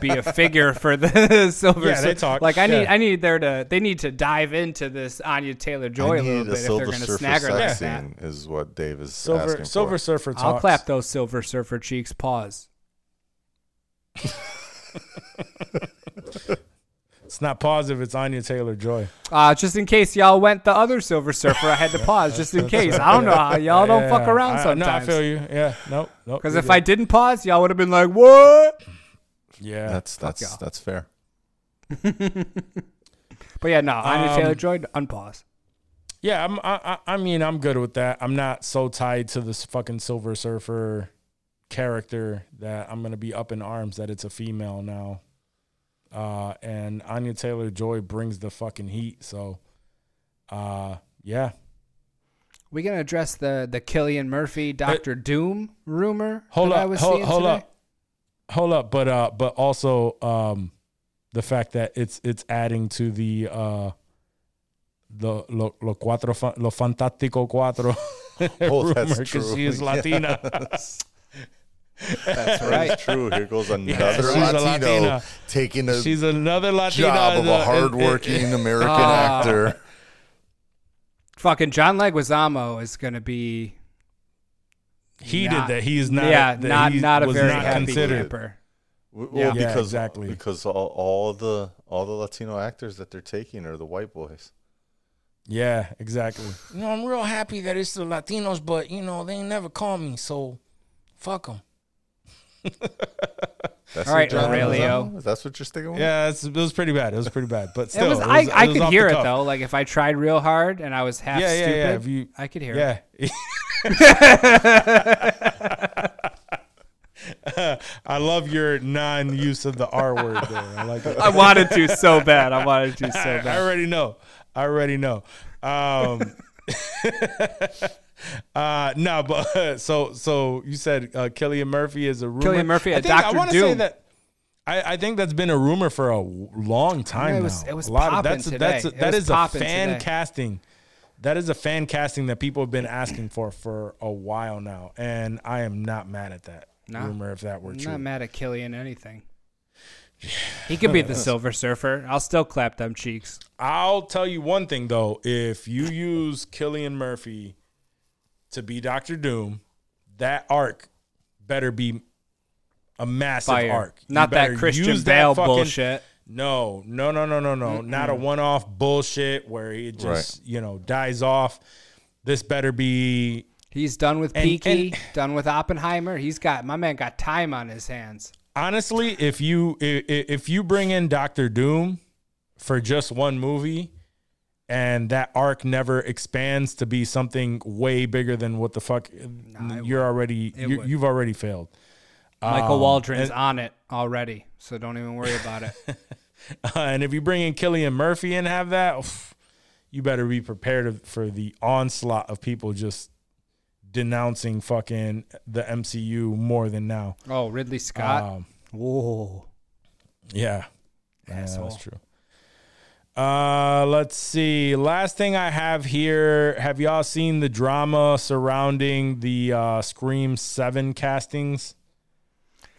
be a figure for the Silver. Yeah, they talk. Like, I need, I need there to. They need to dive into this Anya Taylor Joy I a little need bit a if they're Silver going to Surfer snag her like sex that. scene, is what Dave is Silver asking Silver for. Surfer talks. I'll clap those Silver Surfer cheeks. Pause. It's not positive. It's Anya Taylor Joy. Uh, just in case y'all went the other Silver Surfer, I had to pause just in case. I don't know how y'all don't fuck Yeah, around I- sometimes. No, I feel you. Yeah, nope, nope. Because you're if I didn't pause, y'all would have been like, "What?" yeah, That's that's y'all. that's fair. But yeah, no, Anya Um, Taylor Joy, unpause. yeah. I'm, I, I I mean, I'm good with that. I'm not so tied to this fucking Silver Surfer character that I'm gonna be up in arms that it's a female now. Uh, and Anya Taylor Joy brings the fucking heat. So, uh, yeah. We gonna address the the Cillian Murphy Doctor Doom rumor Hold that I up, was hold, seeing hold today? up, hold up. But uh, but also um, the fact that it's it's adding to the uh, the lo, lo cuatro lo fantástico cuatro Oh, that's rumor true. she is Latina. That's right. is true. Here goes another she's a Latino Latina. taking a She's another Latina job of in a the- in- hardworking American Ah. actor. Fucking John Leguizamo is gonna be He not- did that. He is not. yeah, that not he not a very not happy considered. camper. W- Yeah. Well, Yeah, because exactly. because all, all the all the Latino actors that they're taking are the white boys. Yeah, exactly. You know, I'm real happy that it's the Latinos, but you know, they ain't never call me, so fuck them. That's All right, Aurelio. That's what you're sticking with. Yeah, it's, it was pretty bad. It was pretty bad. But It still, was, it I, was- I it was could hear it cuff. though. Like if I tried real hard and I was half Yeah, yeah, stupid, yeah. If you, I could hear it. yeah. I love your non-use of the R word there. I like it. I wanted to so bad. I wanted to so I, I already know. I already know. Um, uh, no, but so so you said uh, Cillian Murphy is a rumor. Cillian Murphy I think, I want to say that. I, I think that's been a rumor for a long time it was- now. it was a lot of that's today. that's It that is a fan today. casting. That is a fan casting that people have been asking for for a while now, and I am not mad at that No. rumor if that were true. I'm true. not mad at Cillian anything. He could be the Silver Surfer. I'll still clap them cheeks. I'll tell you one thing though: if you use Cillian Murphy to be Doctor Doom, that arc better be a massive Fire. arc. You Not that Christian use that Bale fucking- bullshit. No, no, no, no, no, no. Not a one-off bullshit where he just you know dies off. This better be He's done with And- Peaky, and- done with Oppenheimer. He's got my man got time on his hands. honestly, if you if, if you bring in Doctor Doom for just one movie, and that arc never expands to be something way bigger than what the fuck you're already you, would. you've already failed. Michael Um, Waldron's and- on it already, so don't even worry about it. and if you bring in Cillian Murphy and have that, oof, you better be prepared for the onslaught of people just denouncing fucking the MCU more than now. Oh, Ridley Scott. Um, Whoa. Yeah. Yeah, that's true. Uh, let's see. Last thing I have here. Have y'all seen the drama surrounding the uh, Scream Seven castings?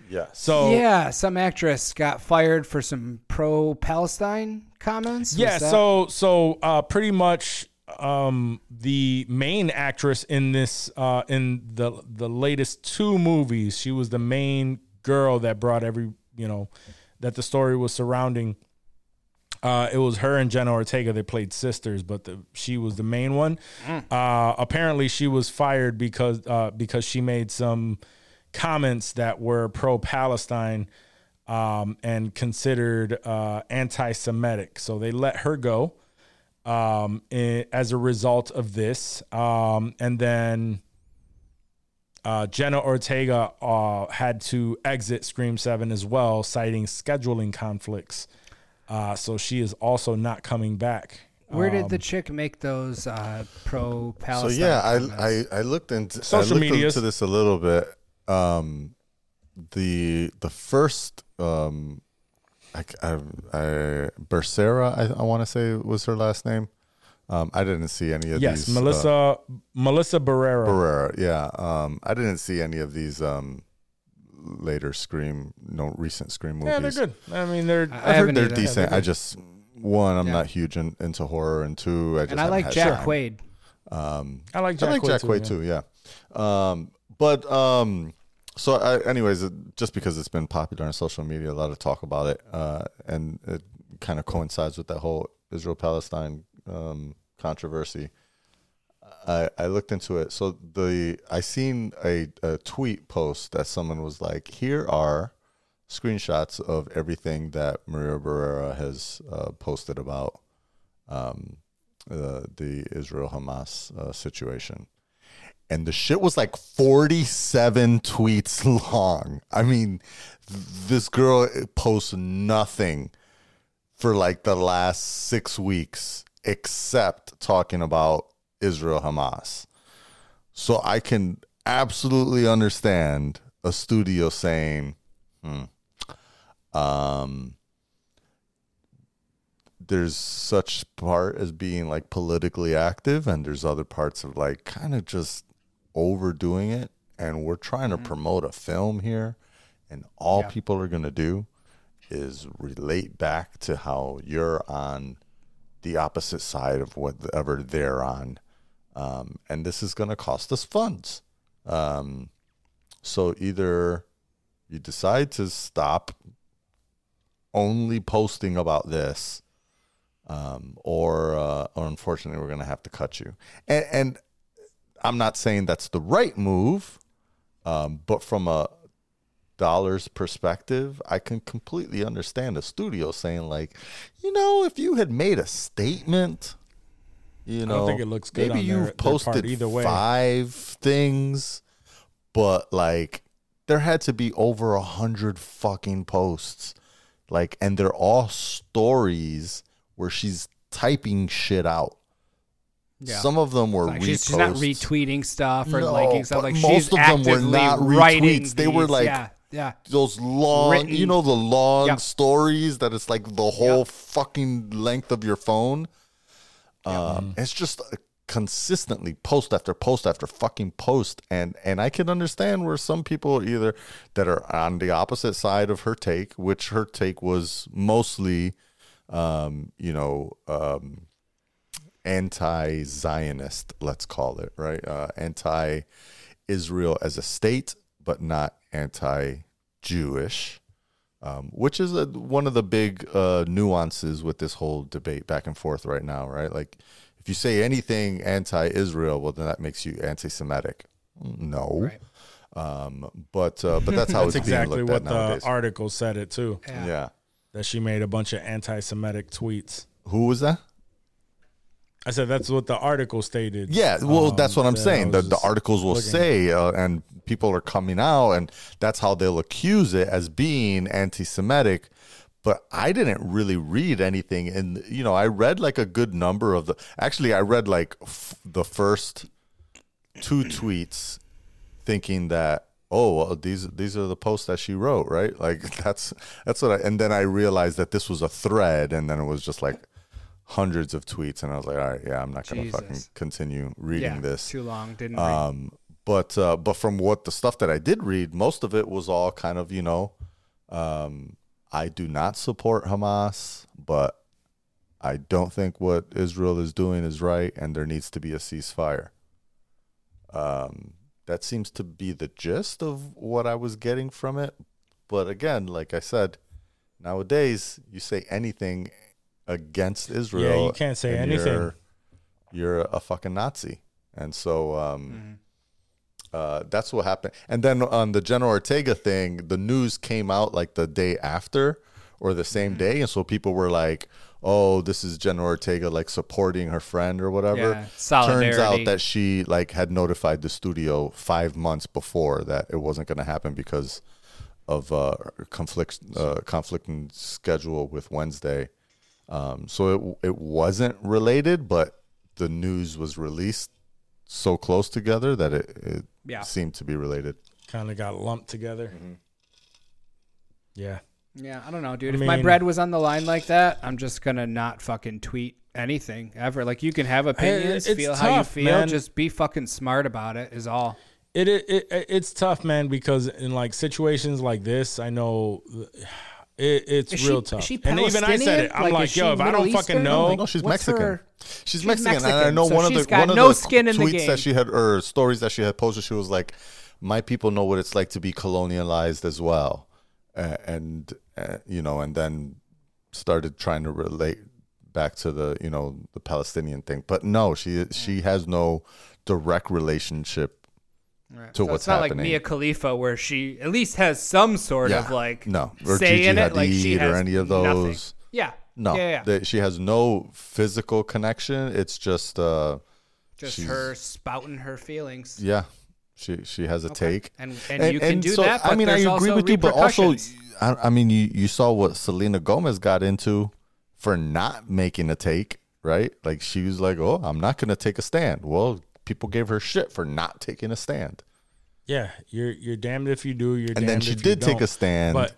Yes. So yeah, some actress got fired for some pro Palestine comments. Was yeah. that- So so uh, pretty much um, the main actress in this uh, in the the latest two movies, she was the main girl that brought every you know that the story was surrounding. Uh, it was her and Jenna Ortega. They played sisters, but the, she was the main one. Uh, apparently, she was fired because uh, because she made some comments that were pro Palestine um, and considered uh, anti Semitic. So they let her go um, i- as a result of this. Um, and then uh, Jenna Ortega uh, had to exit Scream 7 as well, citing scheduling conflicts. Uh, so she is also not coming back. where did the Um, chick make those uh, pro So Palestine? yeah, I. I I looked into Social I looked medias. into this a little bit. Um, the the first um, I I, I Bersera I, I want to say was her last name. Um, I didn't see any of yes, these. uh, Melissa Melissa Barrera. Barrera, yeah. Um, I didn't see any of these um later Scream, no recent Scream movies. Yeah, they're good. I mean, they're I I've heard they're either. decent. They're I just one, I'm Yeah. not huge in, into horror, and two, I just and I like had Jack time. Quaid. Um, I like Jack I like Quaid Jack too, Quaid yeah. too. Yeah. Um, but um, so I, anyways, just because it's been popular on social media, a lot of talk about it, uh, and it kind of coincides with that whole Israel Palestine um, controversy. I, I looked into it. So the I seen a, a tweet post that someone was like, "Here are screenshots of everything that Maria Barrera has uh, posted about um, uh, the Israel Hamas uh, situation. And the shit was like 47 tweets long. I mean, th- this girl posts nothing for like the last six weeks except talking about Israel Hamas. So I can absolutely understand a studio saying, hmm, um, there's such part as being like politically active and there's other parts of like kind of just overdoing it. And we're trying to promote a film here and all people are going to do is relate back to how you're on the opposite side of whatever they're on um, and this is going to cost us funds um, so either you decide to stop only posting about this um, or uh, or unfortunately we're going to have to cut you. And, and I'm not saying that's the right move, um, but from a dollars perspective, I can completely understand a studio saying like, you know, if you had made a statement, you I know, don't think it looks good maybe on you've their part posted either way. five things, but like there had to be over a hundred fucking posts, like, and they're all stories where she's typing shit out. Yeah. Some of them were Like reposts. she's, she's not retweeting stuff or No, liking stuff. Like most she's of them were not writing retweets. They were like yeah, yeah. those long, Written- you know, the long Yep. stories that it's like the whole fucking length of your phone. Um, It's just uh, consistently post after post after fucking post. And and I can understand where some people either that are on the opposite side of her take which her take was mostly um you know um anti-zionist let's call it right? Uh anti-israel as a state but not anti-jewish um, which is a, one of the big uh, nuances with this whole debate back and forth right now, right? Like, if you say anything anti-Israel, well, then that makes you anti-Semitic. No, um, but uh, but that's how That's it's exactly being what looked at nowadays. the article said it too. Yeah. yeah, That she made a bunch of anti-Semitic tweets. who was that? I said that's what the article stated. Yeah, well, Um, that's what I'm saying. The, the just articles will say, uh, and people are coming out, and that's how they'll accuse it as being anti-Semitic. But I didn't really read anything, and you know, I read like a good number of the. Actually, I read like f- the first two tweets, thinking that oh, well, these these are the posts that she wrote, right? Like that's that's what I. And then I realized that this was a thread, and then it was just like hundreds of tweets, and I was like, all right, yeah, I'm not gonna fucking continue reading yeah, this. too long. Didn't read. Um, But uh, but from what the stuff that I did read, most of it was all kind of you know, um, I do not support Hamas, but I don't think what Israel is doing is right, and there needs to be a ceasefire. Um, that seems to be the gist of what I was getting from it. But again, like I said, nowadays you say anything against Israel, you can't say anything. You're, you're a fucking Nazi, and so um, uh, that's what happened. And then on the Jenna Ortega thing, the news came out like the day after or the same day, and so people were like, "Oh, this is Jenna Ortega like supporting her friend or whatever." Yeah, Turns out that she like had notified the studio five months before that it wasn't going to happen because of uh, conflict uh, conflicting schedule with Wednesday. Um, so it it wasn't related, but the news was released so close together that it, it Yeah. seemed to be related. kind of got lumped together. Mm-hmm. Yeah. Yeah, I don't know, dude. I if my bread was on the line like that, I'm just gonna not fucking tweet anything ever. Like you can have opinions, it's feel how you feel, man. just be fucking smart about it. Is all. It, it it it's tough, man, because in like situations like this, I know it, it's Is she- real is tough. she and even I said it. Palestinian? I'm Like, like, is yo, she if I don't Middle fucking Eastern? know, No, she's What's Mexican. her- She's, she's Mexican. and I Mexican, know so one of she's the got one of no the skin in the tweets game. that she had or stories that she had posted. She was like, "My people know what it's like to be colonialized as well," uh, and uh, you know, and then started trying to relate back to the you know the Palestinian thing. But no, she she has no direct relationship Right. to so what's it's not happening. like Mia Khalifa where she at least has some sort of like no, or say Gigi in it. Like she or has any of nothing. those. Yeah. No, Yeah. yeah. they- she has no physical connection. It's just uh, just her spouting her feelings. Yeah, she she has a Okay. take, And- and you can do that, I mean, I agree with you, but also. I, I mean, you you saw what Selena Gomez got into for not making a take, right? Like she was like, "Oh, I'm not going to take a stand." Well, people gave her shit for not taking a stand, yeah, you're you're damned if you do. You're and then she did take a stand, But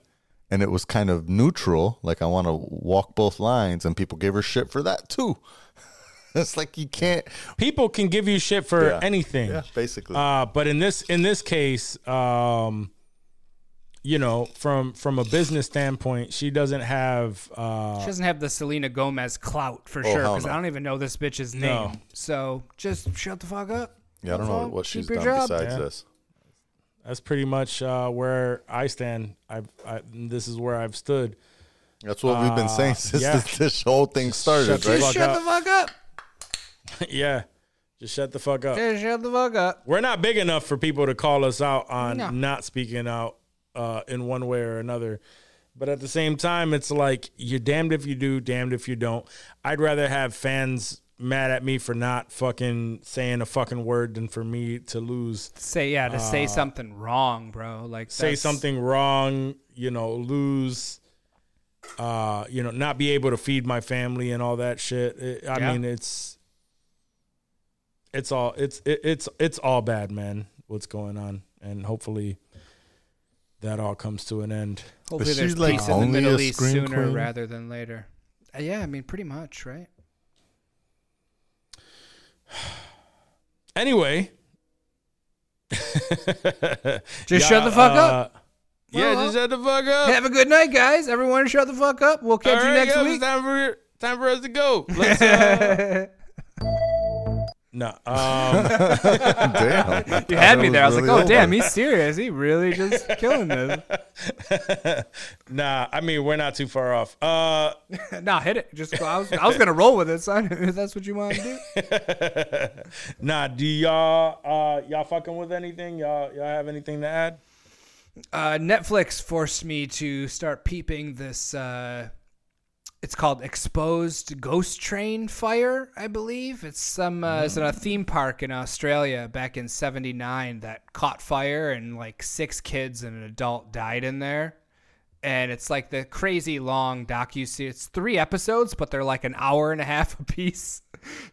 and it was kind of neutral. Like I want to walk both lines, and people gave her shit for that too. it's like you can't. people can give you shit for Yeah. anything. Yeah, basically. Uh, but in this in this case, um, you know, from from a business standpoint, she doesn't have. Uh, She doesn't have the Selena Gomez clout for Oh, sure because no. I don't even know this bitch's No. name. So just shut the fuck up. yeah, I don't know all. what she's your done job. besides Yeah. this. that's pretty much uh, where I stand. I've, I this is where I've stood. That's what we've been Uh, saying since yeah. this, this whole thing started, shut right? fuck Shut up. the fuck up. yeah, just shut the fuck up. Just shut the fuck up. We're not big enough for people to call us out on No. not speaking out uh, in one way or another. But at the same time, it's like you're damned if you do, damned if you don't. I'd rather have fans mad at me for not fucking saying a fucking word than for me to lose. Say yeah to say something wrong, bro. Like Uh, Say something wrong, you know, lose, uh, you know, not be able to feed my family and all that shit. It- I Yeah. mean, it's it's all it's it, it's it's all bad, man. What's going on, and hopefully that all comes to an end. Hopefully Is there's like, peace in the Middle East sooner queen? rather than later. Uh, yeah, I mean pretty much, right? anyway. Just shut the fuck up. uh, Yeah, Well, just shut the fuck up. Have a good night, guys. Everyone, shut the fuck up. We'll catch All you right, next guys, week. It's time for time for us to go. Let's. Uh, no. Um, Damn. You had me That there. I was like, really oh, damn, he's serious. He really just killing this. nah. I mean, we're not too far off. Uh, nah, hit it. Just I was, I was gonna roll with it, son. If that's what you want to do. nah. Do y'all uh y'all fucking with anything? Y'all y'all have anything to add? Uh, Netflix forced me to start peeping this. Uh, it's called Exposed Ghost Train Fire, I believe. It's some uh, it's in a theme park in Australia back in '79 that caught fire and like six kids and an adult died in there. And it's like the crazy long docu series. It's three episodes, but they're like an hour and a half a piece.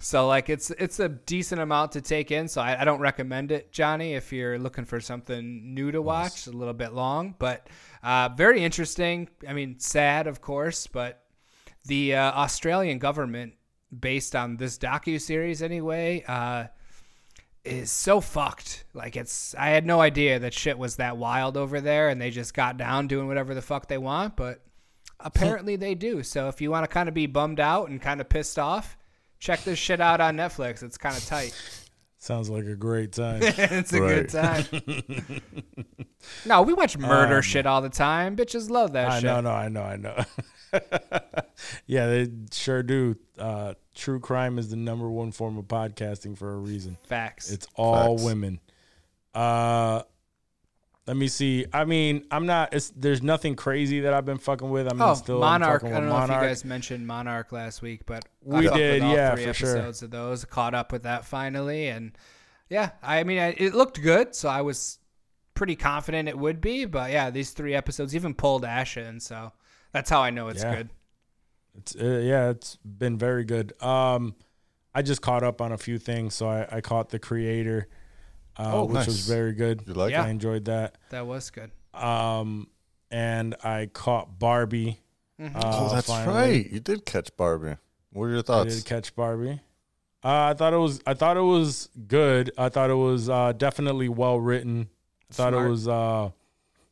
So like it's it's a decent amount to take in. So I, I don't recommend it, Johnny, if you're looking for something new to watch. A little bit long, but uh, very interesting. I mean, sad, of course, but the uh, Australian government, based on this docu series anyway, uh, is so fucked. Like it's, I had no idea that shit was that wild over there, and they just got down doing whatever the fuck they want. But apparently they do. So if you want to kind of be bummed out and kind of pissed off, check this shit out on Netflix. It's kind of tight. Sounds like a great time. it's a good time. no, we watch murder shit all the time. Bitches love that Um, I shit. know, no, I know, I know. yeah, they sure do. Uh, true crime is the number one form of podcasting for a reason. Facts. It's all Facts. women. Uh, let me see. I mean, I'm not. It's there's nothing crazy that I've been fucking with. I'm Oh, still Monarch. fucking I don't know Monarch. if you guys mentioned Monarch last week, but We caught up did, with all yeah, three for sure. episodes of those. Caught up with that finally, and yeah, I mean, I, it looked good, so I was pretty confident it would be. But yeah, these three episodes even pulled Ash in, so that's how I know it's Yeah. good. It's uh, yeah, it's been very good. Um, I just caught up on a few things, so I, I caught the creator, uh, Oh, which nice. was very good. You like Yeah. I enjoyed that. That was good. Um, and I caught Barbie. Mm-hmm. Uh, Oh, that's finally. right. You did catch Barbie. What are your I thoughts? did catch Barbie. Uh, I thought it was. I thought it was good. I thought it was uh, definitely well written. I thought Smart. it was uh,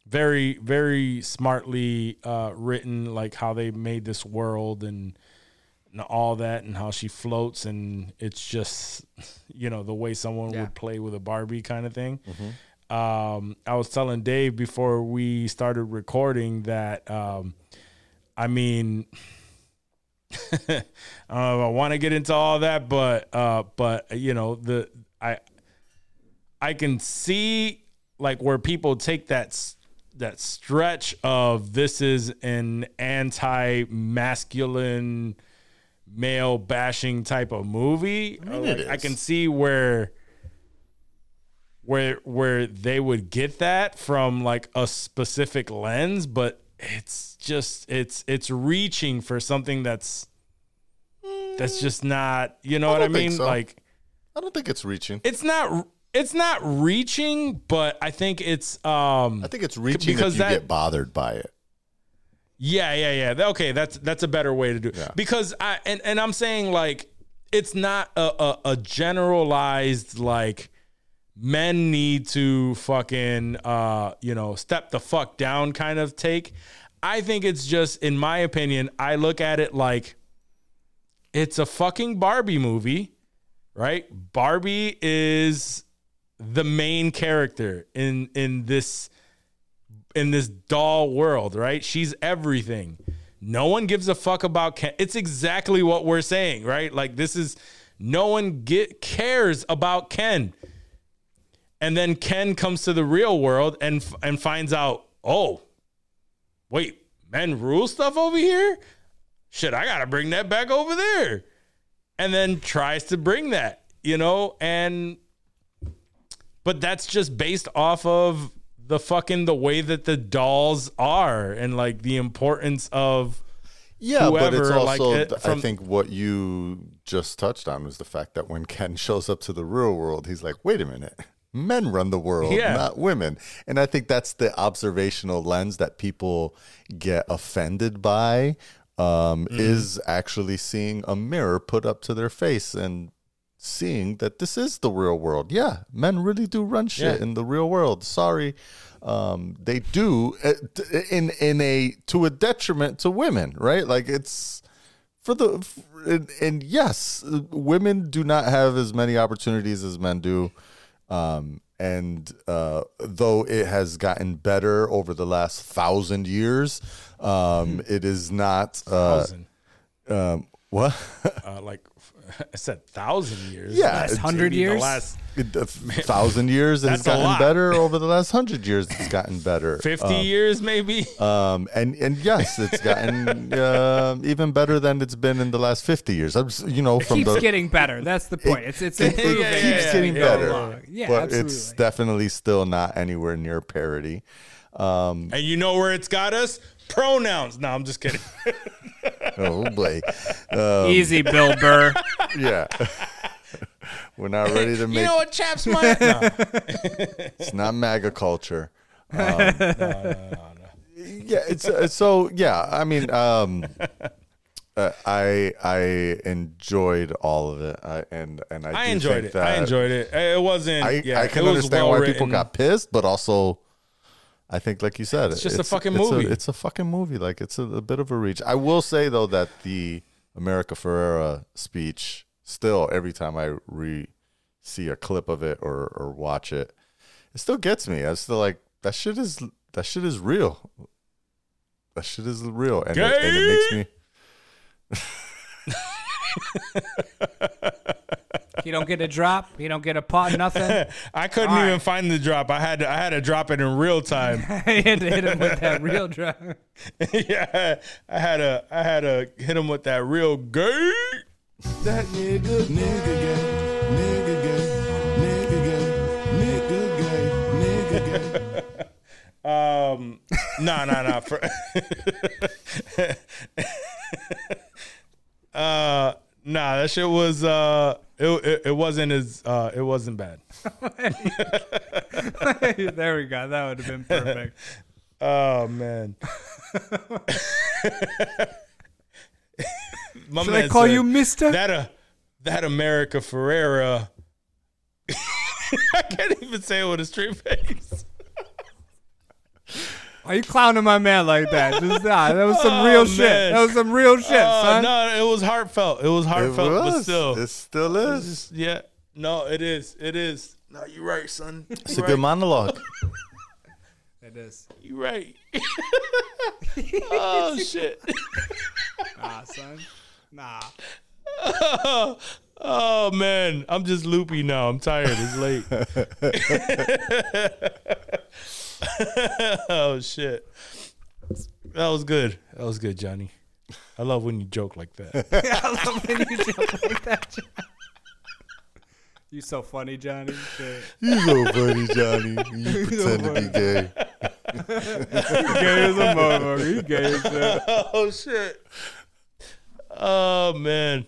very, very smartly uh, written. Like how they made this world and, and all that, and how she floats, and it's just, you know, the way someone Yeah. would play with a Barbie kind of thing. Um, I was telling Dave before we started recording that. Um, I mean. I don't know if I want to get into all that, but uh, but you know the I I can see like where people take that that stretch of this is an anti masculine male bashing type of movie. mean, Like, I can see where where where they would get that from like a specific lens, but it's just it's it's reaching for something that's that's just not you know I what I mean? so. Like I don't think it's reaching. it's not it's not reaching, but I think it's um I think it's reaching because you that- get bothered by it. yeah, yeah, yeah. Okay, that's that's a better way to do it. Yeah. Because I and, and I'm saying like it's not a, a, a generalized like men need to fucking uh you know step the fuck down kind of take. I think it's just in my opinion, I look at it like it's a fucking Barbie movie, right? Barbie is the main character in in this in this doll world, right? She's everything. No one gives a fuck about Ken. It's exactly what we're saying, right? Like this is no one get cares about Ken. And then Ken comes to the real world and and finds out, "Oh, wait, men rule stuff over here? Shit, I got to bring that back over there." And then tries to bring that, you know, and but that's just based off of the fucking the way that the dolls are and like the importance of Yeah, but it's whoever, like, also it- from- I think what you just touched on was the fact that when Ken shows up to the real world, he's like, "Wait a minute." Men run the world, Yeah. not women. And I think that's the observational lens that people get offended by um, Mm-hmm. is actually seeing a mirror put up to their face and seeing that this is the real world. Yeah, men really do run shit Yeah. in the real world. Sorry, um, they do uh, in in a to a detriment to women, right? Like it's for the and, and yes, women do not have as many opportunities as men do. Um, and uh, though it has gotten better over the last thousand years, um, it is not. Uh, um, what? Uh, like I said, thousand years. Yeah, Last hundred Maybe the years. last a thousand years has That's a gotten lot. better over the last hundred years. It's gotten better. fifty Um, years, maybe. Um, and and yes, it's gotten um even better than it's been in the last fifty years. I'm, you know, It from keeps the getting better. That's the point. It's it's it, it improving. Yeah, keeps yeah, yeah, getting yeah, better, yeah. Yeah, but absolutely. it's definitely still not anywhere near parity. Um, and you know where it's got us? Pronouns. No, I'm just kidding. oh boy, um, Easy, Bill Burr. yeah. We're not ready to make. you know what, chaps? My no. It's not MAGA culture. Um, Yeah, it's uh, so. Yeah, I mean, um, uh, I I enjoyed all of it, I, and and I, I enjoyed it. I enjoyed it. It wasn't. I, yeah, I can it was understand why people got pissed, but also. I think, like you said, It's just a fucking it's movie. it's a fucking movie. Like it's a, a bit of a reach. I will say though that the America Ferrera speech, still every time I re see a clip of it or or watch it, it still gets me. I still like that shit is that shit is real. That shit is real, and, it, and it makes me. He don't get a drop. He don't get a pot. Nothing. I couldn't All even right. find the drop. I had to, I had to drop it in real time. he had to hit him with that real drop. yeah, I had to I had to hit him with that real gay. That nigga, nigga gay, nigga gay, nigga gay, nigga gay. Um, no, no, no. For uh, nah, that shit was uh, it, it, it wasn't as uh, it wasn't bad. there we go. That would have been perfect. Oh man. My Should I call said, you Mister? That uh, that America Ferrera. I can't even say it with a straight face. Are you clowning my man like that? Just nah, that was some Oh, real shit. man. That was some real shit, Uh, son. no, it was heartfelt. It was heartfelt, but was. still, It still It's is. just- yeah. No, it is. It is. No, you're right, son. It's a You're good right. monologue. It is. You're right. oh shit. Nah, son. Nah. Oh, oh, man, I'm just loopy now. I'm tired. It's late. oh shit. That was good. That was good, Johnny. I love when you joke like that. I love when you joke like that. John. You so funny, Johnny. Shit. You so funny, Johnny. You pretend to be gay. Gay as a motherfucker. You gay as shit. oh shit. Oh man.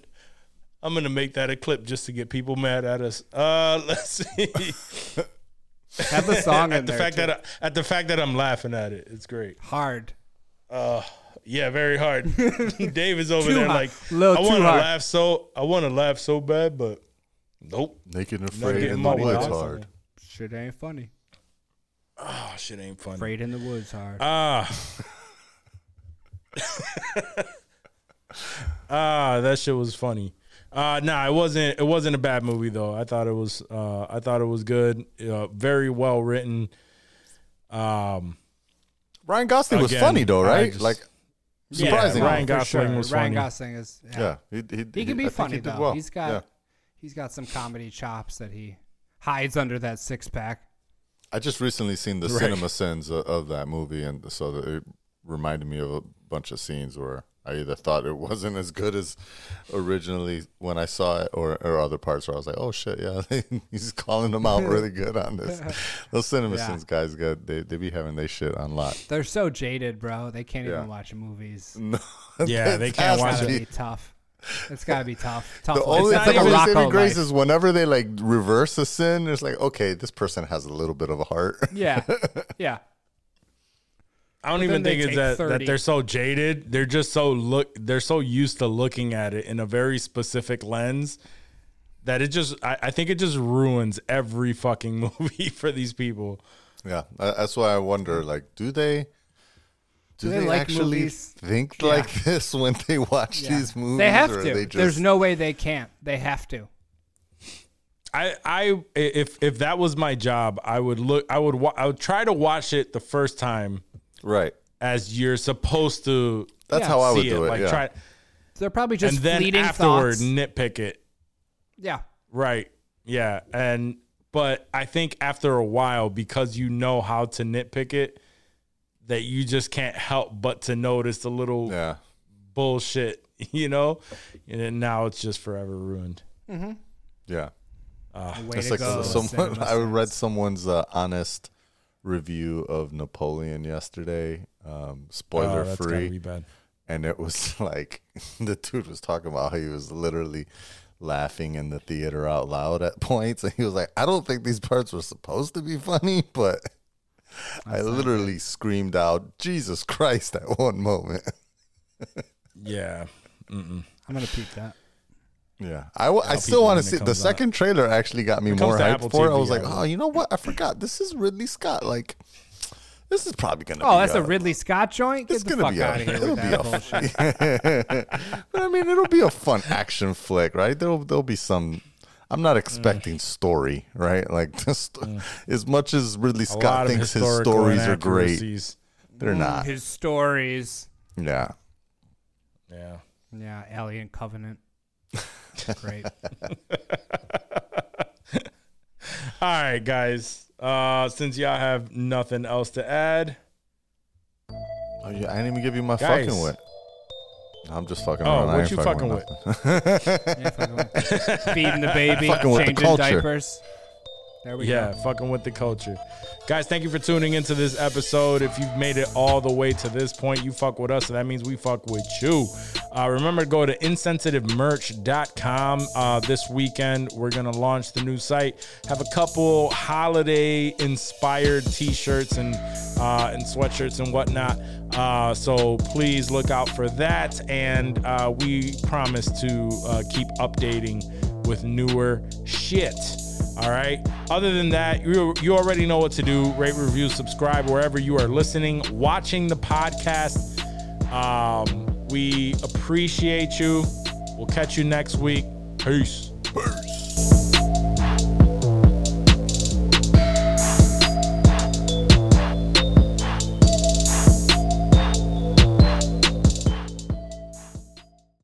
I'm gonna make that a clip just to get people mad at us. Uh let's see. Have the song at in the there. fact too. that I, at the fact that I'm laughing at it. It's great. hard. Uh yeah, very hard. Dave is over Too there hard. like Little I too want to hard. laugh so I want to laugh so bad, but nope. Naked and afraid getting in the my woods way. hard. Shit ain't funny. Oh, shit ain't funny. Afraid in the woods hard. Ah. ah, that shit was funny. Uh nah, it wasn't it wasn't a bad movie though. I thought it was uh I thought it was good. Uh, very well written. Um Ryan Gosling was funny though, right? just- like Yeah. Ryan For Gosling was Ryan funny. Gosling is. Yeah. Yeah, he, he, He can be think funny he though. Well. He's got Yeah. he's got some comedy chops that he hides under that six pack. I just recently seen the Right. cinema sins of, of that movie, and so that it reminded me of a bunch of scenes where I either thought it wasn't as good as originally when I saw it, or, or other parts where I was like, "Oh shit, yeah, he's calling them out really good on this." Those cinema Yeah. sins guys got they they be having their shit on lock. They're so jaded, bro. They can't Yeah. even watch movies. No, Yeah, they can't watch to It's gotta be. be tough. It's gotta be tough. Tough. The life. only it's thing like a with Rocco saving grace life. is whenever they like reverse a sin, it's like, okay, this person has a little bit of a heart. Yeah, yeah. I don't But even think it's that, 30. that they're so jaded. They're just so look they're so used to looking at it in a very specific lens that it just I, I think it just ruins every fucking movie for these people. Yeah, that's why I wonder. Like, do they? Do, they they, like actually movies? think Yeah. like this when they watch Yeah. these movies? They have or to. They just, There's no way they can't. They have to. I I if if that was my job, I would look I would wa- I would try to watch it the first time right. as you're supposed to That's Yeah. how I would see do it. Like yeah. try They're probably just and then fleeting afterward thoughts. nitpick it. Yeah. Right. Yeah. And but I think after a while, because you know how to nitpick it, that you just can't help but to notice the little yeah. bullshit, you know? And then now it's just forever ruined. Yeah. Way It's to like go, someone. Cinema I read someone's uh, honest review of Napoleon yesterday. Um, spoiler Oh, that's free. be bad. and it was like the dude was talking about how he was literally laughing in the theater out loud at points and he was like i don't think these parts were supposed to be funny but i literally screamed out jesus christ at one moment Yeah. I'm gonna peep that. Yeah i, w- I Tell still want to see the comes out. second trailer actually got me more comes to hyped Apple for it i TV, was like oh you know what i forgot this is ridley scott like this is probably gonna Oh, be that's a Ridley Scott joint. Get it's the gonna fuck be a, out of here it'll with be a bullshit. but I mean, it'll be a fun action flick, right? There'll there'll be some. I'm not expecting mm. story, right? Like just mm. as much as Ridley Scott thinks his stories are great, they're mm, not. His stories. Yeah, Yeah. Yeah, Alien Covenant. Great. All right, guys. Uh, since y'all have nothing else to add, oh, yeah, I didn't even give you my Guys. fucking with. I'm just fucking Oh, around. I what ain't you fucking fucking with? Yeah, with- Feeding the baby, Fucking with the changing culture. diapers. There we yeah, go. Yeah, fucking with the culture. Guys, thank you for tuning into this episode. If you've made it all the way to this point, you fuck with us, so that means we fuck with you. Uh, remember to go to insensitivemerch.com. Uh, this weekend, we're going to launch the new site. Have a couple holiday inspired t shirts and, uh, and sweatshirts and whatnot. Uh, so please look out for that. And uh, we promise to uh, keep updating with newer shit. All right. Other than that, you, you already know what to do. Rate, review, subscribe wherever you are listening, watching the podcast. Um, we appreciate you. We'll catch you next week. Peace. Peace.